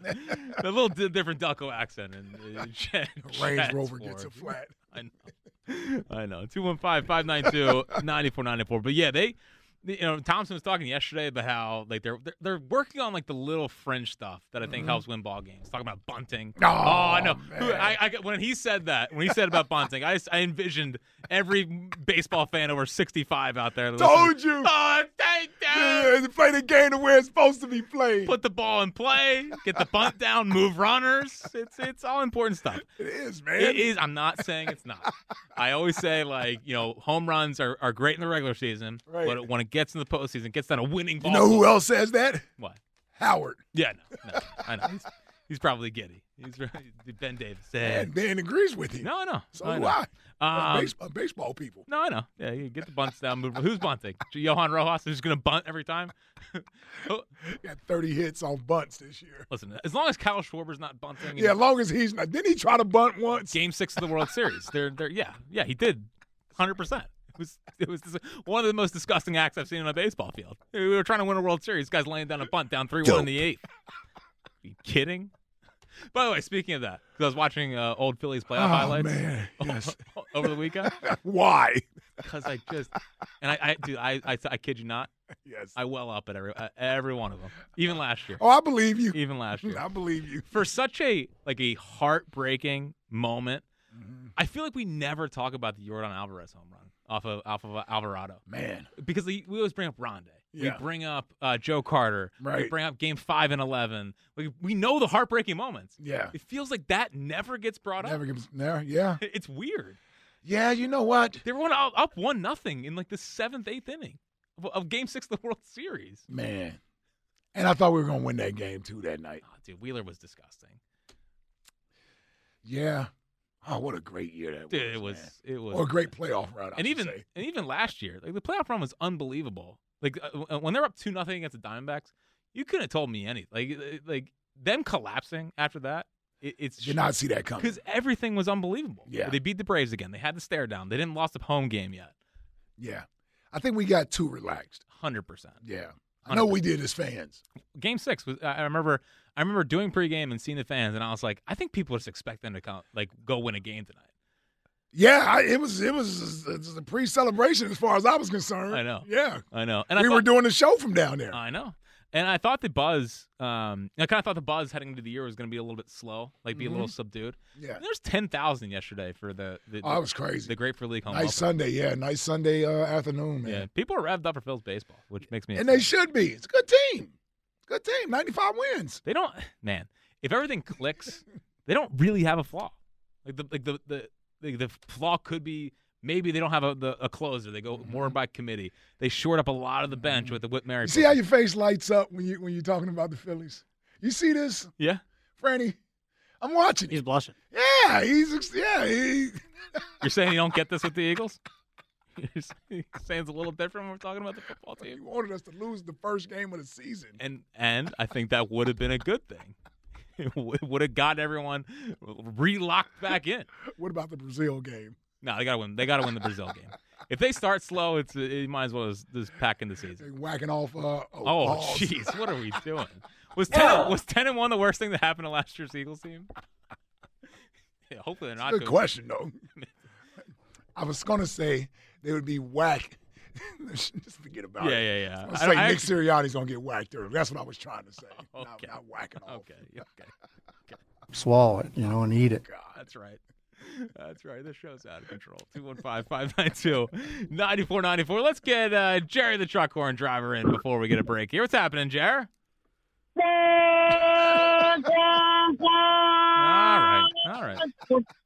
a little di- different Delco accent and uh, Jet- Range Jet's Rover gets a flat. I know. I know. 215 592 9494. But yeah, they, you know, Thompson was talking yesterday about how, like, they're they're, they're working on, like, the little fringe stuff that I think Mhm. helps win ball games. Talking about bunting. Oh, I know. I, I, when he said that, when he said about bunting, I, I envisioned every baseball fan over 65 out there. Told listening, you. Oh, thank you. Yeah, play the game the way it's supposed to be played. Put the ball in play, get the bunt down, move runners. It's it's all important stuff. It is, man. It is. I'm not saying it's not. I always say like you know home runs are, are great in the regular season, Right. but when it gets in the postseason, it gets down a winning You know who else says that? What? Howard. Yeah, no, no, I know. He's, probably giddy. He's right- Ben Davis. Yeah. And Ben agrees with him. No, no. know. So I do. I. Um, baseball, baseball people. No, I know. Yeah, you get the bunts down. Move. Who's bunting? Johan Rojas is going to bunt every time. Got 30 hits on bunts this year. Listen, as long as Kyle Schwarber's not bunting. Yeah, as long as he's not. Didn't he try to bunt once? Game six of the World Series. They're they're yeah yeah he did, hundred percent. It was it was one of the most disgusting acts I've seen on a baseball field. We were trying to win a World Series. Guy's laying down a bunt down three one in the eighth. Are you kidding? By the way, speaking of that, because I was watching uh, old Phillies playoff Oh, highlights man, yes. over the weekend. Why? Because I just and I, I dude, I, I I kid you not. Yes. I well up at every at every one of them, even last year. Oh, I believe you. Even last year. I believe you. For such a like a heartbreaking moment, Mm-hmm. I feel like we never talk about the Yordan Alvarez home run off of off of Alvarado. Man. because we, we always bring up Rondé. Yeah. We bring up uh, Joe Carter. Right. We bring up Game Five and Eleven. We we know the heartbreaking moments. Yeah. It feels like that never gets brought up. Never up. gives there. Yeah. It's weird. Yeah, you know what? They were up, up one nothing in like the seventh, eighth inning of, of Game Six of the World Series. Man. And I thought we were going to win that game too that night. Oh, dude, Wheeler was disgusting. Yeah. Oh, what a great year that Dude, was. it was man. it was Or a great playoff run. I and even say. and even last year, like the playoff run was unbelievable. Like uh, when they're up two nothing against the Diamondbacks, you couldn't have told me anything. Like uh, like them collapsing after that. It, it's Did not see that coming. because everything was unbelievable. Yeah. they beat the Braves again. They had the stare down. They didn't lost a home game yet. Yeah. I think we got too relaxed. Hundred percent. Yeah. I know we did as fans. Game six was. I I remember. I remember doing pregame and seeing the fans, and I was like, I think people just expect them to come, like go win a game tonight. Yeah, I, it was it was, a pre-celebration as far as I was concerned. I know. Yeah. I know. And I we thought, were doing the show from down there. I know. And I thought the buzz, um, I kind of thought the buzz heading into the year was going to be a little bit slow, like be a little Mhm. subdued. Yeah. And there's ten thousand yesterday for the. the Oh, that was crazy. The Great for League home. nice. Sunday, yeah, nice Sunday uh, afternoon, man. Yeah, people are revved up for Phil's baseball, which makes me. And they should be. It's a good team. Good team. Ninety-five wins. They don't, man. If everything clicks, they don't really have a flaw. Like the like the the the, the flaw could be maybe they don't have a the, a closer. They go mm-hmm. more by committee. They short up a lot of the bench mm-hmm. with the Whit Merrifield. See how your face lights up when you when you're talking about the Phillies. You see this, yeah. Franny? I'm watching. He's blushing. Yeah, he's yeah. He, You're saying you don't get this with the Eagles? You're saying it's a little different when we're talking about the football team. he wanted us to lose the first game of the season. And and I think that would have been a good thing. Would have got everyone relocked back in. What about the Brazil game? No, they gotta win. They gotta win the Brazil game. If they start slow, it's it might as well just, just pack in the season. They whacking off. Uh, oh, Oh, jeez, what are we doing? Was ten was ten and one the worst thing that happened to last year's Eagles team? Yeah, hopefully they're not. Good question though. I was gonna say they would be whack. Just forget about Yeah, it. yeah, yeah. I was I- gonna say I Nick actually- Sirianni's gonna get whacked early. That's what I was trying to say. Okay. Not, not whacking off. Okay, okay, Swallow it, you know, and eat it. God. that's right. That's right. This show's out of control. 215 592 9494. Let's get uh, Jerry the truck horn driver in before we get a break here. What's happening, Jerry? All right. All right.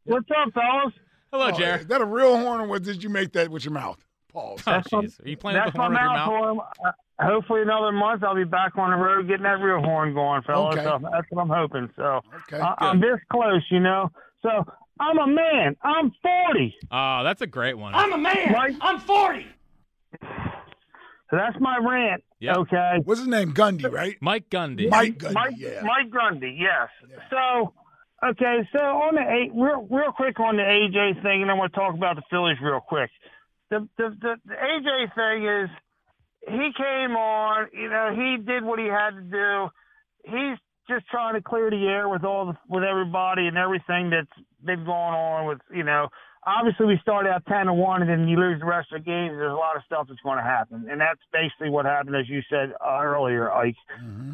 What's up, fellas? Hello, Oh, Jerry. Is that a real horn, or what did you make that with your mouth? Pause. Oh, jeez. Are you playing with That's the horn my with your mouth mouth? horn. Uh, hopefully, another month I'll be back on the road getting that real horn going, fellas. Okay. So that's what I'm hoping. So Okay, I, I'm this close, you know. So I'm a man. I'm 40. Oh, that's a great one. I'm a man. I'm 40. So that's my rant. Okay. What's his name? Gundy, right? Mike Gundy. Mike Gundy. Mike, yeah. Mike Gundy, yes. So, okay, so on the A- real real quick on the AJ thing, and I want to talk about the Phillies real quick. The the the, the AJ thing is he came on, you know, he did what he had to do. He's just trying to clear the air with all the, with everybody and everything that's been going on with you know. Obviously, we started out ten to one, and then you lose the rest of the games. There's a lot of stuff that's going to happen, and that's basically what happened, as you said uh, earlier, Ike.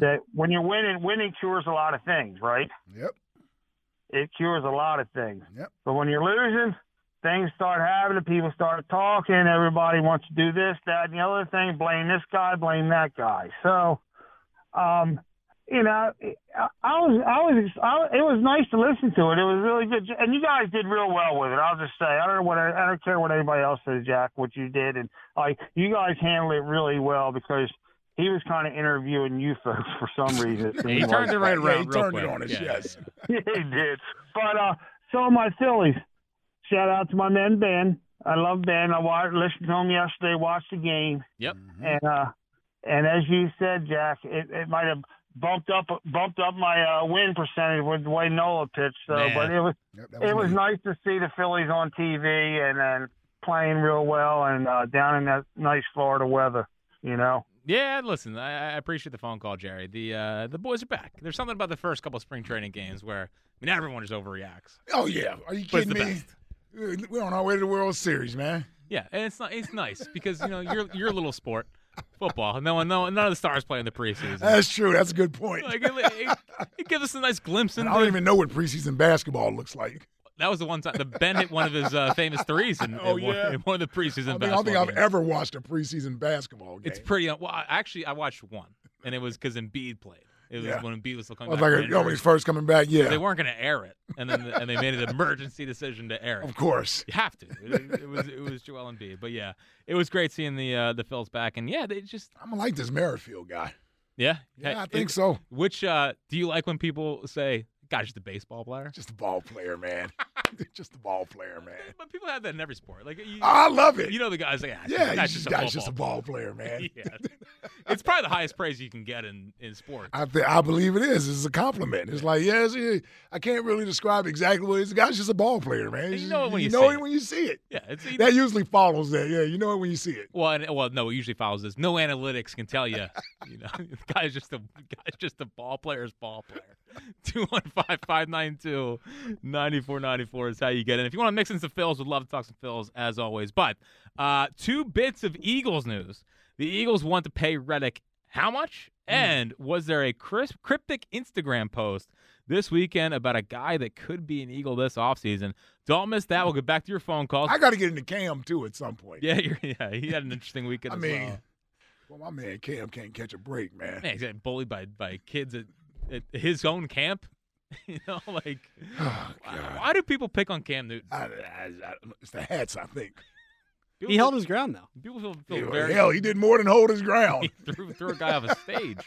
That when you're winning, winning cures a lot of things, right? Yep. It cures a lot of things. Yep. But when you're losing, things start happening. People start talking. Everybody wants to do this, that, and the other thing. Blame this guy. Blame that guy. So, um, you know, I, I was, I was, I, it was nice to listen to it. It was really good, and you guys did real well with it. I'll just say, I don't know what, I, I don't care what anybody else says, Jack, what you did, and like you guys handled it really well because. He was kind of interviewing you folks for some reason. He turned it right Yeah, around he real turned quick. it on us, Yeah. yes. yeah, he did. But uh, so my Phillies. Shout out to my man Ben. I love Ben. I watched, listened to him yesterday. Watched the game. Yep. And uh, and as you said, Jack, it, it might have bumped up bumped up my uh, win percentage with the way Nola pitched. So, Man. but it was that it was was nice to see the Phillies on TV and then playing real well and uh, down in that nice Florida weather. You know. Yeah, listen, I, I appreciate the phone call, Jerry. The uh, the boys are back. There's something about the first couple of spring training games where I mean everyone just overreacts. Oh yeah, are you But it's kidding the me? best. We're on our way to the World Series, man. Yeah, and it's not it's nice because you know you're you're a little sport, football. No one, no none of the stars play in the preseason. That's true. That's a good point. Like, it, it, it gives us a nice glimpse into. I don't even know what preseason basketball looks like. That was the one time the Ben hit one of his uh, famous threes in, Oh, in, one, yeah? in one of the preseason I, think, I don't think I've ever watched a preseason basketball game. It's pretty. Well, actually, I watched one, and it was because Embiid played. It was Yeah. when Embiid was looking I was back. like, oh, when he's first coming back, yeah. They weren't going to air it, and then and they made an emergency decision to air it. Of course. you have to. It, it was it was Joel Embiid, but yeah, it was great seeing the uh, the Phils back, and yeah, they just I'm gonna like this Merrifield guy. yeah Yeah, I think it- so. Which uh, do you like when people say, "Gosh, just a baseball player"? Just a ball player, man. just a ball player, man. But people have that in every sport. Like you, I love it. You know the guys like, ah, Yeah, that's just guy's football just a ball player, man. yeah, it's probably the highest praise you can get in in sports. I th- I believe it is. It's a compliment. It's like, yes, yeah, I can't really describe exactly what it is. The guy's just a ball player, man. you know it when you know see it when you see it. Yeah, it's That usually follows that. Yeah, you know it when you see it. Well, and, well, no, it usually follows this. No analytics can tell you. You know, the guy's just a guy's just a ball player's ball player. 215-592-9494 is how you get in. If you want to mix in some Phils, would love to talk some Phils as always. But uh, two bits of Eagles news. The Eagles want to pay Reddick how much? And was there a crisp, cryptic Instagram post this weekend about a guy that could be an Eagle this offseason? Don't miss that. We'll get back to your phone calls. I got to get into Cam too at some point. Yeah, you're, yeah, he had an interesting weekend I mean, well. well, my man Cam can't catch a break, man. Man, he's getting bullied by by kids at his own camp. you know, like Oh, why, why do people pick on Cam Newton? I, I, I, it's the hats, I think. He held his ground though. People feel, feel Hell, very Hell, he did more than hold his ground. he threw, threw a guy off a stage.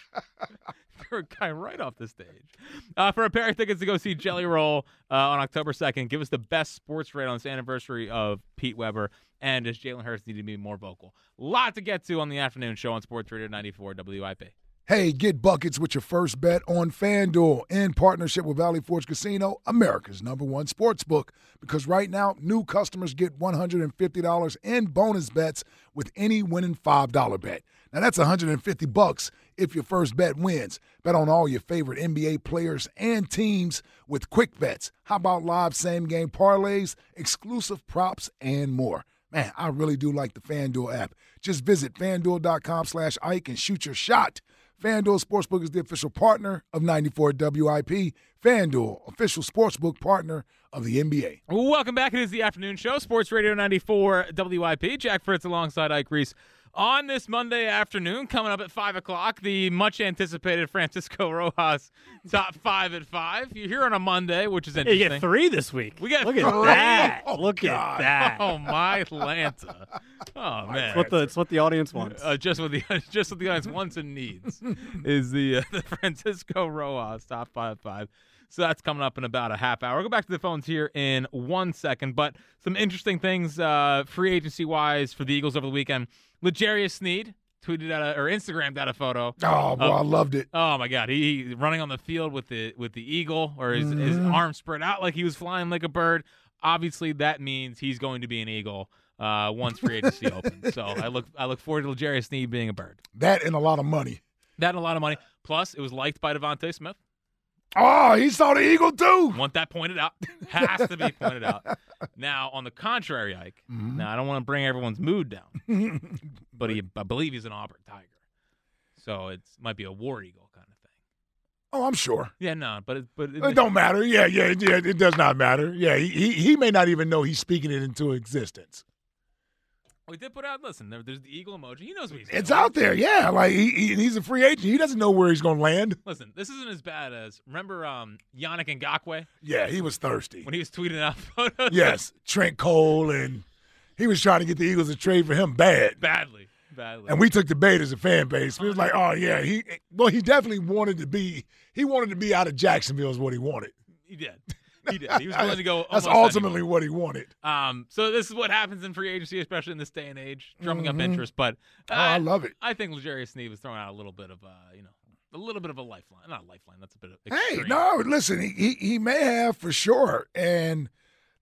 threw a guy right off the stage. Uh, for a pair of tickets to go see Jelly Roll uh, on October 2nd, give us the best sports rate on this anniversary of Pete Weber. And does Jalen Hurts need to be more vocal? Lot to get to on the afternoon show on Sports Radio 94 WIP. Hey, get buckets with your first bet on FanDuel in partnership with Valley Forge Casino, America's number one sports book. Because right now, new customers get $150 in bonus bets with any winning $5 bet. Now that's 150 bucks if your first bet wins. Bet on all your favorite NBA players and teams with quick bets. How about live same game parlays, exclusive props, and more? Man, I really do like the FanDuel app. Just visit fanduel.com slash Ike and shoot your shot. FanDuel Sportsbook is the official partner of 94 WIP. FanDuel, official sportsbook partner of the NBA. Welcome back. It is the afternoon show, Sports Radio 94 WIP. Jack Fritz alongside Ike Reese. On this Monday afternoon, coming up at 5 o'clock, the much anticipated Francisco Rojas top five at 5. You're here on a Monday, which is interesting. you get three this week. We got Look three. at that. Oh, Look God. at that. Oh, my Atlanta. Oh, man. It's what the it's what the audience wants. Uh, just what the just what the audience wants and needs is the uh, the Francisco Rojas top five five. So that's coming up in about a half hour. We'll go back to the phones here in one second, but some interesting things uh, free agency wise for the Eagles over the weekend. L'Jarius Sneed tweeted out a, or Instagrammed out a photo. Oh, boy, of- I loved it. Oh my God, he, he running on the field with the with the eagle or his, his Mhm. arms spread out like he was flying like a bird. Obviously, that means he's going to be an eagle uh, once free agency opens. So I look I look forward to L'Jarius Sneed being a bird. That and a lot of money. That and a lot of money. Plus, it was liked by DeVonta Smith. Oh, he saw the eagle too. Want that pointed out. Has to be pointed out. Now, on the contrary, Ike. Mm-hmm. Now, I don't want to bring everyone's mood down, but he, I believe he's an Auburn Tiger, so it might be a war eagle kind of thing. Oh, I'm sure. Yeah, no, but it, but It don't matter. Yeah, yeah, yeah. It does not matter. Yeah, he, he he may not even know he's speaking it into existence. We did put out. Listen, there, there's the eagle emoji. He knows what he's. It's doing. out there. Yeah, like he, he he's a free agent. He doesn't know where he's going to land. Listen, this isn't as bad as remember um Yannick Ngakoue Yeah, he was thirsty. when he was tweeting out photos. Yes, Trent Cole, and he was trying to get the Eagles to trade for him bad. badly, badly. And we took the bait as a fan base. We was like, oh yeah, he well he definitely wanted to be he wanted to be out of Jacksonville is what he wanted. he did. He did. He was willing to go. That's ultimately what he wanted. Um, so this is what happens in free agency, especially in this day and age, drumming up Mhm. interest. But Oh, I love it. I think L'Jarius Sneed was throwing out a little bit of, uh, you know, a little bit of a lifeline. Not a lifeline. That's a bit of. Hey, no, listen, he, he he may have for sure. And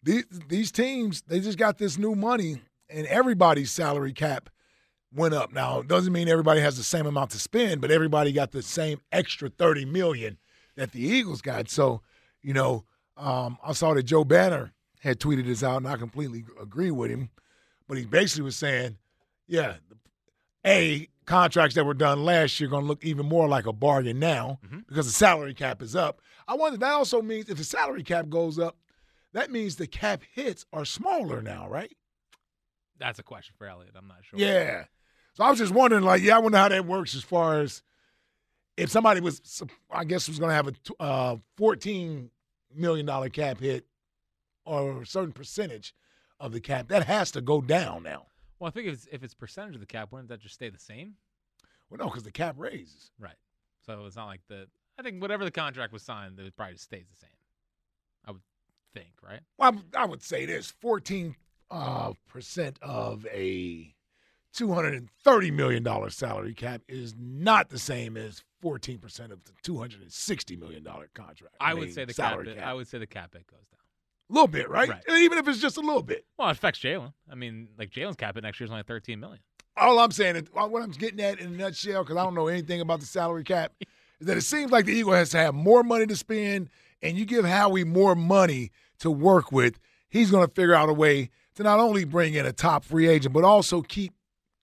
these these teams, they just got this new money, and everybody's salary cap went up. Now, it doesn't mean everybody has the same amount to spend, but everybody got the same extra thirty million that the Eagles got. So, you know, um, I saw that Joe Banner had tweeted this out, and I completely agree with him. But he basically was saying, yeah, a contracts that were done last year are going to look even more like a bargain now because the salary cap is up. I wonder that also means if the salary cap goes up, that means the cap hits are smaller now, right? That's a question for Elliot. I'm not sure. Yeah. So I was just wondering, like, yeah, I wonder how that works as far as if somebody was, I guess, was going to have a uh, fourteen million dollar cap hit or a certain percentage of the cap, that has to go down now. Well, I think if it's, if it's percentage of the cap, wouldn't that just stay the same? Well, no, because the cap raises. Right. So it's not like the. I think whatever the contract was signed, it probably just stays the same. I would think, right? Well, I would say this: fourteen uh, percent of a two hundred and thirty million dollar salary cap is not the same as fourteen percent of the two hundred and sixty million dollar contract. I, would mean, say the cap. cap. I would say the cap hit goes down. A little bit, right? Right. Even if it's just a little bit. Well, it affects Jalen. I mean, like Jalen's cap hit next year is only 13 million. All I'm saying, is, uh, what I'm getting at in a nutshell, because I don't know anything about the salary cap, is that it seems like the Eagle has to have more money to spend, and you give Howie more money to work with, he's going to figure out a way to not only bring in a top free agent, but also keep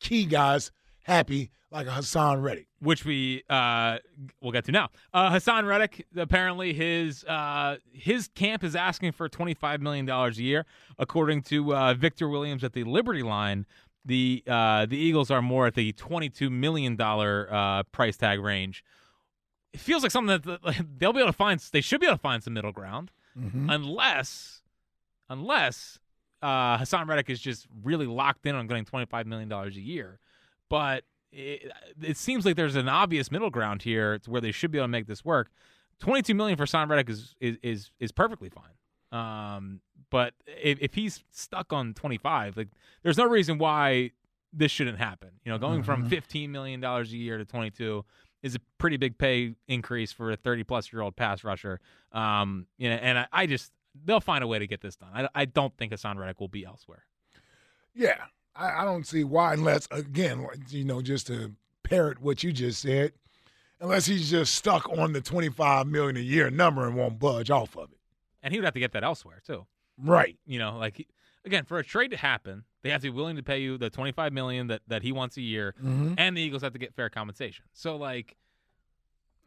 key guys happy, like a Haason Reddick. which we uh we'll get to now. Uh Haason Reddick, apparently his uh his camp is asking for twenty five million dollars a year. According to uh Victor Williams at the Liberty line, the uh the Eagles are more at the twenty two million dollar uh price tag range. It feels like something that they'll be able to find they should be able to find some middle ground. Unless unless uh Haason Reddick is just really locked in on getting twenty five million dollars a year. But it, it seems like there's an obvious middle ground here to where they should be able to make this work. 22 million for Son Reddick is, is is is perfectly fine. Um, but if, if he's stuck on 25, like there's no reason why this shouldn't happen. You know, going from Mhm. 15 million dollars a year to 22 is a pretty big pay increase for a 30 plus year old pass rusher. Um, you know, and I, I just they'll find a way to get this done. I, I don't think Haason Reddick will be elsewhere. Yeah, I, I don't see why, unless again, you know, just to parrot what you just said, unless he's just stuck on the twenty-five million a year number and won't budge off of it. And he would have to get that elsewhere too. Right. You know, like again, for a trade to happen, they have to be willing to pay you the twenty five million that, that he wants a year, Mhm. and the Eagles have to get fair compensation. So like,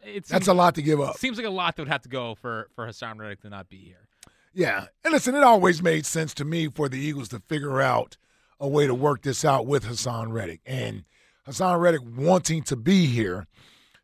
it's That's a lot to give up. Seems like a lot that would have to go for for Haason Reddick to not be here. Yeah, and listen, it always made sense to me for the Eagles to figure out a way to work this out with Haason Reddick, and Haason Reddick wanting to be here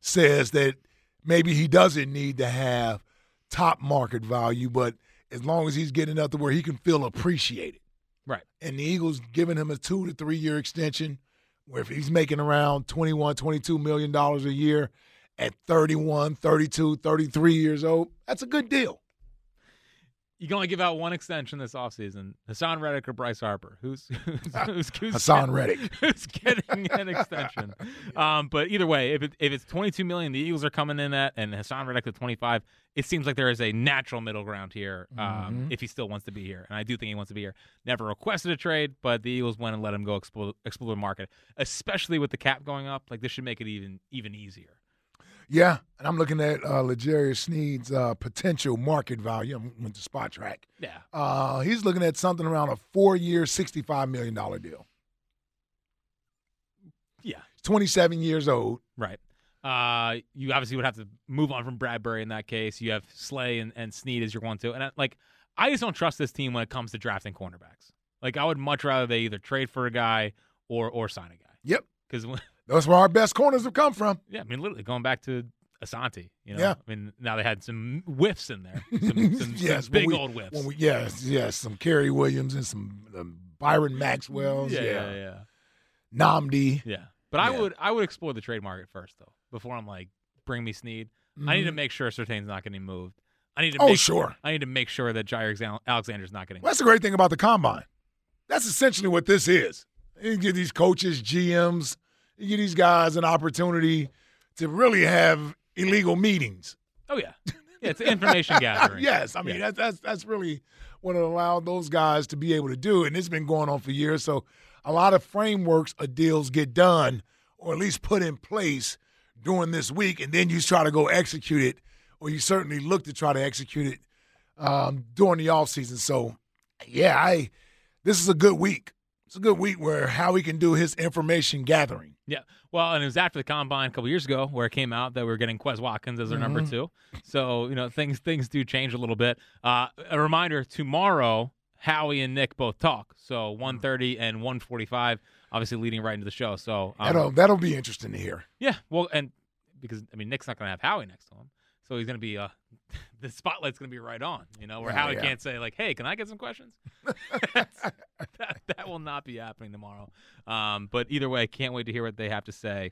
says that maybe he doesn't need to have top market value, but as long as he's getting up to where he can feel appreciated. Right. And the Eagles giving him a two to three year extension, where if he's making around 21, 22 million dollars a year at 31, 32, 33 years old, that's a good deal. You can only give out one extension this offseason. Haason Reddick or Bryce Harper. Who's who's, who's, who's Haason Reddick. Who's getting an extension? Um, but either way, if it, if it's 22 million, the Eagles are coming in at, and Haason Reddick at 25. It seems like there is a natural middle ground here. Um, Mhm. if he still wants to be here, and I do think he wants to be here. Never requested a trade, but the Eagles went and let him go explore, explore the market, especially with the cap going up. Like this should make it even even easier. Yeah, and I'm looking at uh, L'Jarius Sneed's uh, potential market value. I went to Spotrac. Yeah. Uh, he's looking at something around a four-year, $65 million deal. Yeah. 27 years old. Right. Uh, you obviously would have to move on from Bradberry in that case. You have Slay and, and Sneed as your one two, and I, like I just don't trust this team when it comes to drafting cornerbacks. Like I would much rather they either trade for a guy or or sign a guy. Yep. Because That's where our best corners have come from. yeah, I mean literally going back to Asante. You know, Yeah. I mean now they had some whiffs in there, some, some, yes, some big we- old whiffs. we- yes, yes, some Cary Williams and some um, Byron Maxwell's. yeah, Yeah, yeah, yeah. Nnamdi. Yeah. But I Yeah. would I would explore the trade market first though before I'm like bring me Sneed. I need to Mhm. make sure Surtain's not getting moved. I need to Oh, make, sure. I need to make sure that Jaire Alexander's not getting Well, that's the great thing about the combine. That's essentially what this is. You get these coaches, GMs, you get these guys an opportunity to really have illegal meetings. Oh yeah, yeah. It's information gathering. yes, I mean Yeah. that's that's that's really what it allowed those guys to be able to do, and it's been going on for years. So a lot of frameworks of deals get done, or at least put in place during this week, and then you try to go execute it, or you certainly look to try to execute it um, during the off season. So yeah, I this is a good week. It's a good week where how he can do his information gathering. Yeah. Well, and it was after the combine a couple years ago where it came out that we are getting Quez Watkins as our number Mhm. two. So you know things things do change a little bit. Uh, a reminder: tomorrow, Howie and Nick both talk. So 1.30 and one forty-five, obviously leading right into the show. So um, That'll that'll be interesting to hear. yeah. Well, and because I mean Nick's not going to have Howie next to him, so he's going to be uh, the spotlight's going to be right on. You know, where Howie yeah. can't say like, "Hey, can I get some questions?" that, that will not be happening tomorrow. Um, but either way, can't wait to hear what they have to say.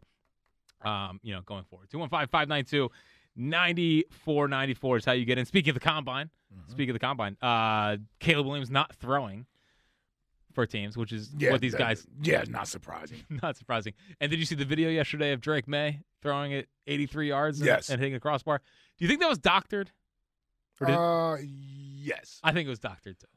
Um, you know, going forward. 215-592 9494 is how you get in. Speaking of the combine, Mm-hmm. speaking of the combine, uh, Caleb Williams not throwing for teams, which is Yeah, what these that- guys Yeah, not surprising. not surprising. And did you see the video yesterday of Drake Maye throwing it 83 yards and, Yes. and hitting a crossbar? Do you think that was doctored? Or did- Uh, yes. I think it was doctored too.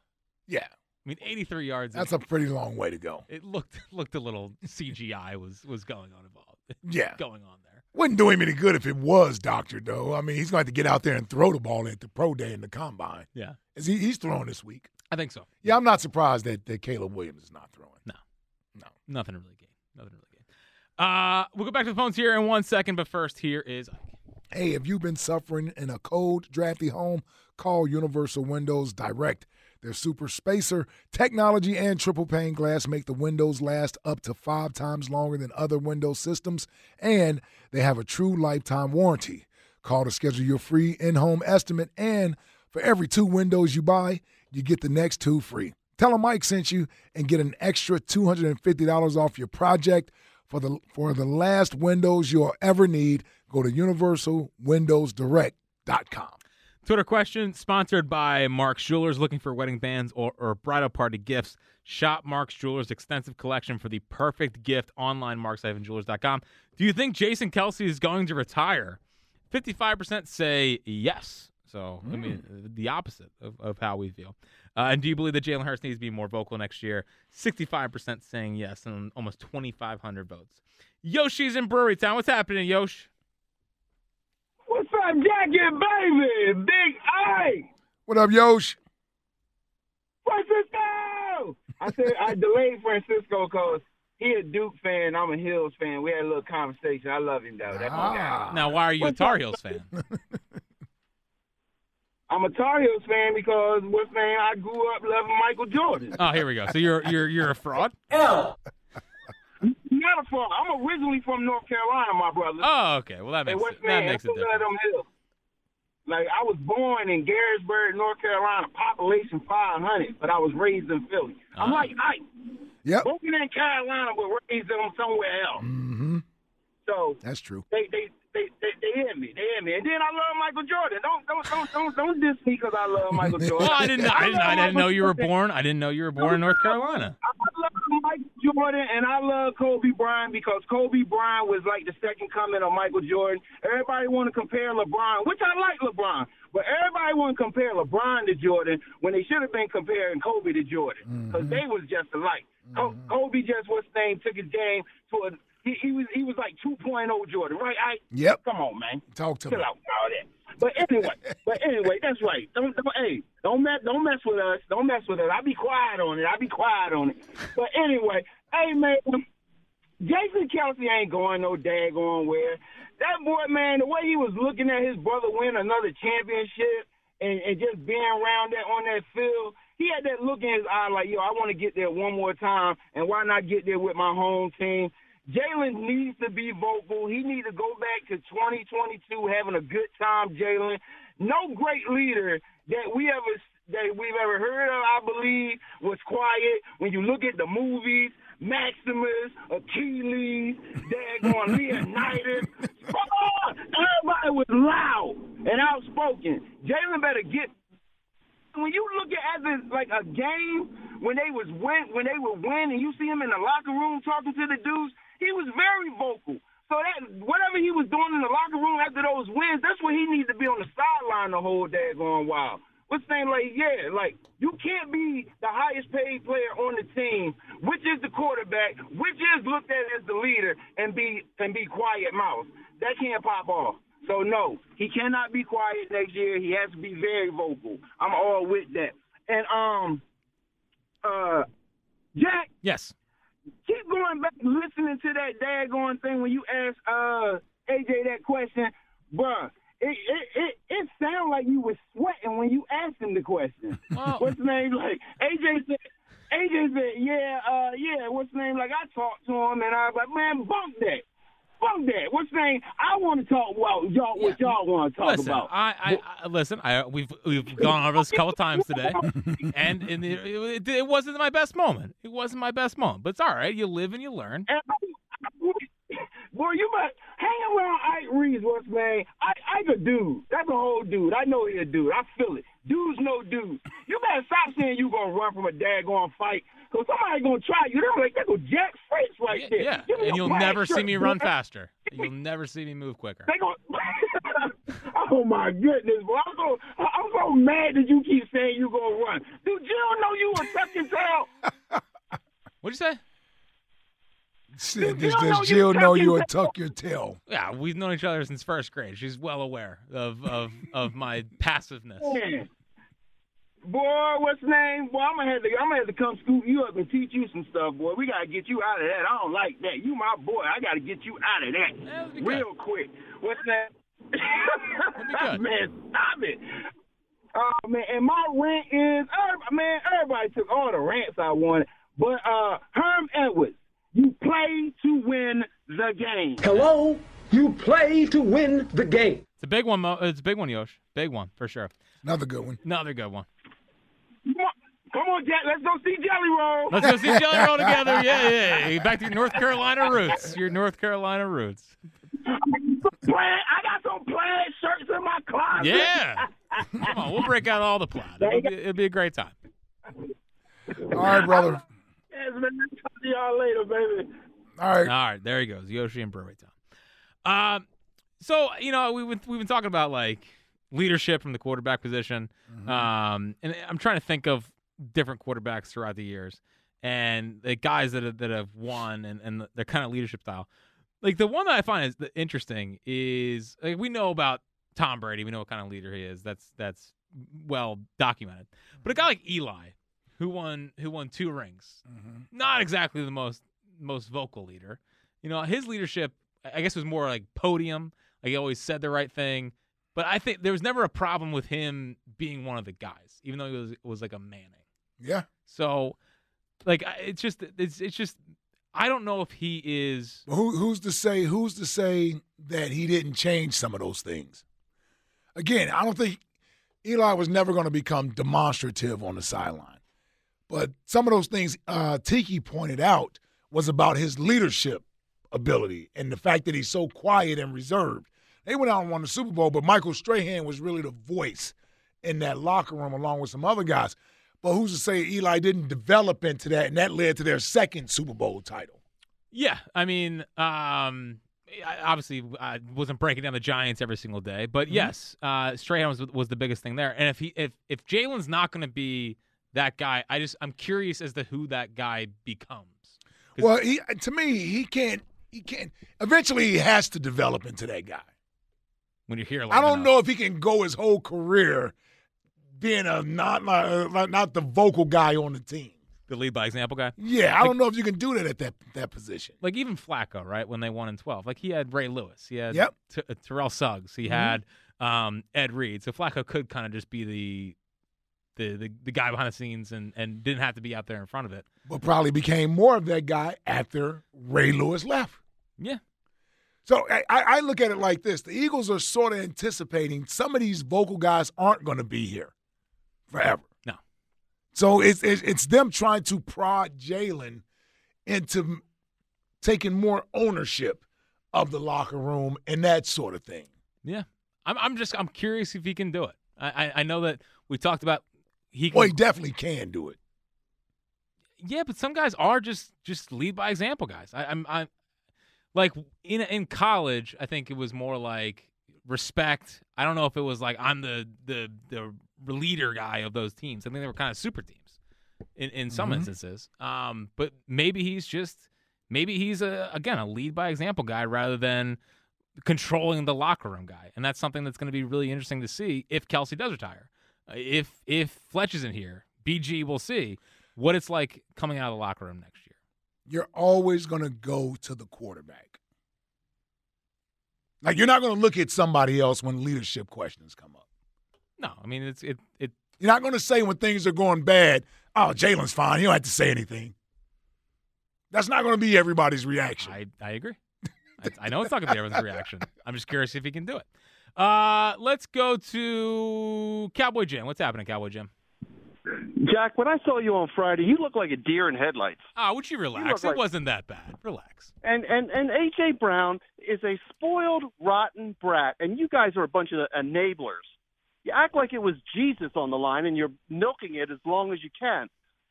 Yeah. I mean, 83 yards. That's a pretty long way to go. It looked looked a little CGI was was going on involved. Yeah. going on there. Wouldn't do him any good if it was doctored, though. I mean, he's going to have to get out there and throw the ball at the pro day in the combine. Yeah. Is he, he's throwing this week. I think so. Yeah, I'm not surprised that, that Caleb Williams is not throwing. No. No. Nothing really gain. Nothing really gain. Uh, we'll go back to the phones here in one second, but first, here is Hey, if you've been suffering in a cold, drafty home, call Universal Windows Direct. Their super spacer technology and triple pane glass make the windows last up to five times longer than other Windows systems, and they have a true lifetime warranty. Call to schedule your free in home estimate, and for every two windows you buy, you get the next two free. Tell them Mike sent you and get an extra $250 off your project. For the, for the last windows you'll ever need, go to universalwindowsdirect.com. Twitter question sponsored by Mark's Jewelers. Looking for wedding bands or, or bridal party gifts? Shop Mark's Jewelers' extensive collection for the perfect gift online, marks-jewelers.com. Do you think Jason Kelce is going to retire? 55% say yes. So, I mean, the opposite of, of how we feel. Uh, and do you believe that Jalen Hurts needs to be more vocal next year? 65% saying yes, and almost 2,500 votes. Yoshi's in Brewery Town. What's happening, Yosh? What's up, Jackie, baby? Big I. What up, Yosh? Francisco! I said I delayed Francisco because he a Duke fan. I'm a Hills fan. We had a little conversation. I love him, though. That's my guy. Ah. Now, why are you a Tar up, Heels fan? I'm a Tar Heels fan because what's name? I grew up loving Michael Jordan. Oh, here we go. So you're you're you're a fraud. Not a fraud. I'm originally from North Carolina, my brother. Oh, okay. Well, that makes what's it, that makes it Who different. Like I was born in Garrisburg, North Carolina, population 500, but I was raised in Philly. I'm Ah. like Ike. Yep. Born in Carolina, but raised in somewhere else. Mm-hmm. So That's true. they they they, they they hear me. They hear me. And then I love Michael Jordan. Don't don't don't don't don't diss me because I love Michael Jordan. Well, I didn't. I didn't, I didn't know you were born. I didn't know you were born in North Carolina. I love Michael Jordan and I love Kobe Bryant because Kobe Bryant was like the second coming of Michael Jordan. Everybody want to compare LeBron, which I like LeBron, but everybody want to compare LeBron to Jordan when they should have been comparing Kobe to Jordan because mm-hmm. they was just alike. Co- mm-hmm. Kobe just what's his name took his game to a he, he was he was like 2.0 Jordan, right? I Yep. Come on, man. Talk to Chill me. out all that. But anyway, but anyway, that's right. Don't, don't hey, don't mess don't mess with us. Don't mess with us. I be quiet on it. I be quiet on it. But anyway, hey man, Jason Kelce ain't going no daggone where. That boy, man, the way he was looking at his brother win another championship and, and just being around that on that field, he had that look in his eye like, yo, I want to get there one more time, and why not get there with my home team? Jalen needs to be vocal. He needs to go back to 2022 having a good time, Jalen. No great leader that we ever that we've ever heard of, I believe, was quiet. When you look at the movies, Maximus, Achilles, daggone Leonidas, oh, everybody was loud and outspoken. Jalen better get when you look at a, like a game when they was win when they would win and you see him in the locker room talking to the dudes, he was very vocal. So that whatever he was doing in the locker room after those wins, that's what he needs to be on the sideline the whole daggone while. What's saying like yeah, like you can't be the highest paid player on the team, which is the quarterback, which is looked at as the leader, and be and be quiet mouth. That can't pop off. So no, he cannot be quiet next year. He has to be very vocal. I'm all with that. And um, uh, Jack, Yes. Keep going back listening to that daggone thing when you ask uh AJ that question, bruh. It it it, it sounded like you was sweating when you asked him the question. What's the name? Like AJ said. AJ said, "Yeah, uh, yeah. What's the name? Like I talked to him, and I was like, man, bump that, bump that. What's name? I want to talk about y'all. What y'all want to talk listen, about? I, I, I listen. I we've we've gone over this a couple times today, and in the, it, it wasn't my best moment. It wasn't my best moment, but it's all right. You live and you learn. Boy, you must hang around Ike Reeves, once, man. I Ike a dude. That's a whole dude. I know he a dude. I feel it. Dudes no dude. You better stop saying you gonna run from a daggone fight, cause somebody gonna try you. They're like, that go Jack Fritz right there. Yeah, and you'll never see me run faster. You'll never see me move quicker. They gonna. oh my goodness, boy! I'm so I'm so mad that you keep saying you gonna run. Do Jill know you a your tail? What'd you say? Said, Jill does, know does you Jill know you would tuck your tail? Yeah, we've known each other since first grade. She's well aware of of, of my passiveness. Man. Boy, what's the name? Boy, I'm gonna have to I'm gonna have to come scoop you up and teach you some stuff, boy. We gotta get you out of that. I don't like that. You my boy. I gotta get you out of that real quick. What's that? man, stop it. Oh man, and my rant is, every- man, everybody took all the rants I wanted, but uh, Herm Edwards, you play to win the game. Hello, you play to win the game. It's a big one. Mo- it's a big one, Yosh. Big one for sure. Another good one. Another good one. Come on, Jack. Let's go see Jelly Roll. Let's go see Jelly Roll together. Yeah, yeah. yeah. Back to your North Carolina roots. Your North Carolina roots. Plaid, I got some plaid shirts in my closet. Yeah. Come on, we'll break out all the plaid. It'll be, it'll be a great time. All right, brother. Yes, man. Talk to y'all later, baby. All right. All right, there he goes. Yoshi and Brewery Town. Um, so you know we've been, we've been talking about like leadership from the quarterback position. Um, and I'm trying to think of different quarterbacks throughout the years and the guys that have, that have won and and their kind of leadership style. Like the one that I find is the- interesting is like we know about Tom Brady. We know what kind of leader he is. That's that's well documented. But a guy like Eli, who won who won two rings, mm-hmm. not exactly the most most vocal leader. You know, his leadership, I guess, was more like podium. Like he always said the right thing. But I think there was never a problem with him being one of the guys, even though he was was like a Manning. Yeah. So, like, it's just it's it's just I don't know if he is. Who, who's to say? Who's to say that he didn't change some of those things? Again, I don't think Eli was never going to become demonstrative on the sideline, but some of those things uh, Tiki pointed out was about his leadership ability and the fact that he's so quiet and reserved. They went out and won the Super Bowl, but Michael Strahan was really the voice in that locker room along with some other guys. But who's to say Eli didn't develop into that, and that led to their second Super Bowl title? Yeah, I mean, um, I- obviously, I wasn't breaking down the Giants every single day, but Mhm. yes, uh, Strahan was was the biggest thing there. And if he if if Jalen's not going to be that guy, I just I'm curious as to who that guy becomes. Well, he, to me, he can't. He can't. Eventually, he has to develop into that guy. When you're here, I don't know if he can go his whole career being a not not, not the vocal guy on the team. the lead by example guy. Yeah, I Like- don't know if you can do that at that that position. like even Flacco, right? When they won in twelve, like he had Ray Lewis, he had Yep. T- uh, Terrell Suggs, he Mhm. had um, Ed Reed. So Flacco could kind of just be the, the the the guy behind the scenes and and didn't have to be out there in front of it. But probably became more of that guy after Ray Lewis left. Yeah. So I, I look at it like this: the Eagles are sort of anticipating some of these vocal guys aren't going to be here forever. No. So it's, it's it's them trying to prod Jalen into taking more ownership of the locker room and that sort of thing. Yeah, I'm I'm just I'm curious if he can do it. I I, I know that we talked about he can. Well, he definitely can do it. Yeah, but some guys are just just lead by example guys. I, I'm I'm like in in college, I think it was more like respect. I don't know if it was like I'm the the the leader guy of those teams. I think they were kind of super teams in in some Mhm. instances. Um, but maybe he's just maybe he's a again a lead by example guy rather than controlling the locker room guy, and that's something that's going to be really interesting to see if Kelce does retire. If if Fletch isn't here, BG will see what it's like coming out of the locker room next year. You're always going to go to the quarterback. Like you're not going to look at somebody else when leadership questions come up. No, I mean it's it it. You're not going to say when things are going bad, "Oh, Jalen's fine. He don't have to say anything." That's not going to be everybody's reaction. I I agree. I, I know it's not going to be everyone's reaction. I'm just curious if he can do it. Uh, let's go to Cowboy Jim. What's happening, Cowboy Jim? Jack, when I saw you on Friday, you looked like a deer in headlights. Ah, would you relax? look it like- wasn't that bad. Relax. And and and AJ Brown is a spoiled, rotten brat, and you guys are a bunch of enablers. You act like it was Jesus on the line, and you're milking it as long as you can.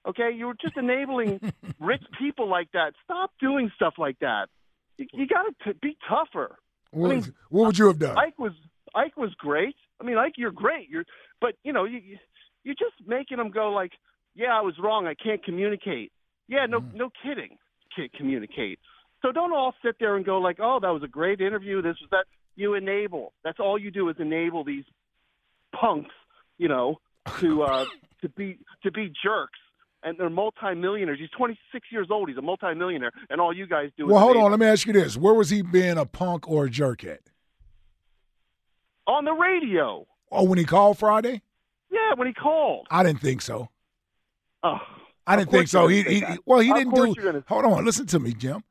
Okay, you're just enabling rich people like that. Stop doing stuff like that. You, you got to be tougher. What, I mean, what would you have done? Ike was Ike was great. I mean, Ike, you're great. You're, but you know, you you- you're just making them go like, yeah, I was wrong. I can't communicate. Yeah, no, no kidding. Can't communicate. So don't all sit there and go like, oh, that was a great interview. This was that. You enable. That's all you do is enable these punks, you know, to uh, to be to be jerks. And they're multimillionaires. He's 26 years old. He's a multimillionaire, and all you guys do. Well, hold on. Let me ask you this: Where was he being a punk or a jerk at? on the radio. Oh, when he called Friday? Yeah, when he called. I didn't think so. Oh, I didn't think so. He, he well, he Of didn't do. gonna- Hold on, listen to me, Jim.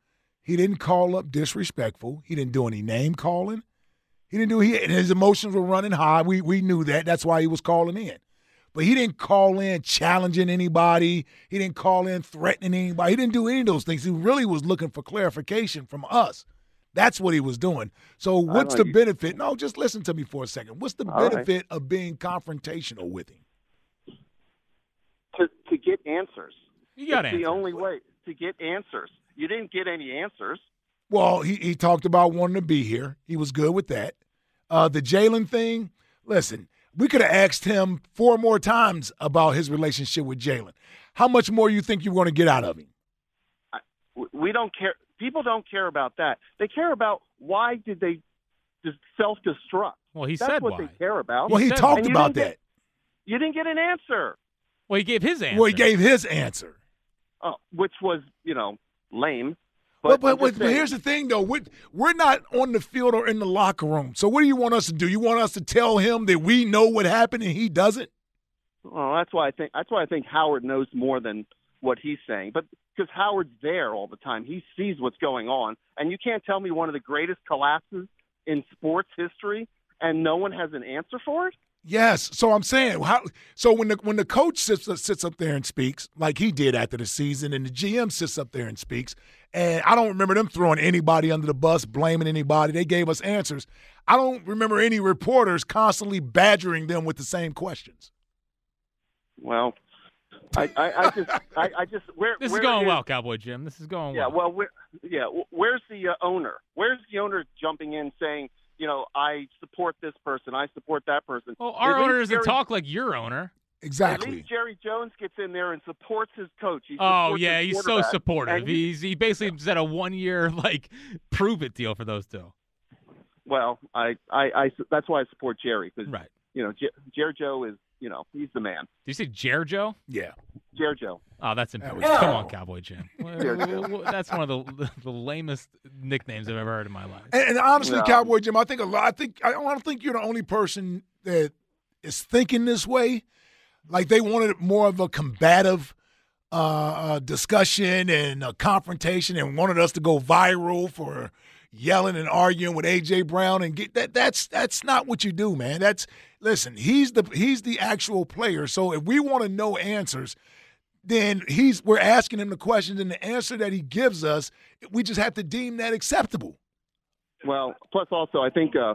He didn't call up disrespectful. He didn't do any name calling. He didn't do. He and his emotions were running high. We we knew that. That's why he was calling in. But he didn't call in challenging anybody. He didn't call in threatening anybody. He didn't do any of those things. He really was looking for clarification from us. That's what he was doing. So what's the benefit? No, just listen to me for a second. What's the All right. benefit of being confrontational with him? to to get answers. You got it's answers. the only way to get answers. You didn't get any answers. Well, he, he talked about wanting to be here. He was good with that. Uh, the Jalen thing, listen, we could have asked him four more times about his relationship with Jalen. How much more you think you're going to get out of him? We don't care. People don't care about that. They care about why did they just self destruct. Well, he That's said what why. they care about. Well, he And talked about that. get- you didn't get an answer. Well, he gave his answer. Well, he gave his answer. uh, which was you know lame. But, But, but, but, just but saying- here's the thing, though. We're, we're not on the field or in the locker room. So what do you want us to do? You want us to tell him that we know what happened and he doesn't? Well, that's why I think that's why I think Howard knows more than what he's saying. But because Howard's there all the time, he sees what's going on, and you can't tell me one of the greatest collapses in sports history, and no one has an answer for it. Yes. So I'm saying how. So when the when the coach sits sits up there and speaks like he did after the season, and the GM sits up there and speaks, and I don't remember them throwing anybody under the bus, blaming anybody. They gave us answers. I don't remember any reporters constantly badgering them with the same questions. Well, I, I, I just, I, I just, where This where is going is- well, Cowboy Jim. This is going well. Yeah, well. well, where, yeah, where's the uh, owner? Where's the owner jumping in saying, you know, I support this person, I support that person? Well, our At least owner doesn't Jerry- talk like your owner. At least Jerry Jones gets in there and supports his coach. He Oh yeah, he's so supportive. He- He's he basically said a one year like prove it deal for those two. well, I, I, I, that's why I support Jerry because right. you know, Jer- Jerry Joe is, you know, he's the man. Did you say Jer Joe? Yeah. Jerry Joe. Oh, that's important. was- Come on, Cowboy Jim. Jer Joe. that's one of the the lamest nicknames I've ever heard in my life. And, and honestly, Yeah. Cowboy Jim, I think a lot. I think I don't think you're the only person that is thinking this way. Like they wanted more of a combative uh, uh, discussion and a confrontation, and wanted us to go viral for yelling and arguing with AJ Brown and get that. That's that's not what you do, man. That's listen. He's the he's the actual player. So if we want to know answers, then he's we're asking him the questions, and the answer that he gives us, we just have to deem that acceptable. Well, plus also, I think uh,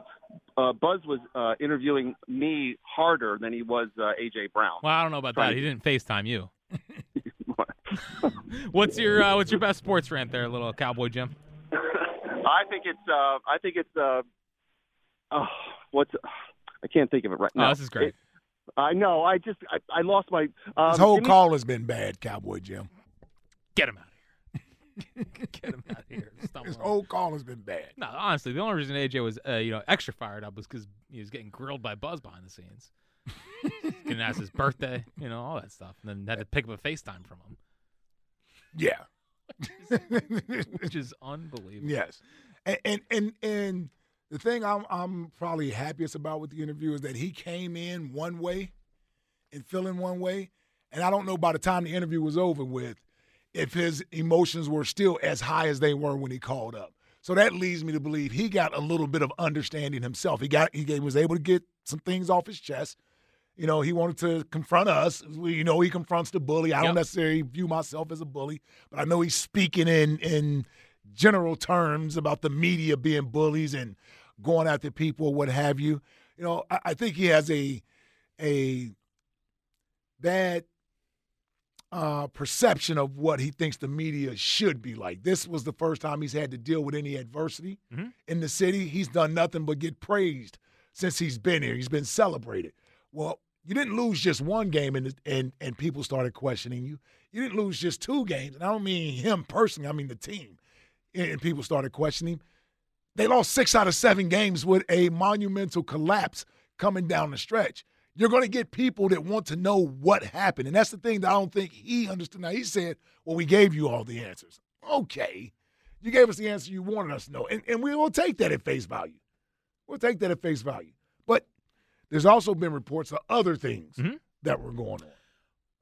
uh, Buzz was uh, interviewing me harder than he was uh, AJ Brown. Well, I don't know about Trying that. to- He didn't FaceTime you. what's your uh, what's your best sports rant there, little Cowboy Jim? I think it's. Uh, I think it's. Uh, oh, what's? I can't think of it right Oh, now. this is great. It- I know. I just. I, I lost my. Um, His whole give me- call has been bad, Cowboy Jim. Get him out of here. Get him out of here. Stop His whole call has been bad. No, honestly, the only reason AJ was uh, you know extra fired up was because he was getting grilled by Buzz behind the scenes. Getting asked his birthday, you know, all that stuff, and then had to pick up a FaceTime from him, Yeah. which is unbelievable. Yes. And and and, and the thing I'm I'm probably happiest about with the interview is that he came in one way and feeling one way. And I don't know by the time the interview was over with if his emotions were still as high as they were when he called up. So that leads me to believe he got a little bit of understanding himself. He got he was able to get some things off his chest. You know, he wanted to confront us. We, you know, he confronts the bully. I don't necessarily view myself as a bully, but I know he's speaking in in general terms about the media being bullies and going after people, what have you. You know, I, I think he has a a bad uh, perception of what he thinks the media should be like. This was the first time he's had to deal with any adversity in the city. He's done nothing but get praised since he's been here. He's been celebrated. Well, you didn't lose just one game and and and people started questioning you. You didn't lose just two games, and I don't mean him personally. I mean the team, and and people started questioning. him. They lost six out of seven games with a monumental collapse coming down the stretch. You're going to get people that want to know what happened, and that's the thing that I don't think he understood. Now he said, "Well, we gave you all the answers." Okay, you gave us the answer you wanted us to know, and, and we will take that at face value. We'll take that at face value. But there's also been reports of other things mm-hmm. that were going on.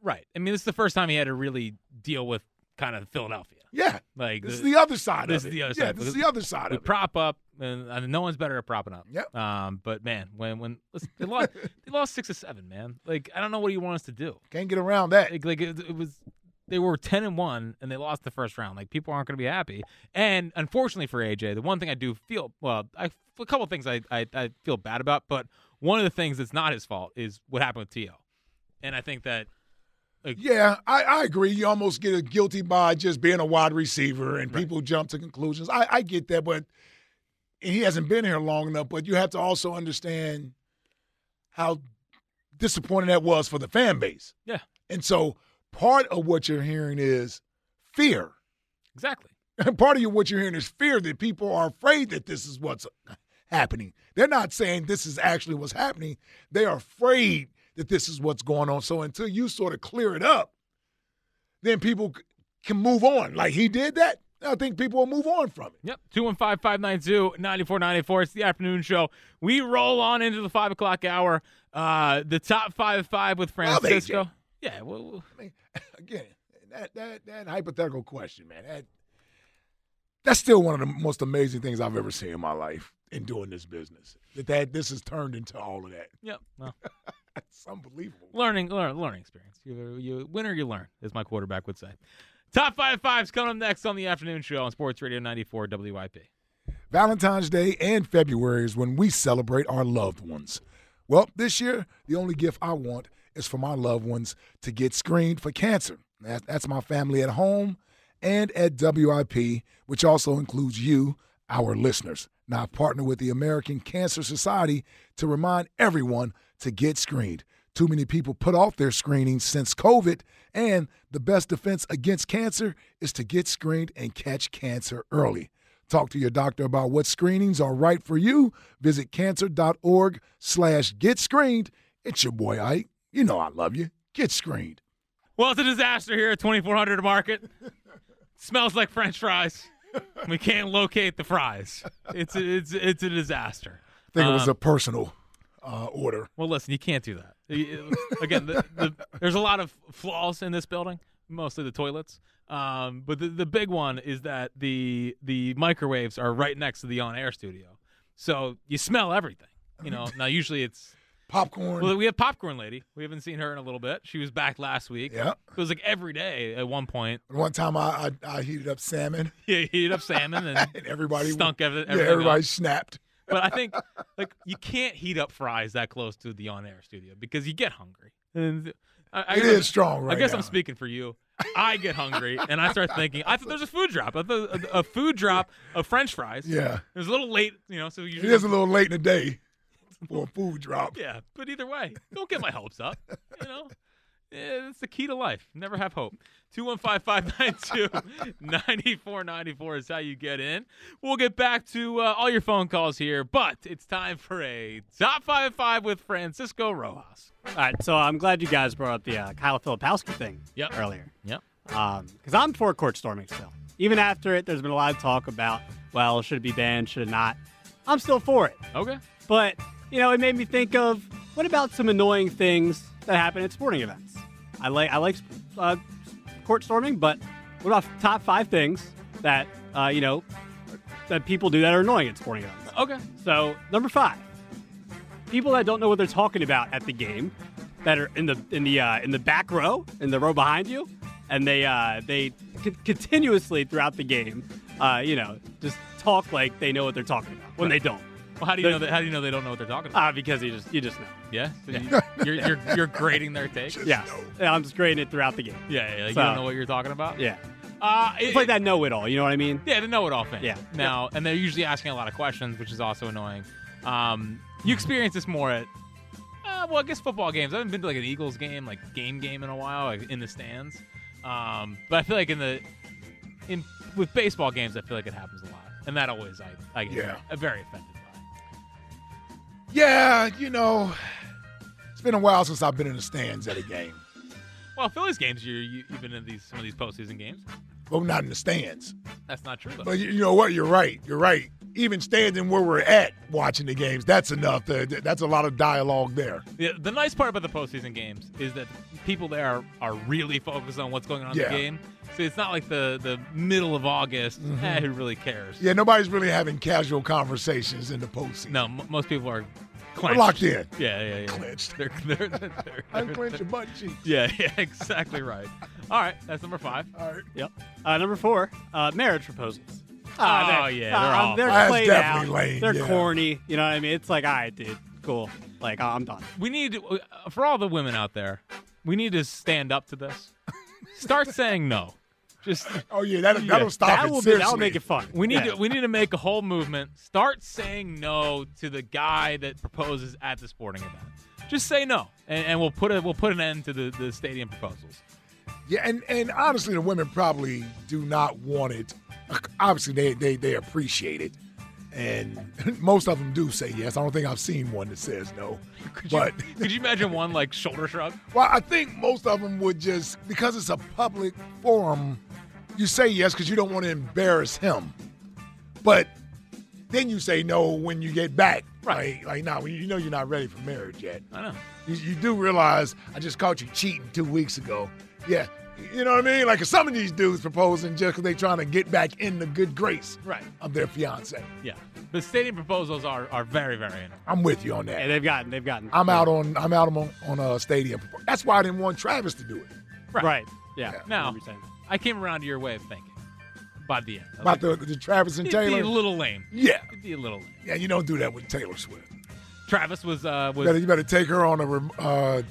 Right. I mean, this is the first time he had to really deal with kind of Philadelphia. Yeah. Like This is the other side This of is the other side. Yeah, this is the other side we of it. prop up, and, and no one's better at propping up. Yep. Um, but man, when when listen, they lost, they lost six or seven, man. Like I don't know what you want us to do. Can't get around that. Like, like it, it was, they were ten and one, and they lost the first round. Like people aren't going to be happy. And unfortunately for AJ, the one thing I do feel well, I a couple of things I, I I feel bad about, but one of the things that's not his fault is what happened with To. And I think that Yeah, I, I agree. You almost get a guilty by just being a wide receiver, and people jump to conclusions. I, I get that, but and he hasn't been here long enough. But you have to also understand how disappointing that was for the fan base. Yeah. And so part of what you're hearing is fear. Exactly. And part of what you're hearing is fear that people are afraid that this is what's happening. They're not saying this is actually what's happening. They are afraid that this is what's going on. So until you sort of clear it up, then people can move on. Like he did that. I think people will move on from it. Yep. 215 590 9494. It's the afternoon show. We roll on into the 5 o'clock hour. Uh, the top 5 5 with Francisco. Yeah. Well, I mean, again, that that that hypothetical question, man. That that's still one of the most amazing things I've ever seen in my life in doing this business. That, that this has turned into all of that. Yep. Well, It's unbelievable. learning, learn, learning experience. You, you win or you learn, as my quarterback would say. Top five fives coming up next on the afternoon show on Sports Radio 94 WIP. Valentine's Day and February is when we celebrate our loved ones. Well, this year, the only gift I want is for my loved ones to get screened for cancer. That- That's my family at home and at WIP, which also includes you, our listeners. Now, I've partnered with the American Cancer Society to remind everyone to get screened. Too many people put off their screenings since COVID, and the best defense against cancer is to get screened and catch cancer early. Talk to your doctor about what screenings are right for you. Visit cancer.org slash get screened. It's your boy Ike. You know I love you. Get screened. Well, it's a disaster here at 2400 Market. Smells like French fries. We can't locate the fries. It's a, it's it's a disaster. I think it was Um, a personal uh, order. Well, listen, you can't do that. Again, the, the, there's a lot of flaws in this building, mostly the toilets. Um, but the, the big one is that the the microwaves are right next to the on-air studio, so you smell everything. You know, now usually it's popcorn. Well, we have popcorn lady. We haven't seen her in a little bit. She was back last week. Yeah. it was like every day at one point. One time I, I, I heated up salmon. Yeah, heated up salmon and, And everybody stunk every, yeah, everybody up. snapped. But I think like you can't heat up fries that close to the on-air studio because you get hungry. And I, I It guess is I'm- I guess now. I'm speaking for you. I get hungry and I start thinking. I thought there's a food drop. A, a food drop of French fries. Yeah. it was a little late, you know. So It is a little late in the day for a food drop. Yeah, but either way, don't get my hopes up. You know, yeah, it's the key to life. Never have hope. 215-592-9494 is how you get in. We'll get back to uh, all your phone calls here, but it's time for a top five five with Francisco Rojas. All right, so I'm glad you guys brought up the uh, Kyle Filipowski thing Yep. earlier. Yep. Because I'm for court storming still. Even after it, there's been a lot of talk about, well, should it be banned, should it not? I'm still for it. Okay. But, you know, it made me think of what about some annoying things that happen at sporting events? I like I like uh, court storming, but what about top five things that uh, you know that people do that are annoying at sporting events? Okay. So number five, people that don't know what they're talking about at the game, that are in the in the uh, in the back row, in the row behind you, and they uh, they c- continuously throughout the game, uh, you know, just talk like they know what they're talking about when they don't. Well, how do you They're- know that? How do you know they don't know what they're talking about? Ah, because you just you just know. Yeah, So you, you're, you're you're grading their take. Yeah, Yeah, I'm just grading it throughout the game. Yeah, yeah. Like So- you don't know what you're talking about. Yeah, Uh, it's like that know-it-all. You know what I mean? Yeah, the know-it-all thing. Yeah. Now, and they're usually asking a lot of questions, which is also annoying. Um, you experience this more at, uh, well, I guess football games. I haven't been to like an Eagles game, like game game in a while, like in the stands. Um, but I feel like in the in with baseball games, I feel like it happens a lot, and that always I I get Yeah. very, very offended. Yeah, you know, it's been a while since I've been in the stands at a game. Well, Phillies games, you you- you've been in these some of these postseason games. Well, not in the stands. That's not true though. But you you know what? You're right. You're right. Even standing where we're at watching the games, that's enough. That's a lot of dialogue there. Yeah, the nice part about the postseason games is that people there are, are really focused on what's going on in Yeah. the game. So it's not like the, the middle of August. Mhm. Eh, who really cares? Yeah, nobody's really having casual conversations in the postseason. No, m- most people are We're clenched. locked in. Yeah, yeah, yeah. Clenched. They're, they're, they're, they're, Unclench your butt cheeks. Yeah, yeah, exactly right. All right, that's number five. All right. Yep. Uh, number four, uh, marriage proposals. Oh, they're- yeah, they're um, all- they're That's played definitely out. lame, They're yeah. corny. You know what I mean? It's like, all right, dude, cool. Like, I'm done. We need uh, for all the women out there, we need to stand up to this. Start saying no. Just Oh yeah, that, that'll stop That it. will be, that'll make it fun. We need Yeah. to we need to make a whole movement. Start saying no to the guy that proposes at the sporting event. Just say no, and, and we'll put a we'll put an end to the, the stadium proposals. Yeah, and, and honestly, the women probably do not want it. Obviously, they, they, they appreciate it. And most of them do say yes. I don't think I've seen one that says no. But, Could you imagine one like shoulder shrug? well, I think most of them would just, because it's a public forum, you say yes because you don't want to embarrass him. But then you say no when you get back. Right. Like, like now, you know you're not ready for marriage yet. I know. You, you do realize I just caught you cheating two weeks ago. Yeah, You know what I mean? Like some of these dudes proposing just because they trying to get back in the good grace Right. of their fiance. Yeah. The stadium proposals are, are very, very interesting. I'm with you on that. Yeah, they've gotten they've gotten. I'm out on I'm out on on a stadium. That's why I didn't want Travis to do it. Right. Right. Yeah. Now, I came around to your way of thinking by the end. About like, the, the Travis and it'd Taylor. be a little lame. Yeah. It'd be a little lame. Yeah, you don't do that with Taylor Swift. Travis was uh You better, you better take her on a uh, And I-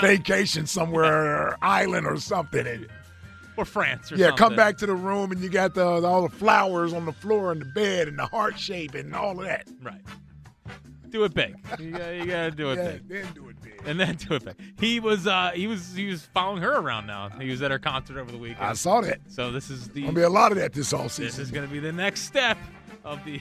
vacation somewhere, or island or something. And, or France or yeah, something. come back to the room and you got the, all the flowers on the floor and the bed and the heart shape and all of that. Right. Do it big. You gotta, you gotta do it Yeah, big. then do it big. And then do it big. He was uh he was he was following her around now. He was at her concert over the weekend. I saw that. So this is the Gonna be a lot of that this all season. this is gonna be the next step of the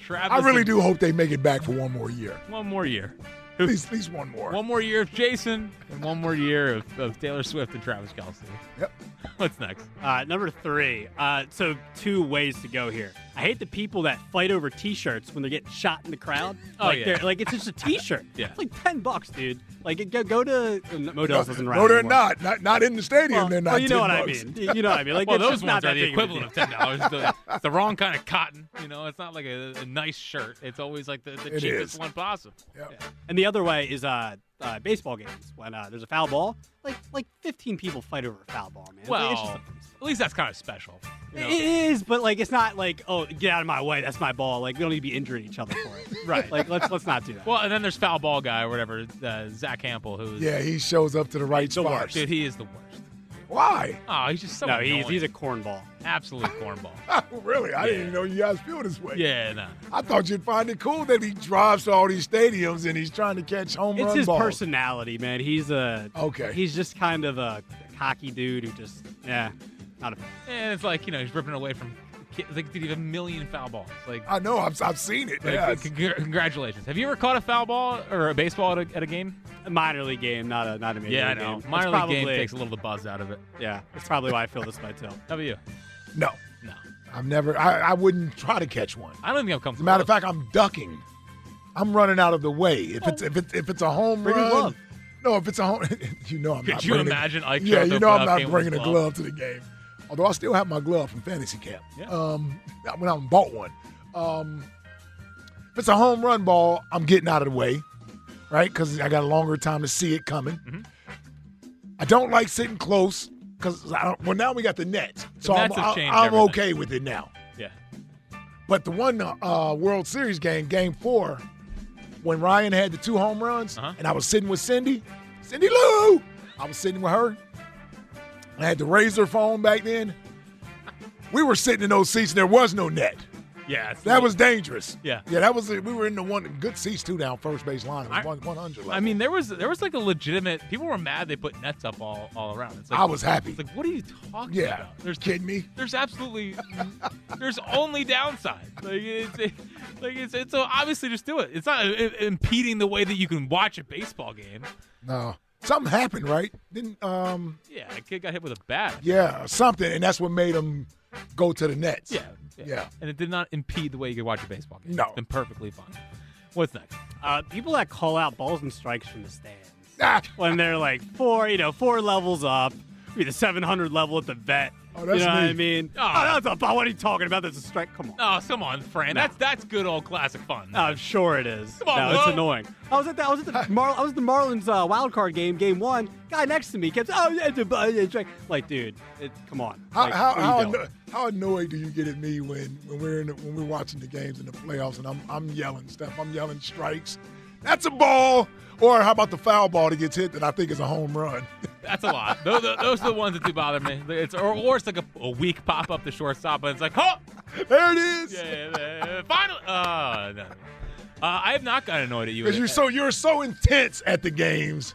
Travis. I really do hope they make it back for one more year. One more year. At least, at least one more. One more year of Jason and one more year of, of Taylor Swift and Travis Kelce. Yep. What's next? Uh, number three. Uh, so two ways to go here. I hate the people that fight over T-shirts when they're getting shot in the crowd. Oh, like yeah. they're- like it's just a T-shirt. Yeah. It's like ten bucks, dude. Like go go to uh, Modell's doesn't No, around they're anymore. not. Not not in the stadium. Well, they're not. well, you know 10 what I mean. You- you know what I mean. Like well, those ones are the big of a equivalent of ten dollars. the, it's the wrong kind of cotton. You know, it's not like a, a nice shirt. It's always like the, the cheapest is. one possible. Yeah. And the other way is uh, uh, baseball games when uh, there's a foul ball. Like like 15 people fight over a foul ball, man. Well, it's just at least that's kind of special. you know? It is, but like it's not like oh get out of my way, that's my ball. Like we don't need to be injuring each other for it. Right. Like let's let's not do that. Well, and then there's foul ball guy or whatever, uh, Zack Hample, who's Yeah, he shows up to the right the spot. worst. Dude, he is the worst. Why? Oh, he's just so no, he's annoying. he's a cornball. absolute cornball. Oh, really? I didn't even know you guys feel this way. Yeah, no. I thought you'd find it cool that he drives to all these stadiums and he's trying to catch home It's run his balls. personality, man. He's a Okay. He's just kind of a cocky dude who just yeah, not a fan. And it's like you know he's ripping away from. Ki- Like, dude, you have a million foul balls. Like, I know. I've, I've seen it. like, yeah. congr- congratulations. Have you ever caught a foul ball or a baseball at a, at a game? A minor league game, not a not a major Yeah, I league know. game. It's Minor league game probably- takes a little of the buzz out of it. Yeah, that's probably why I feel this way too. How about you? No. No. I've never. I, I wouldn't try to catch one. I don't think I've come. As a matter of fact, I'm ducking. I'm running out of the way. If it's if it's if it's a home Bring run. glove. No, if it's a home, you know I'm Could not. you bringing imagine Ike Yeah, you know I'm not bringing a glove? glove to the game. Although I still have my glove from fantasy camp. Yeah. Um, when I bought one. Um, if it's a home run ball, I'm getting out of the way, right? Because I got a longer time to see it coming. Mm-hmm. I don't like sitting close because well now we got the nets, so nets I'm, I'm okay with it now. Yeah. But the one uh, World Series game, Game Four, when Ryan had the two home runs, Uh-huh. and I was sitting with Cindy, Cindy Lou, I was sitting with her. I had the Razr phone back then. We were sitting in those seats, and there was no net. Yeah. That like- was dangerous. Yeah. yeah, that was. We were in the one good seats too down first base line. It was I- one hundred. I mean, there was there was like a legitimate. People were mad they put nets up all, all around. It's like, I was happy. It's like, what are you talking Yeah. about? There's kidding me. There's absolutely there's only downside. Like it's it, like it's it's so obviously just do it. It's not i- impeding the way that you can watch a baseball game. no, something happened, right? Didn't um, Yeah, a kid got hit with a bat. yeah, something, and that's what made him go to the nets. Yeah, yeah. and it did not impede the way you could watch a baseball game. No. it's been perfectly fine. What's next? Uh, people that call out balls and strikes from the stands Ah. when they're like four, you know, four levels up, maybe the 700 level at the vet. Oh, that's you know what. I mean? Oh. Oh, that's a, ball. what are you talking about? That's a strike. Come on. Oh, come on, Fran. No. That's that's good old classic fun. I'm sure it is. Come on, no, it's Will. annoying. I was at the I was at the Mar- I was at the Marlins uh, wild card game, game one. Guy next to me kept oh yeah, it's a, it's a-" like dude, it, come on. How Like, how what are how, doing? anno- how annoyed do you get at me when, when we're in the, when we're watching the games in the playoffs and I'm I'm yelling stuff. I'm yelling strikes. That's a ball. Or how about the foul ball that gets hit that I think is a home run? That's a lot. those, those are the ones that do bother me. It's or, or it's like a, a weak pop up the shortstop, and it's like, oh, there it is. Yeah, yeah, finally. Oh, no. Uh, I have not gotten annoyed at you. Because you're so you're so intense at the games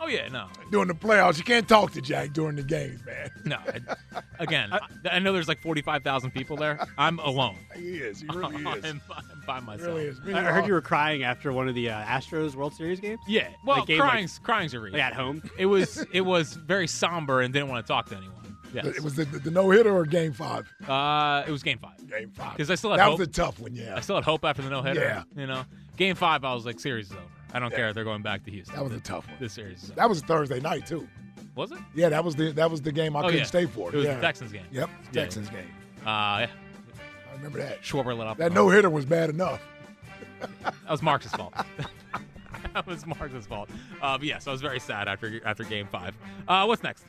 Oh yeah, no, during the playoffs. You can't talk to Jack during the games, man. no. I- again, I, I know there's like forty-five thousand people there. I'm alone. He is. He really is. I'm, I'm by myself. really is. I heard you were crying after one of the uh, Astros World Series games. Yeah, well, Like game, like- crying's crying's a reason. Like at home. It was it was very somber and didn't want to talk to anyone. Yes. It was the, the, no hitter or game five. Uh, it was game five. Game five. Because I still had that hope. was a tough one. Yeah, I still had hope after the no hitter. Yeah. You know, game five, I was like, series is over. I don't Yeah. care. They're going back to Houston. That was a tough one. This series is over. that was Thursday night too. Was it? Yeah, that was the that was the game I Oh, couldn't yeah. stay for. It was yeah. the Texans game. Yep, Yeah. Texans game. Uh, yeah. I remember that. Schwarber lit up. That no hitter was bad enough. That was Mark's fault. that was Mark's fault. Uh, but yes, I was very sad after after Game Five. Uh, what's next?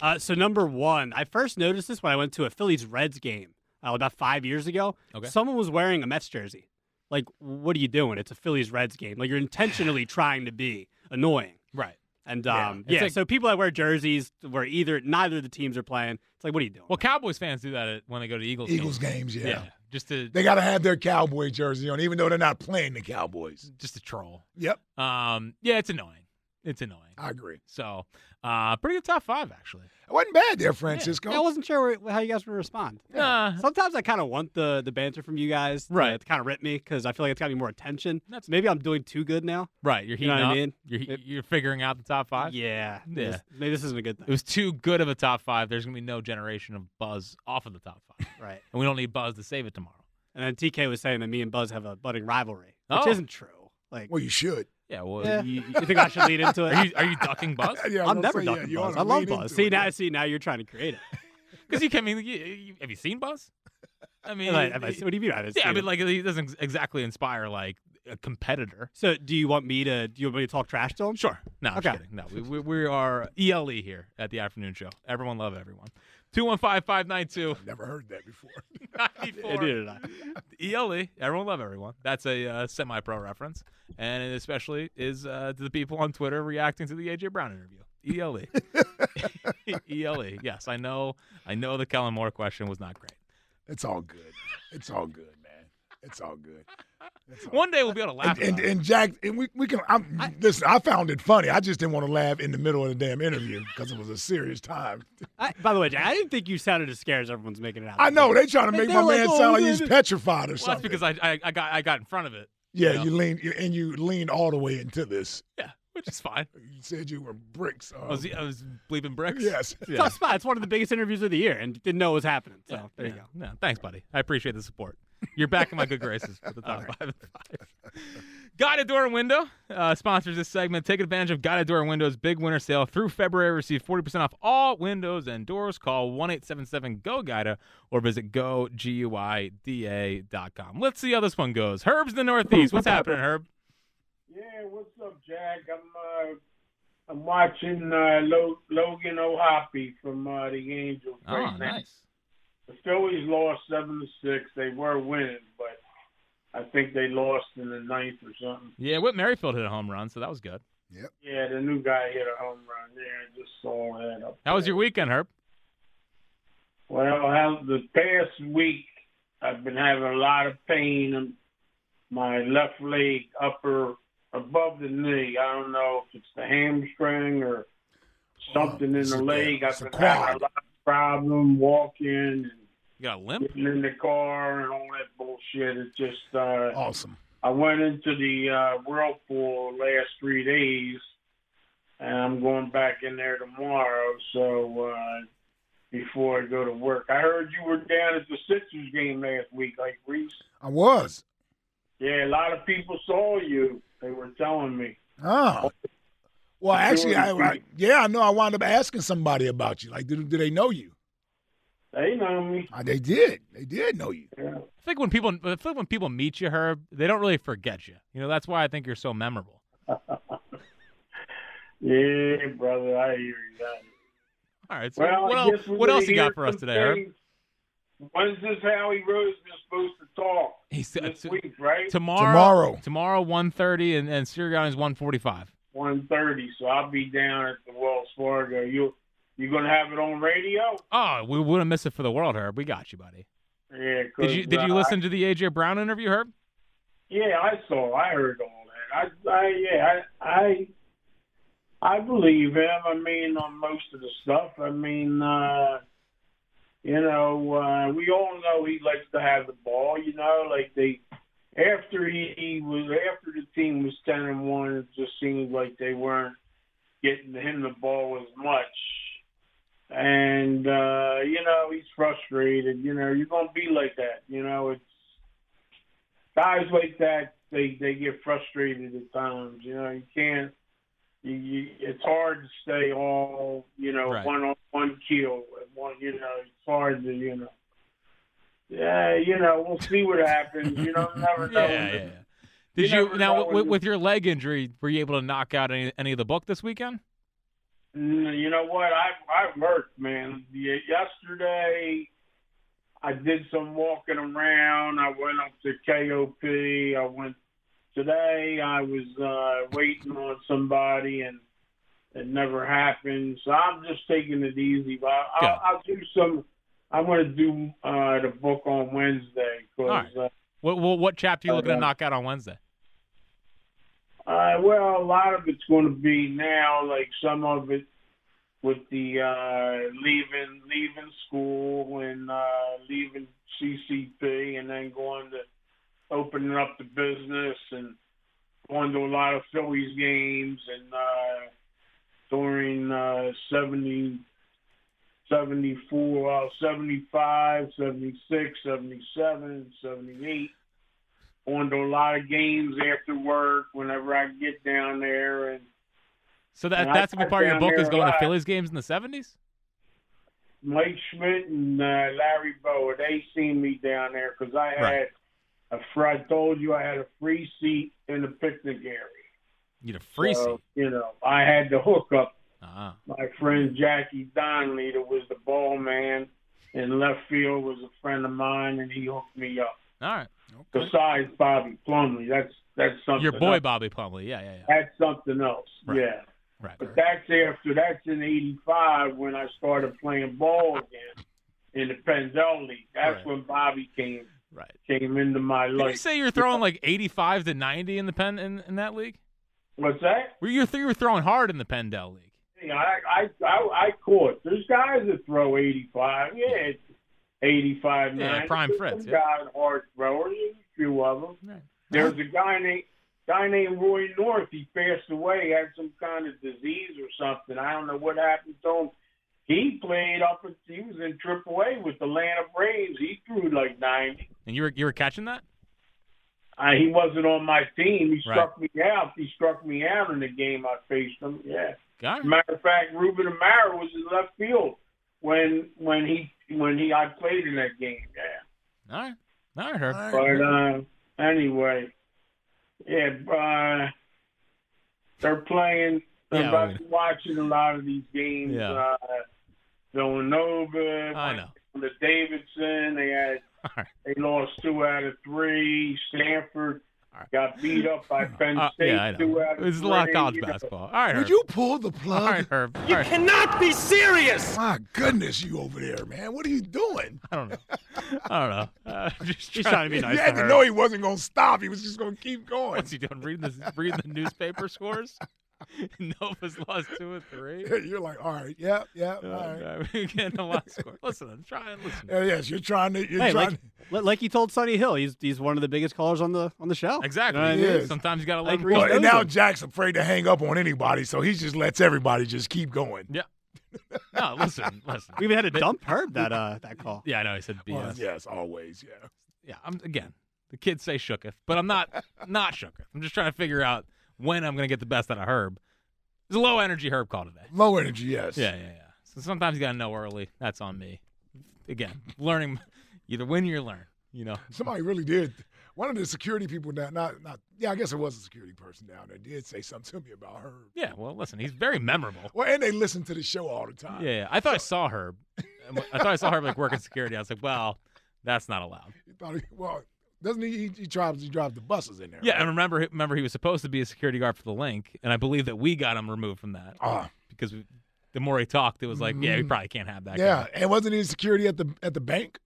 Uh, so number one, I first noticed this when I went to a Phillies Reds game uh, about five years ago. Okay. Someone was wearing a Mets jersey. Like, what are you doing? It's a Phillies Reds game. Like, you're intentionally trying to be annoying. Right. And um, It's yeah, like- so people that wear jerseys where either neither of the teams are playing, it's like, what are you doing? Well, Cowboys fans do that when they go to Eagles. Eagles games, yeah. just to They got to have their Cowboy jersey on, even though they're not playing the Cowboys. just to troll. Yep. Um, yeah, it's annoying. It's annoying. I agree. So, uh, pretty good top five actually. It wasn't bad there, Francisco. Yeah, I wasn't sure where, how you guys would respond. Nah. Sometimes I kind of want the the banter from you guys, to- Right. To, kind of rip me because I feel like it's got me more attention. Maybe I'm doing too good now. Right, you're You know heating what I mean? You're you're figuring out the top five. Yeah, yeah. This- maybe this isn't a good thing. It was too good of a top five. There's gonna be no generation of buzz off of the top five. Right. And we don't need buzz to save it tomorrow. And then TK was saying that me and Buzz have a budding rivalry, which Oh. isn't true. Like, well, you should. Yeah. Well, Yeah. You, You think I should lead into it? Are you, are you ducking buzz? Yeah, I was I'm never say, yeah, ducking Buzz. I love Buzz. See it, now, yeah. see now you're trying to create it. Because you can. I mean, you, you, have you seen Buzz? I mean, Like, have I- what do you mean I haven't Yeah, I mean, like he doesn't exactly inspire like a competitor. So, do you want me to? Do you want me to talk trash to him? Sure. No, I'm Okay. just kidding. No, we, we, we are ELE here at the afternoon show. Everyone love everyone. 215 592 Never heard that before. 94. Neither did I. ELE. Everyone love everyone. That's a uh, semi pro reference. And it especially is uh, to the people on Twitter reacting to the AJ Brown interview. ELE. ELE. Yes, I know. I know the Kellen Moore question was not great. It's all good. It's all good, man. It's all good. It's all One day we'll be able to laugh. And, and, and Jack, and we, we can. I'm, listen, I found it funny. I just didn't want to laugh in the middle of the damn interview because it was a serious time. I, by the way, Jack, I didn't think you sounded as scared as everyone's making it out. I know they trying to make my like, man "Oh, sound like he's it-" petrified or Well, that's because I, I I got I got in front of it. yeah, you know? you leaned and you leaned all the way into this. Yeah, which is fine. You said you were bricks. I was, I was bleeping bricks. Yes. It's tough spot. It's one of the biggest interviews of the year, and didn't know it was happening. So there you go. No, thanks, buddy. I appreciate the support. You're back in my good graces for the top five and five. Guida Door and Window uh, sponsors this segment. Take advantage of Guida Door and Windows big winter sale through February. Receive 40% off all windows and doors. Call 1 877 GO GUIDA or visit goguida.com. Let's see how this one goes. Herb's in the Northeast. What's happening, Herb? Yeah, what's up, Jack? I'm uh, I'm watching uh, Lo- Logan O'Hoppy from uh, the Angels. Oh, right now. nice. The Phillies lost seven to six. They were winning, but I think they lost in the ninth or something. Yeah, Whit Merrifield hit a home run, so that was good. Yeah, Yeah, the new guy hit a home run. Yeah, I just saw that up. How was your weekend, Herb? Well, how the past week I've been having a lot of pain in my left leg, upper above the knee. I don't know if it's the hamstring or oh, something in the a- leg. I've it's a been having a lot of problem walking and You got a limp? getting in the car and all that bullshit. It's just uh Awesome. I went into the uh, whirlpool last three days, and I'm going back in there tomorrow. So uh, before I go to work, I heard you were down at the Sixers game last week, like Reese. I was. Yeah, a lot of people saw you. They were telling me. Oh. Well, actually, I, I yeah, I know. I wound up asking somebody about you. Like, do, do they know you? They know me. Uh, they did. They did know you. Yeah. I think when people I feel like when people meet you, Herb, they don't really forget you. You know, that's why I think you're so memorable. Yeah, brother, I hear you. All right. So Well, what else, what else you got for us some today, Herb? When's this Howie Roseman supposed to talk? He said this week, right? Tomorrow. Tomorrow. Tomorrow, 1.30, and and Sirianni's one forty-five. One thirty. So I'll be down at the Wells Fargo. You you gonna have it on radio? Oh, we wouldn't miss it for the world, Herb. We got you, buddy. Yeah. Did you did you uh, listen to the AJ Brown interview, Herb? Yeah, I saw. I heard all that. I, I yeah, I, I, I believe him. I mean, on most of the stuff. I mean, uh, you know, uh, we all know he likes to have the ball. You know, like they after he, was after the team was ten and one, it just seemed like they weren't getting him the ball as much. And uh, you know, he's frustrated. You know, you're gonna be like that. You know, it's guys like that they they get frustrated at times. You know, you can't you, you, it's hard to stay all you know Right. one on one kill. One, you know, it's hard to you know. Yeah, you know, we'll see what happens. You don't never know. Yeah, yeah, yeah. Did You you, now with, with your leg injury? Were you able to knock out any any of the book this weekend? Mm, You know what? I I worked, man. Yesterday, I did some walking around. I went up to KOP. I went today. I was uh, waiting on somebody, and it never happened. So I'm just taking it easy. But I, I'll, I'll do some. I'm going to do uh, the book on Wednesday All because. right. What what, what chapter are you looking to Uh, knock out on Wednesday? Uh, well, a lot of it's going to be now, like some of it with the uh, leaving leaving school and uh, leaving CCP, and then going to opening up the business and going to a lot of Phillies games and uh, during uh, 70, 74, uh, 75, 76, 77, 78 going to a lot of games after work whenever I get down there and So that and that's a big got part of your book is going to. Phillies games in the seventies. Mike Schmidt and uh, Larry Bowa, they seen me down there because I had Right. a fr- I told you I had a free seat in the picnic area. You had a free So, seat. You know, I had the hookup. Ah. My friend Jackie Donnelly, that was the ball man in left field, was a friend of mine, and he hooked me up. All right. Besides Bobby Plumley, that's that's something. Your boy else. Bobby Plumley. Yeah, yeah, yeah. That's something else. Right. Yeah. Right. But that's after that's in '85 when I started playing ball again in the Pendel League. That's Right. when Bobby came right came into my life. Did you say you're throwing like eighty-five to ninety in the pen in, in that league? What's that? Were you you were throwing hard in the Pendel league? You know, I, I I I caught. There's guys that throw 85. Yeah, it's 85, Yeah, 90. prime Fritz, Some yeah. guys hard throwers. A few of them. There's a guy named guy named Roy North. He passed away. Had some kind of disease or something. I don't know what happened to him. He played up. At, he was in AAA with the Atlanta Braves. He threw like 90. And you were you were catching that? Uh, he wasn't on my team. He Right. struck me out. He struck me out in the game I faced him. Yeah. Got it. Matter of fact, Ruben Amaro was in left field when when he when he I played in that game. Yeah. All right. All right, Herb. But uh, anyway, yeah, uh, they're playing. Yeah, I'm about we- to watching a lot of these games. Yeah. Uh, Villanova, I know. the Davidson. They had they lost two out of three. Stanford got beat up by Penn Uh, State. yeah, I know. two out of There's a lot of college basketball. All right, Would you pull the plug? All right, Herb. You All right. cannot be serious. My goodness, you over there, man. What are you doing? I don't know. I don't know. Uh, just He's trying to be nice You had to her. know he wasn't going to stop. He was just going to keep going. What's he doing? Reading the reading the newspaper scores. Nova's lost two or three. You're like, all right, yeah, yeah, Oh, all right. God, we getting a lot of score. Listen, I'm trying. Listen. Yeah, yes, you're trying to. You're Hey, trying. like, li- like he told Sonny Hill, he's he's one of the biggest callers on the on the show. Exactly. You know what I mean? is. Sometimes you got to let Like him Well, and now him. Jack's afraid to hang up on anybody, so he just lets everybody just keep going. Yeah. No, listen, listen. We even had to But- dump Herb that uh that call. Yeah, I know. He said BS. Well, yes, always, yeah. Yeah, I'm again. The kids say shooketh, but I'm not not shooketh. I'm just trying to figure out when I'm going to get the best out of Herb. It's a low energy Herb call today. Low energy, yes. Yeah, yeah, yeah. So sometimes you got to know early. That's on me. Again, learning either win or you learn. You know. Somebody really did. One of the security people down, not not. Yeah, I guess it was a security person down there. Did say something to me about Herb. Yeah. Well, listen, he's very memorable. Well, and they listen to the show all the time. Yeah, yeah. I thought I saw Herb. I thought I saw Herb like working security. I was like, well, that's not allowed. He thought he, well, doesn't he? He, he drives. He drives the buses in there. Yeah, and remember, remember he was supposed to be a security guard for the Linc, and I believe that we got him removed from that Ah. because we, the more he talked, it was like, yeah, we Mm. probably can't have that. Yeah, guy. and wasn't he security at the at the bank?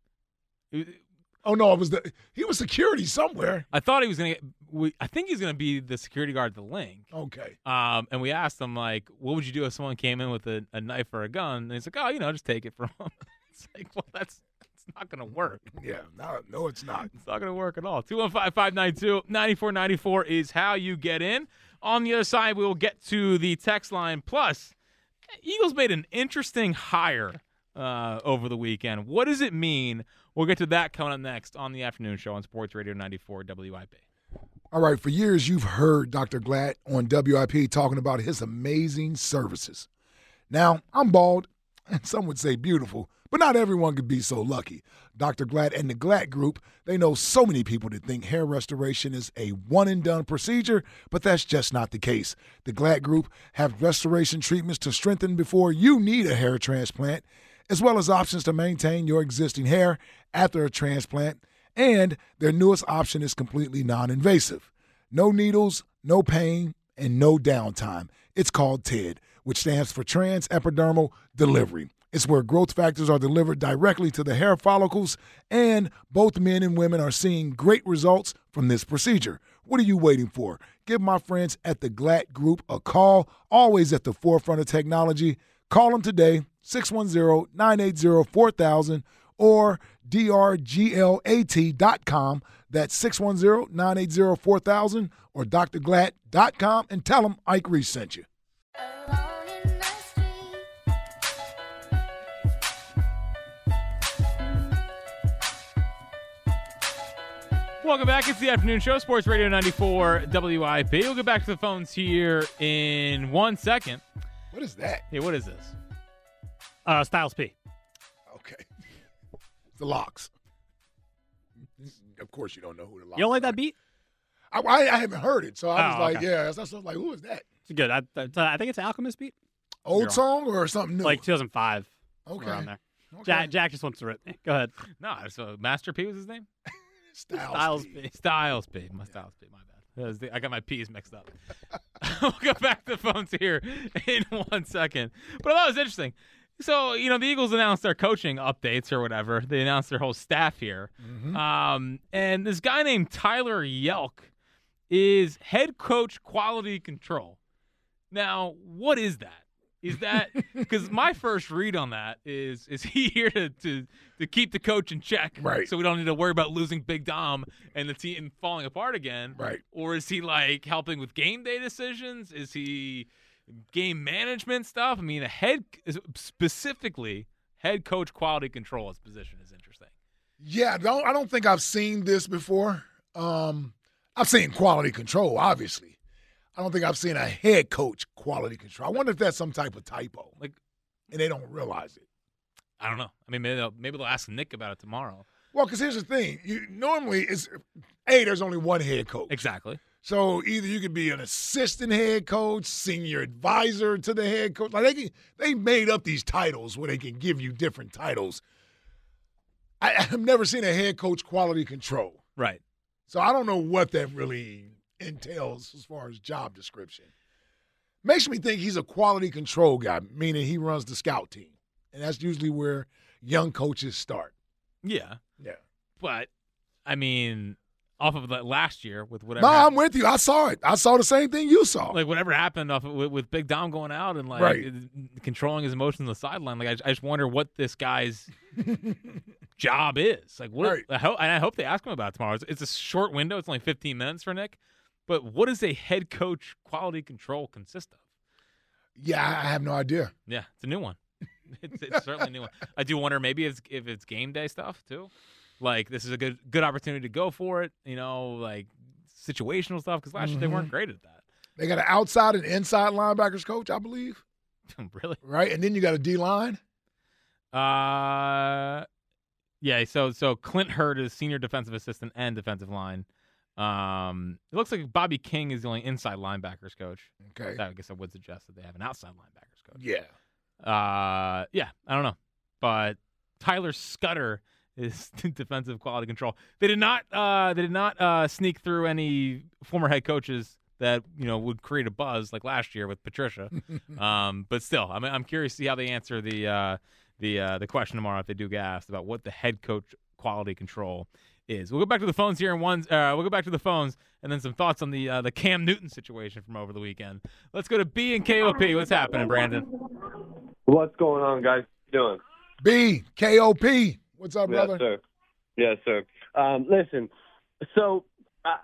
Oh no, it was the he was security somewhere. I thought he was gonna. We, I think he's gonna be the security guard at the Linc. Okay. Um, and we asked him like, what would you do if someone came in with a, a knife or a gun? And he's like, oh, you know, just take it from him. it's like, well, that's not gonna work. Yeah, no, no, it's not. It's not going to work at all. 215 592 9494 is how you get in. On the other side, we will get to the text line. Plus, Eagles made an interesting hire uh, over the weekend. What does it mean? We'll get to that coming up next on the afternoon show on Sports Radio 94 WIP. All right, for years you've heard Dr. Glatt on WIP talking about his amazing services. Now, I'm bald, and some would say beautiful, but not everyone could be so lucky. Dr. Glatt and the Glatt Group, they know so many people that think hair restoration is a one and done procedure, but that's just not the case. The Glatt Group have restoration treatments to strengthen before you need a hair transplant, as well as options to maintain your existing hair after a transplant, and their newest option is completely non invasive. No needles, no pain, and no downtime. It's called TED, which stands for Trans Epidermal Delivery. It's where growth factors are delivered directly to the hair follicles, and both men and women are seeing great results from this procedure. What are you waiting for? Give my friends at the Glatt Group a call, always at the forefront of technology. Call them today, 610 980 4000 or drglatt.com. That's 610 980 4000 or drglatt.com and tell them Ike Reese sent you. Welcome back. It's the afternoon show, Sports Radio 94 WIP. We'll get back to the phones here in one second. What is that? Hey, what is this? Uh, Styles P. Okay. The LOX. Of course, you don't know who the LOX You don't like that beat? I, I, I haven't heard it, so I was Oh, like, okay. yeah, that's, that's like, who is that? It's good. I, I, I think it's an Alchemist beat. Old song or something new? Like 2005. Okay. Around there. Okay. Jack, Jack just wants to rip me. Go ahead. No, so Master P was his name? Styles, P. Styles P. My Styles P. My bad. The- I got my P's mixed up. we'll go back to the phones here in one second. But that was interesting. So, you know, the Eagles announced their coaching updates or whatever. They announced their whole staff here. Um, and this guy named Tyler Yelk is head coach quality control. Now, what is that? Is that because my first read on that is is he here to, to to keep the coach in check, Right. So we don't need to worry about losing Big Dom and the team falling apart again, Right. Or is he like helping with game day decisions? Is he game management stuff? I mean, a head specifically head coach quality control as position is interesting. Yeah, I don't, I don't think I've seen this before. Um, I've seen quality control, obviously. I don't think I've seen a head coach quality control. I wonder if that's some type of typo, like, and they don't realize it. I don't know. I mean, maybe they'll, maybe they'll ask Nick about it tomorrow. Well, because here's the thing: you normally it's a there's only one head coach. Exactly. So either you could be an assistant head coach, senior advisor to the head coach. Like they can, they made up these titles where they can give you different titles. I, I've never seen a head coach quality control. Right. So I don't know what that really entails as far as job description. Makes me think he's a quality control guy, meaning he runs the scout team. And that's usually where young coaches start. Yeah. Yeah. But I mean, off of that last year with whatever. No, I'm with you. I saw it. I saw the same thing you saw. like whatever happened off of, with, with Big Dom going out and like Right. controlling his emotions on the sideline. Like I, I just wonder what this guy's job is. Like what? Right. I hope and I hope they ask him about it tomorrow. It's, it's a short window. It's only 15 minutes for Nick. But what does a head coach quality control consist of? Yeah, I have no idea. Yeah, it's a new one. It's, it's certainly a new one. I do wonder maybe if, if it's game day stuff too. Like this is a good good opportunity to go for it. You know, like situational stuff because last year they weren't Mhm. great at that. They got an outside and inside linebackers coach, I believe. really? Right? And then you got a D line. Uh, yeah. So so Clint Hurtt is senior defensive assistant and defensive line. Um, it looks like Bobby King is the only inside linebackers coach. Okay. I guess I would suggest that they have an outside linebackers coach. Yeah. Uh, yeah. I don't know, but Tyler Scudder is defensive quality control. They did not. Uh, they did not uh, sneak through any former head coaches that you know would create a buzz like last year with Patricia. um, but still, I'm I'm curious to see how they answer the uh, the uh, the question tomorrow if they do get asked about what the head coach quality control is. We'll go back to the phones here in one. Uh, we'll go back to the phones and then some thoughts on the uh, the Cam Newton situation from over the weekend. Let's go to B and KOP. What's happening, Brandon? What's going on, guys? How you doing? B, KOP. What's up, brother? Yes, sir. Yes, sir. Um, listen, so I,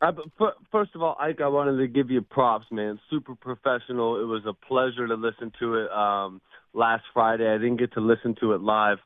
I, f- first of all, Ike, I wanted to give you props, man. Super professional. It was a pleasure to listen to it um, last Friday. I didn't get to listen to it live.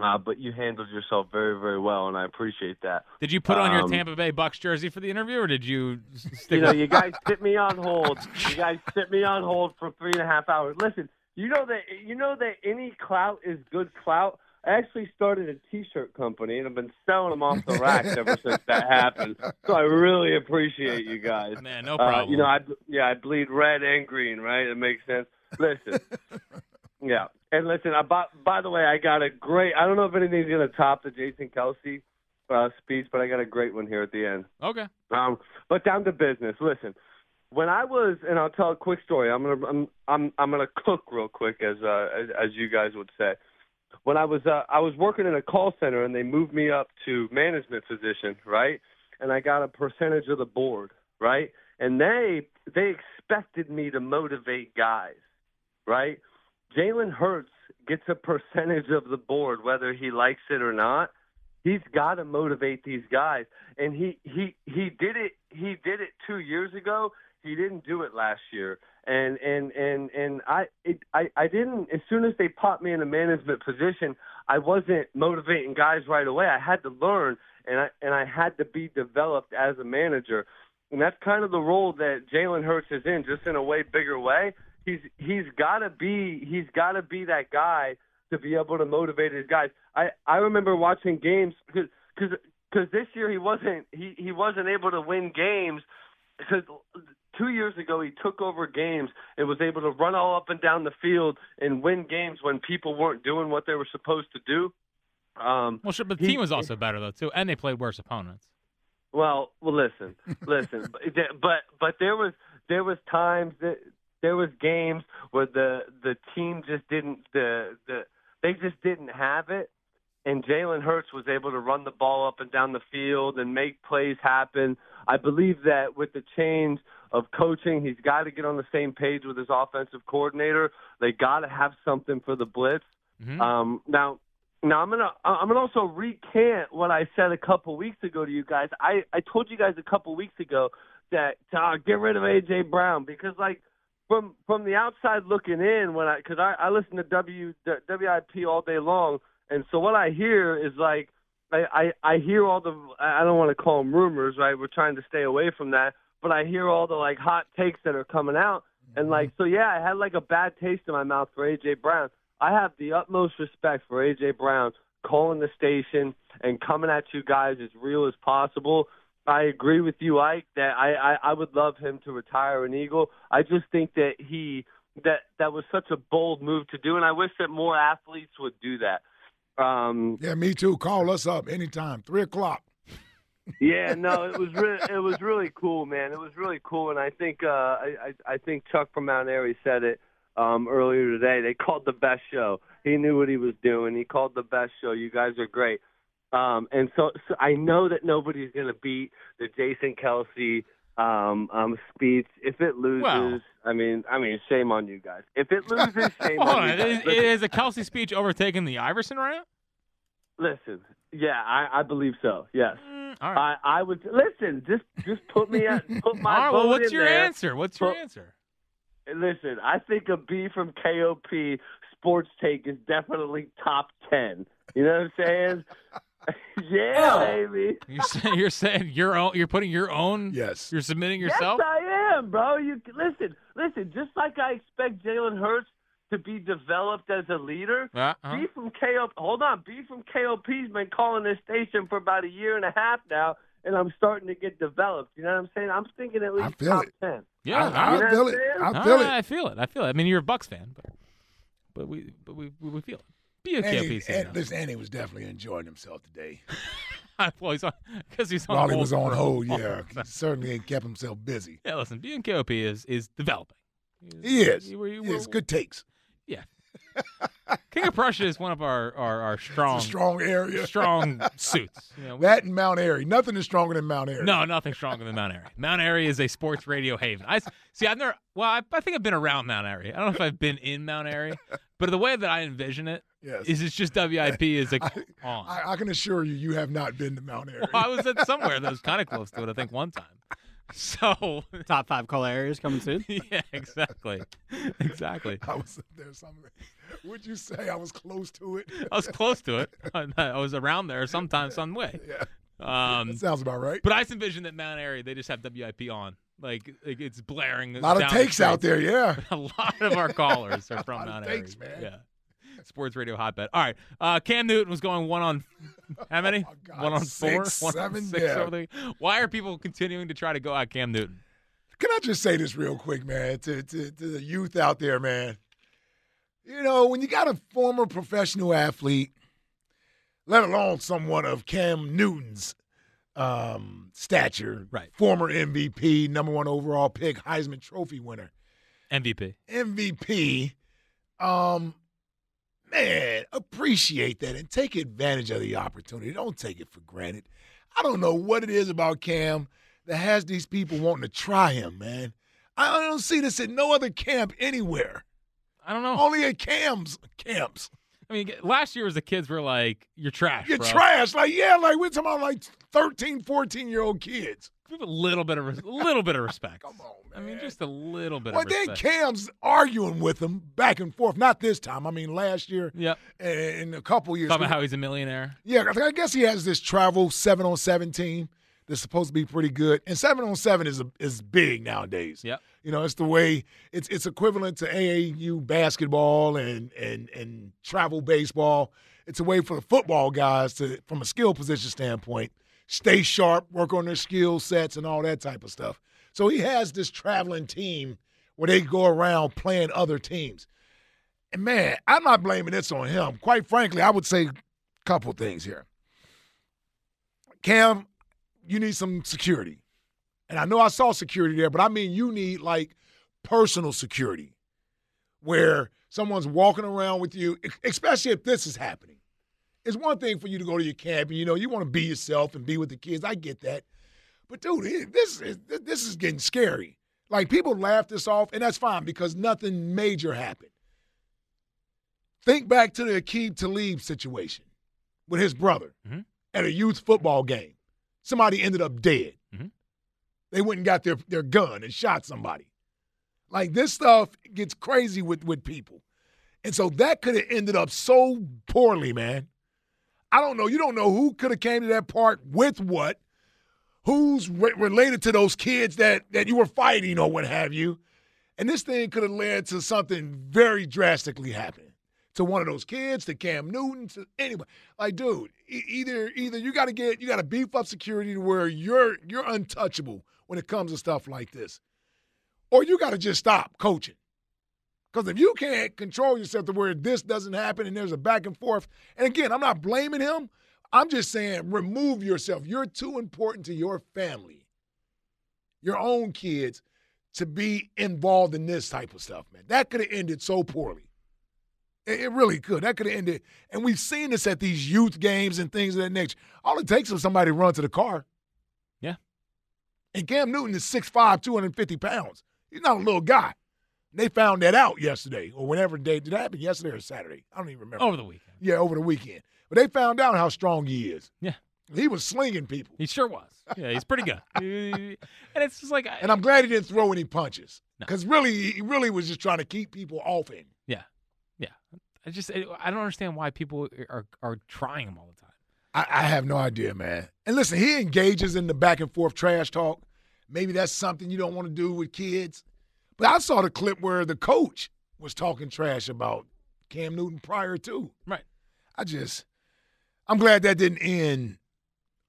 Uh, but you handled yourself very, very well, and I appreciate that. Did you put on your Um, Tampa Bay Bucs jersey for the interview, or did you you know, you guys sit me on hold. You guys sit me on hold for three and a half hours. Listen, you know that you know that any clout is good clout. I actually started a T-shirt company, and I've been selling them off the racks ever since that happened. So I really appreciate you guys. Man, no Uh, problem. you know, I yeah, I bleed red and green, right? It makes sense. Listen, yeah, and listen. I, by, by the way, I got a great. I don't know if anything's gonna top the Jason Kelce uh, speech, but I got a great one here at the end. Okay. Um, but down to business. Listen, when I was, and I'll tell a quick story. I'm gonna, I'm, I'm, I'm gonna cook real quick, as, uh, as, as you guys would say. When I was, uh, I was working in a call center, and they moved me up to management position, right? And I got a percentage of the board, right? And they, they expected me to motivate guys, right? Jalen Hurts gets a percentage of the board, whether he likes it or not. He's got to motivate these guys. And he he he did it he did it 2 years ago. He didn't do it last year. And and and and I it, I I didn't as soon as they popped me in a management position I wasn't motivating guys right away. I had to learn and I and I had to be developed as a manager. And that's kind of the role that Jalen Hurts is in just in a way bigger way he's he's got to be he's got to be that guy to be able to motivate his guys. I I remember watching games because because because this year he wasn't he he wasn't able to win games because two years ago he took over games and was able to run all up and down the field and win games when people weren't doing what they were supposed to do. Um, well, sure, but the he- team was also better though too, and they played worse opponents. well, well, listen, listen, but but but there was there was times that there was games where the the team just didn't the the they just didn't have it, and Jalen Hurts was able to run the ball up and down the field and make plays happen. I believe that with the change of coaching, he's got to get on the same page with his offensive coordinator. They got to have something for the blitz. Um, now, now I'm gonna I'm gonna also recant what I said a couple weeks ago to you guys. I I told you guys a couple weeks ago that uh, get rid of AJ Brown because like from from the outside looking in when I because I I listen to W WIP all day long and so what I hear is like I I, I hear all the I don't want to call them rumors right we're trying to stay away from that but I hear all the like hot takes that are coming out and mm-hmm. like so yeah I had like a bad taste in my mouth for AJ Brown I have the utmost respect for AJ Brown calling the station and coming at you guys as real as possible. I agree with you, Ike, that I, I, I would love him to retire an Eagle. I just think that he that that was such a bold move to do, and I wish that more athletes would do that. Um, Yeah, me too. Call us up anytime. Three o'clock. yeah, no, it was really it was really cool, man. It was really cool, and I think uh, I, I I think Chuck from Mount Airy said it um, earlier today. They called the best show. He knew what he was doing. He called the best show. You guys are great. Um, and so, so I know that nobody's going to beat the Jason Kelce um, um, speech. If it loses, Well- I mean, I mean, shame on you guys. If it loses, shame on on, you guys. is, is a Kelce speech overtaking the Iverson rant? Listen, yeah, I, I believe so. Yes, Mm, all right. I, I would listen. Just, just put me at, put my All right, well, what's your there. answer? What's your Put- answer? Listen, I think a B from KOP Sports Take is definitely top ten. You know what I'm saying? yeah, baby. You're saying you're saying your own. You're putting your own. Yes. You're submitting yourself. Yes, I am, bro. You listen, listen. Just like I expect Jalen Hurts to be developed as a leader, Uh-huh. B from KOP. Hold on, B from KOP's been calling this station for about a year and a half now, and I'm starting to get developed. You know what I'm saying? I'm thinking at least top it. ten. Yeah, I- I You know feel it. I'm? I feel All it. I feel it. I feel it. I mean, you're a Bucs fan, but but we but we we, we feel it. Be a Andy, fan. and, listen, Andy was definitely enjoying himself today. well, he's on because he's on While hold. he was on hold, yeah, he certainly ain't kept himself busy. Yeah, listen, being KOP is is developing. He is. He is. Good takes. Yeah. King of Prussia is one of our our, our strong strong area. strong suits. You know, That and Mount Airy. Nothing is stronger than Mount Airy. No, nothing stronger than Mount Airy. Mount Airy is a sports radio haven. I see. I've never. Well, I, I think I've been around Mount Airy. I don't know if I've been in Mount Airy, but the way that I envision it Yes. is it's just WIP is like on. I, I can assure you, you have not been to Mount Airy. Well, I was at somewhere that was kind of close to it. I think one time. So top five call areas coming soon. yeah, exactly, exactly. I was there. Something. Would you say I was close to it? I was close to it. I was around there sometime, some way. Yeah. Um, That sounds about right. But I just envision that Mount Airy, they just have WIP on. Like, like it's blaring. A lot of down the takes out there, yeah. a lot of our callers are from lot of Mount takes, Airy. man. Yeah. Sports Radio hotbed. All right. Uh, Cam Newton was going one on how many? one on four? Oh, six, one on six yeah. the- Why are people continuing to try to go at Cam Newton? Can I just say this real quick, man, to, to, to the youth out there, man? You know, when you got a former professional athlete, let alone someone of Cam Newton's um, stature, right? Former MVP, number one overall pick, Heisman Trophy winner, MVP. MVP. Um, man, appreciate that and take advantage of the opportunity. Don't take it for granted. I don't know what it is about Cam that has these people wanting to try him, man. I don't see this at no other camp anywhere. I don't know. Only at Cam's camps. I mean, last year was the kids were like, "You're trash, You're bro." trash. Like, yeah, like we're talking about like 13, 14 year old kids. Give a little bit of res- a little bit of respect. Come on, man. I mean, just a little bit Well, of then respect. Cam's arguing with him back and forth. Not this time. I mean, last year. Yep. And, a couple years. Talking about how he's a millionaire. Yeah, I I guess he has this travel seven on seven team that's supposed to be pretty good, and seven on seven is a, is big nowadays. Yep. You know, it's the way it's it's equivalent to AAU basketball and and and travel baseball. It's a way for the football guys to, from a skill position standpoint, stay sharp, work on their skill sets, and all that type of stuff. So he has this traveling team where they go around playing other teams. And man, I'm not blaming this on him. Quite frankly, I would say a couple things here. Cam, you need some security. And I know I saw security there, but I mean you need like personal security where someone's walking around with you, especially if this is happening. It's one thing for you to go to your camp and you know you want to be yourself and be with the kids. I get that. But dude, this is this is getting scary. Like people laugh this off, and that's fine because nothing major happened. Think back to the Aqib Talib situation with his brother mm-hmm. at a youth football game. Somebody ended up dead. Mm-hmm. They went and got their, their gun and shot somebody. Like this stuff gets crazy with, with people. And so that could have ended up so poorly, man. I don't know. You don't know who could have came to that park with what, who's re- related to those kids that, that you were fighting or what have you. And this thing could have led to something very drastically happening to one of those kids, to Cam Newton, to anybody. Like, dude, e- either either you got to get you got to beef up security to where you're you're untouchable when it comes to stuff like this, or you got to just stop coaching. Because if you can't control yourself to where this doesn't happen and there's a back and forth, and again, I'm not blaming him. I'm just saying remove yourself. You're too important to your family, your own kids, to be involved in this type of stuff, man. That could have ended so poorly. It it really could. That could have ended. And we've seen this at these youth games and things of that nature. All it takes is somebody to run to the car. Yeah. And Cam Newton is 6'5, 250 pounds. He's not a little guy. They found that out yesterday or whenever day did that happen yesterday or Saturday. I don't even remember. Over the weekend. Yeah, over the weekend. But they found out how strong he is. Yeah. He was slinging people. He sure was. Yeah, he's pretty good. and it's just like, I- And I'm glad he didn't throw any punches. Because really, he really was just trying to keep people off him. yeah, yeah. I just I I don't understand why people are are trying him all the time. I, I have no idea, man. And listen, he engages in the back and forth trash talk. Maybe that's something you don't want to do with kids. But I saw the clip where the coach was talking trash about Cam Newton prior to. Right. I just, I'm glad that didn't end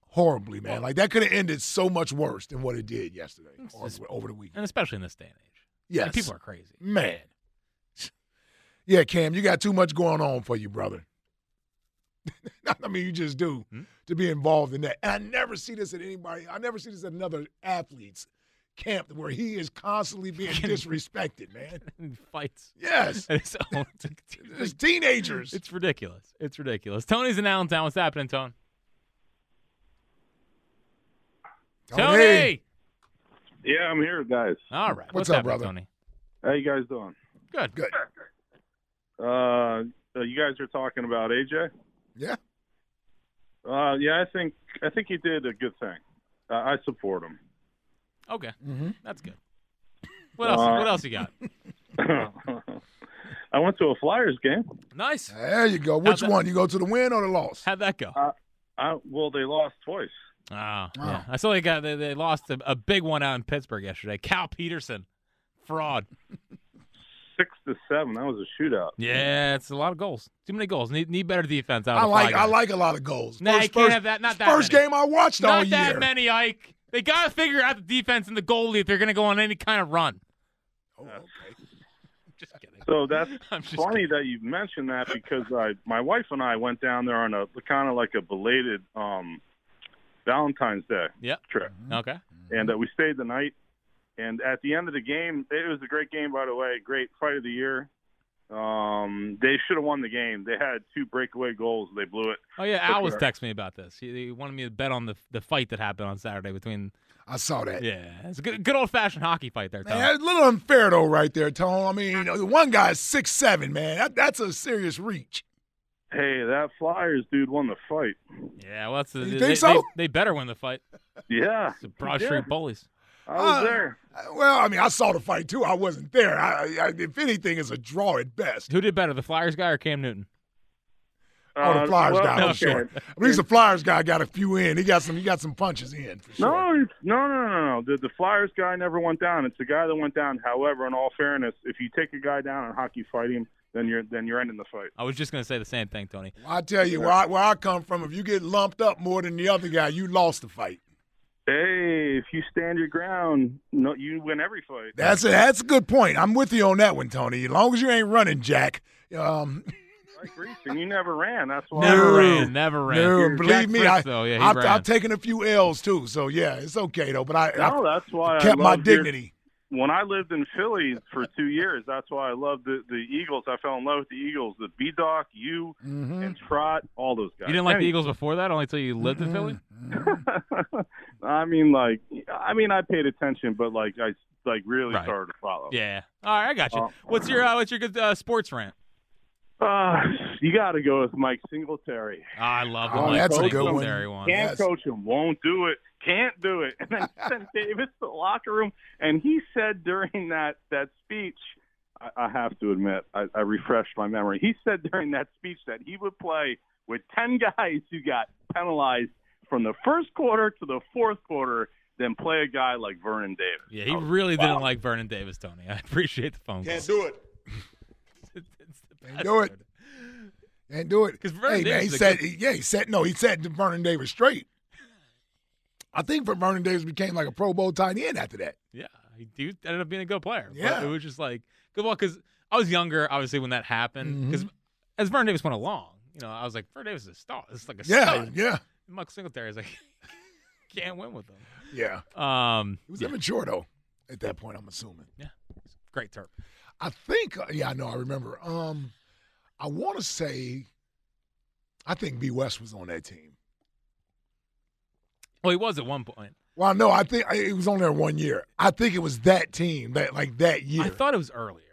horribly, man. Like that could have ended so much worse than what it did yesterday or just- over the weekend. and especially in this day and age. Yes. Like, people are crazy. Man. Yeah, Cam, you got too much going on for you, brother. I mean, you just do Hmm? to be involved in that. And I never see this at anybody. I never see this at another athlete's camp where he is constantly being disrespected, man. Fights. Yes. And it's, oh, it's, It's teenagers. It's ridiculous. It's ridiculous. Tony's in Allentown. What's happening, Tone? Tony. Tony. Yeah, I'm here, guys. All right. What's What's, up, happening, brother? Tony? How you guys doing? Good. Good. Uh, uh, you guys are talking about AJ. Yeah. Uh, yeah, I think I think he did a good thing. Uh, I support him. Okay, Mhm. that's good. What else? Uh, what else you got? I went to a Flyers game. Nice. There you go. Which one? You go to the win or the loss? How'd that go? Uh, I, well, they lost twice. Ah, yeah. I saw they got they, they lost a, a big one out in Pittsburgh yesterday. Cal Petersen, fraud. Six to seven. That was a shootout. Yeah, it's a lot of goals. Too many goals. Need need better defense out of I the like I like a lot of goals. Nah, First- you can't first- have that. Not that First many. game I watched Not all that many, Ike. They got to figure out the defense and the goalie if they're going to go on any kind of run. That's I'm just kidding. So that's funny that you mentioned that because I, my wife and I went down there on a kind of like a belated um, Valentine's Day Yep. trip, Okay. and uh, we stayed the night. And at the end of the game, it was a great game, by the way. Great fight of the year. Um, they should have won the game. They had two breakaway goals. They blew it. Oh yeah, Al was But, texting me about this. He, he wanted me to bet on the the fight that happened on Saturday between. I saw that. Yeah, it's a good, good old fashioned hockey fight there. Tom. Man, a little unfair though, right there, Tone. I mean, the one guy's six seven, man. That, that's a serious reach. Hey, that Flyers dude won the fight. Yeah, well, that's the, You they, think so? They, they better win the fight. Yeah, It's the Broad Yeah. Street Bullies. I was Uh, there. Well, I mean, I saw the fight too. I wasn't there. I, I, if anything, it's a draw at best. Who did better, the Flyers guy or Cam Newton? Oh, the Uh, Flyers well, guy, I'm sure. At least the Flyers guy got a few in. He got some. He got some punches in. For sure. No, no, no, no, no. The, the Flyers guy never went down. It's the guy that went down. However, in all fairness, if you take a guy down in hockey fighting, then you're then you're ending the fight. I was just going to say the same thing, Tony. I tell you, where I, where I come from, if you get lumped up more than the other guy, you lost the fight. Hey, if you stand your ground, no, you win every fight. That's a that's a good point. I'm with you on that one, Tony. As long as you ain't running, Jack. Um, Like Greason, you never ran. That's why. Never No. ran, never ran. No, Jack believe me, Fritz, I, though, yeah, he I've. I've taken a few L's too, so yeah, it's okay though. But I, No, I that's why I kept my loved your- dignity. When I lived in Philly for two years, that's why I loved the the Eagles. I fell in love with the Eagles. The B-Dawk, you, Mm-hmm. and Trot, all those guys. You didn't like the Eagles before that, only until you lived in Philly? I mean, like, I mean, I paid attention, but like, I like really Right. started to follow. Yeah. All right, I got you. Uh, what's your uh, what's your good uh, sports rant? Uh, you got to go with Mike Singletary. Oh, I love the Oh, Mike that's a good one. one. Can't Yes. coach him, won't do it, can't do it, and then sent Davis to the locker room. And he said during that that speech, I, I have to admit, I, I refreshed my memory. He said during that speech that he would play with ten guys who got penalized from the first quarter to the fourth quarter, then play a guy like Vernon Davis. Yeah, he really didn't like Vernon Davis, Tony. I appreciate the phone call. Can't do it. Can't do it. Can't do it. 'Cause Vernon hey, man, he Davis is a said, good- yeah, he said, no, he said Vernon Davis straight. I think for Vernon Davis became like a Pro Bowl tight end after that. Yeah, he, he ended up being a good player. Yeah. it was just like good luck because I was younger, obviously, when that happened. Mm-hmm. Because as Vernon Davis went along, you know, I was like, Vernon Davis is a star. It's like a Yeah, stud. yeah, And Mike Singletary is like, can't win with him. yeah. Um, He was yeah, immature though at that point. I'm assuming. Yeah, great term. I think. uh, Yeah, I know. I remember. Um, I want to say. I think B West was on that team. Well, he was at one point. Well, no, I think it was on there one year. I think it was that team that like that year. I thought it was earlier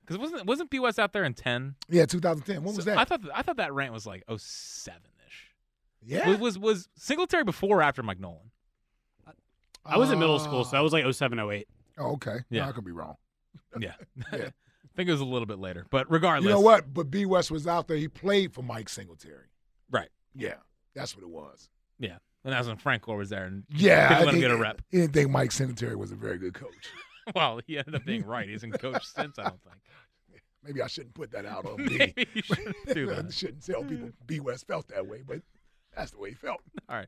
because wasn't wasn't B West out there in ten? yeah, 2010. When was that? I thought I thought that rant was like 07 ish. yeah. Was, was was Singletary before or after Mike Nolan? I was in middle school, so that was like 07, 08. Oh, okay. Yeah. Yeah, I could be wrong. Yeah, Yeah. I think it was a little bit later, but regardless, You know what? But B West was out there. He played for Mike Singletary. Right. Yeah, that's what it was. Yeah, and that was when Frank Gore was there, and Yeah, didn't I let him get a rep. He didn't think Mike Singletary was a very good coach. Well, he ended up being right. He's in coach since. I don't think. Maybe I shouldn't put that out on me. Maybe you shouldn't do I shouldn't tell people B West felt that way, but that's the way he felt. All right,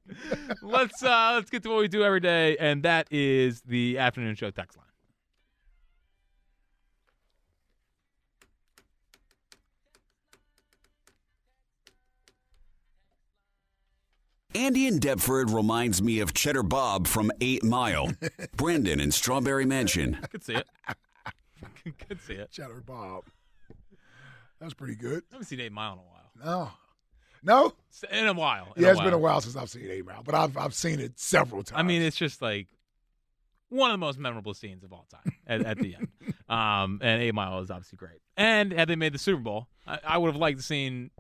let's uh let's get to what we do every day, and that is the afternoon show text line. Andy in Deptford reminds me of Cheddar Bob from Eight Mile. Brendan in Strawberry Mansion. I Could see it. I Could see it. Cheddar Bob. That's pretty good. I haven't seen Eight Mile in a while. No. No? In a while. in Yeah, a it's been a while. while since I've seen Eight Mile, but I've I've seen it several times. I mean, it's just like one of the most memorable scenes of all time at, at the end. Um, and Eight Mile is obviously great. And had they made the Super Bowl, I, I would have liked to seen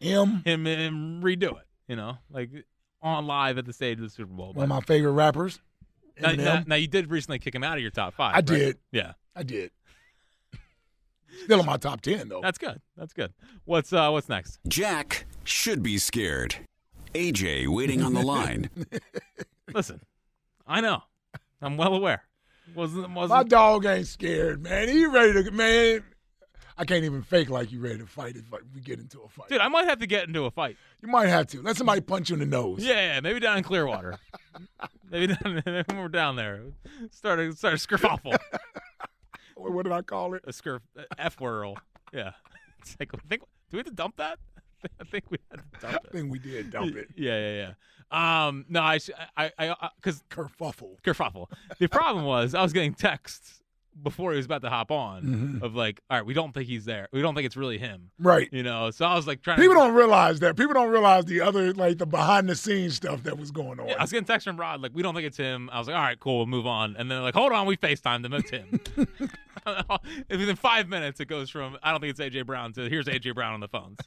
him him him redo it. You know, like on live at the stage of the Super Bowl. one of my favorite rappers. Now, now, now you did recently kick him out of your top five. I right? did. Yeah. I did. Still in my top ten though. That's good. That's good. What's uh what's next? Jack should be scared. AJ waiting on the line. Listen, I know. I'm well aware. Wasn't My wasn't my dog ain't scared, man. He ready to man. I can't even fake like you ready to fight if we get into a fight. Dude, I might have to get into a fight. You might have to. Let somebody punch you in the nose. Yeah, yeah, maybe down in Clearwater. maybe down when we're down there. Start a start a skerfuffle. What what did I call it? A skerf F whirl. Yeah. It's like I think do we have to dump that? I think we had to dump it. I think we did dump it. Yeah, yeah, yeah. Um, no, I, I, I, because kerfuffle, kerfuffle. The problem was I was getting texts before he was about to hop on Mhm. of like, all right, we don't think he's there. We don't think it's really him. Right. You know, so I was like trying. People to, don't realize that. People don't realize the other like the behind the scenes stuff that was going on. Yeah, I was getting text from Rod like, we don't think it's him. I was like, all right, cool, we'll move on. And then like, hold on, we Facetimed him. It's him. Within five minutes, it goes from I don't think it's AJ Brown to here's AJ Brown on the phones.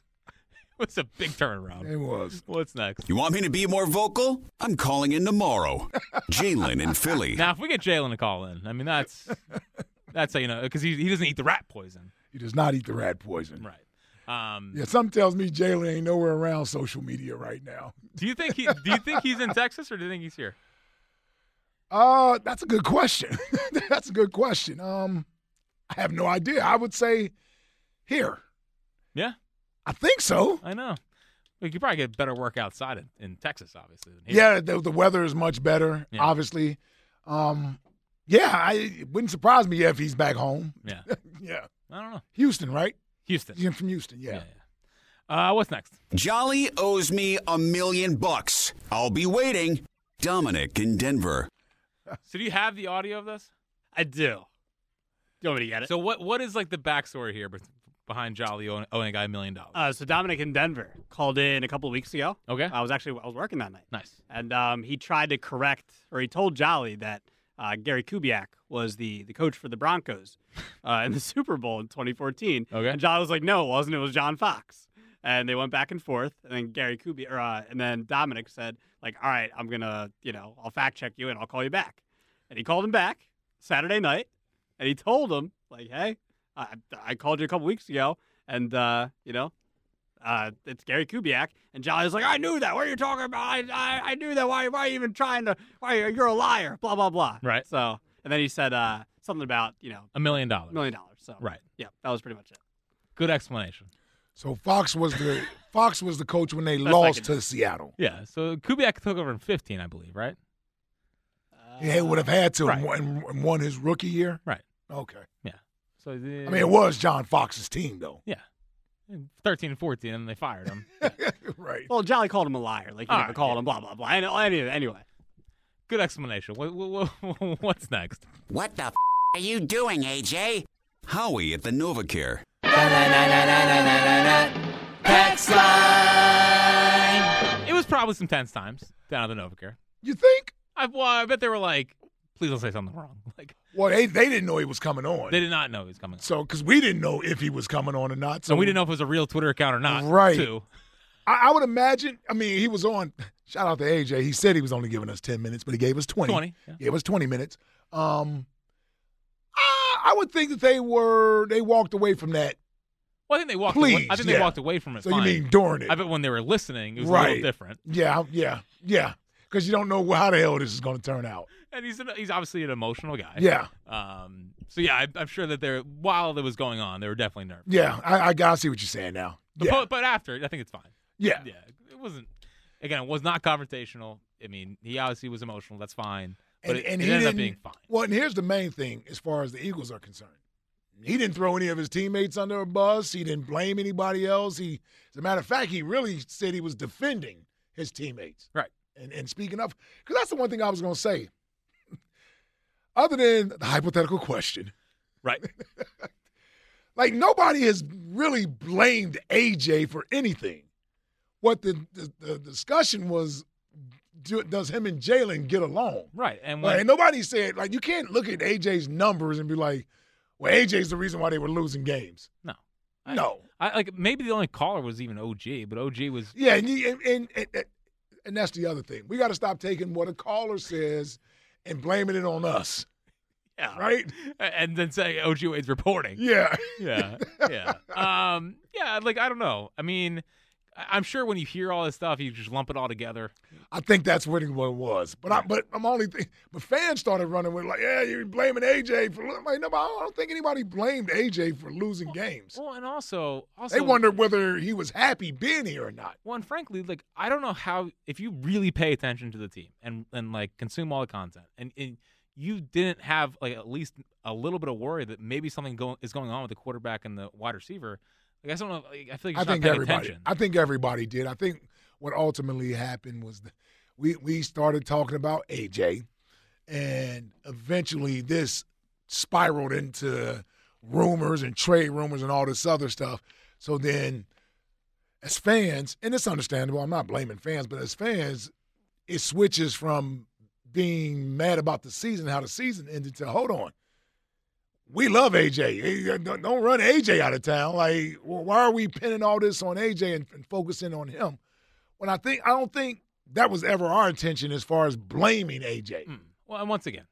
It's a big turnaround. It was. What's next? You want me to be more vocal? I'm calling in tomorrow. Jalen in Philly. Now, if we get Jalen to call in, I mean that's that's how you know because he he doesn't eat the rat poison. He does not eat the rat poison. Right. Um, Yeah, something tells me Jalen ain't nowhere around social media right now. Do you think he? Do you think he's in Texas or do you think he's here? Uh, that's a good question. that's a good question. Um, I have no idea. I would say here. Yeah, I think so. I know. We could probably get better work outside in, in Texas, obviously. Than here. Yeah, the, the weather is much better, Yeah. obviously. Um, yeah, I it wouldn't surprise me if he's back home. Yeah. yeah. I don't know. Houston, right? Houston. He's from Houston, yeah. Uh, what's next? Jolly owes me a million bucks. I'll be waiting. Dominic in Denver. So do you have the audio of this? I do. You want me to get it? So what what is like the backstory here beh- behind Jolly owing, owing a guy a million dollars? Uh, so Dominic in Denver called in a couple of weeks ago. Okay. I was actually I was working that night. Nice. And um, he tried to correct, or he told Jolly that uh, Gary Kubiak was the the coach for the Broncos uh, in the Super Bowl in 2014. Okay. And Jolly was like, "No, it wasn't. It was John Fox." And they went back and forth. And then Gary Kubiak, or uh, and then Dominic said, "Like, all right, I'm gonna, you know, I'll fact check you and I'll call you back." And he called him back Saturday night, and he told him, like, "Hey, I, I called you a couple weeks ago, and uh, you know, uh, it's Gary Kubiak. And Jolly's like, I knew that. What are you talking about? I, I, I knew that. Why, why are you even trying to? Why are you, you're a liar? Blah blah blah. Right. So, and then he said uh, something about you know A million dollars. a million dollars. So Right. Yeah, that was pretty much it. Good explanation. So Fox was the Fox was the coach when they Best I lost can to Seattle. Yeah. So Kubiak took over in 15, I believe, right? He would have had to Right. and and won his rookie year. Right. Okay. Yeah. So the, I mean, it was John Fox's team though. Yeah. 13 and 14, and they fired him. right. Well, Jolly called him a liar. Like he All never right, called yeah. him. Blah blah blah. Anyway, anyway. Good explanation. What, what, what- what's next? What the f- are you doing, AJ? Howie at the NovaCare. It was probably some tense times down at the Novacare. You think? I, well, I bet they were like, please don't say something wrong. Like Well, they they didn't know he was coming on. they did not know he was coming. On. So, because we didn't know if he was coming on or not. So So we didn't know if it was a real Twitter account or not. Right. Too. I, I would imagine. I mean, he was on. Shout out to AJ. He said he was only giving us ten minutes, but he gave us twenty. 20, yeah. Gave us twenty minutes. Um, I, I would think that they were they walked away from that. Well, I think they walked. Please, away, I think they walked away from it. So you mean during it? I bet when they were listening, it was a little different. Yeah, yeah, yeah. Because you don't know how the hell this is going to turn out. And he's an, he's obviously an emotional guy. Yeah. Um. So yeah, I, I'm sure that they're while it was going on, they were definitely nervous. Yeah, I, I gotta see what you're saying now. But, Yeah, but after, I think it's fine. yeah. Yeah. It wasn't. Again, it was not confrontational. I mean, he obviously was emotional. That's fine. But And, it, and it he ended up being fine. Well, and here's the main thing as far as the Eagles are concerned. He didn't throw any of his teammates under a bus. He didn't blame anybody else. He, as a matter of fact, he really said he was defending his teammates. Right. And and speaking of, because that's the one thing I was going to say. Other than the hypothetical question, Right. like nobody has really blamed AJ for anything. What the the, the discussion was, do, does him and Jalen get along? Right. And Like, and nobody said like you can't look at AJ's numbers and be like, well, AJ's the reason why they were losing games. no, No. I like maybe the only caller was even OG, but OG was Yeah, and you- and and, and, and that's the other thing. We got to stop taking what a caller says and blaming it on us. Yeah. Right? And then say OG Wade's reporting. Yeah. Yeah. Yeah. um, yeah, like I don't know. I mean, I'm sure when you hear all this stuff, you just lump it all together. I think that's what it was. But I, but I'm only think, but fans started running with like, yeah, you're blaming AJ for. Like, no, but I don't think anybody blamed AJ for losing games. Well, and also, also They wondered whether he was happy being here or not. Well, and frankly, like I don't know how if you really pay attention to the team and and like consume all the content, and, and you didn't have like at least a little bit of worry that maybe something go, is going on with the quarterback and the wide receiver. Like I don't know. Like, I feel like I think everybody. attention. I think everybody did. I think what ultimately happened was that we we started talking about AJ, and eventually this spiraled into rumors and trade rumors and all this other stuff. So then, as fans, and it's understandable. I'm not blaming fans, but as fans, it switches from being mad about the season, how the season ended, to hold on we love AJ. Don't don't run AJ out of town. Like, why are we pinning all this on AJ and, and focusing on him? When I think I don't think that was ever our intention as far as blaming AJ. Hmm. Well, and once again,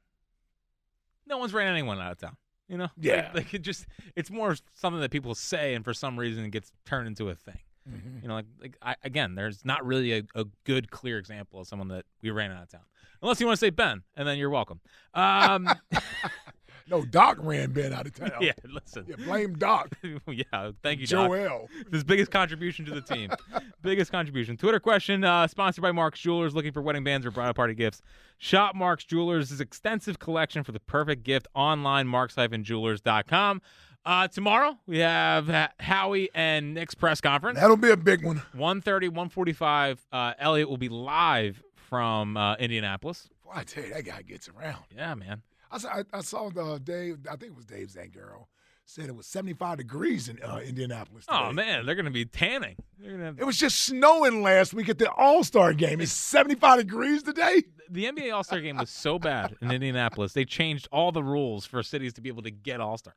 no one's ran anyone out of town. You know, Yeah. like, like it just it's more something that people say, and for some reason it gets turned into a thing. Mhm. You know, like like I, again, there's not really a, a good, clear example of someone that we ran out of town, unless you want to say Ben, and then you're welcome. Um, No, Doc ran Ben out of town. yeah, listen, Yeah, blame Doc. yeah, thank you, Doc. Joel. His biggest contribution to the team. biggest contribution. Twitter question uh, sponsored by Mark's Jewelers. Looking for wedding bands or bridal party gifts? Shop Mark's Jewelers' extensive collection for the perfect gift online, marks-jewelers.com. Uh, tomorrow, we have Howie and Nick's press conference. That'll be a big one. 1.30, 1.45. Uh, Elliot will be live from uh, Indianapolis. Boy, I tell you, that guy gets around. Yeah, man. I saw, I, I saw the Dave. I think it was Dave Zangaro said it was 75 degrees in uh, Indianapolis. Oh, man, they're going to be tanning. Gonna It was just snowing last week at the All Star game. It's 75 degrees today. the NBA All Star game was so bad in Indianapolis, they changed all the rules for cities to be able to get All Star.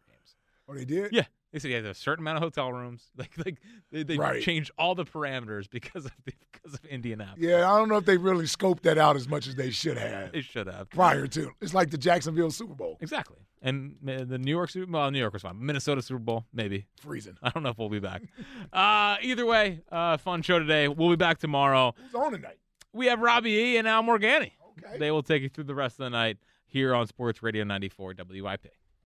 Oh, they did. Yeah, they said you had a certain amount of hotel rooms. Like, like they, they Right. changed all the parameters because of the, because of Indianapolis. Yeah, I don't know if they really scoped that out as much as they should have They should have prior to. It's like the Jacksonville Super Bowl. exactly. And uh, the New York Super well, New York was fine. Minnesota Super Bowl, maybe. Freezing. I don't know if we'll be back. uh, either way, uh, fun show today. We'll be back tomorrow. Who's on tonight? We have Robbie E and Al Morganti. Okay. They will take you through the rest of the night here on Sports Radio 94 WIP.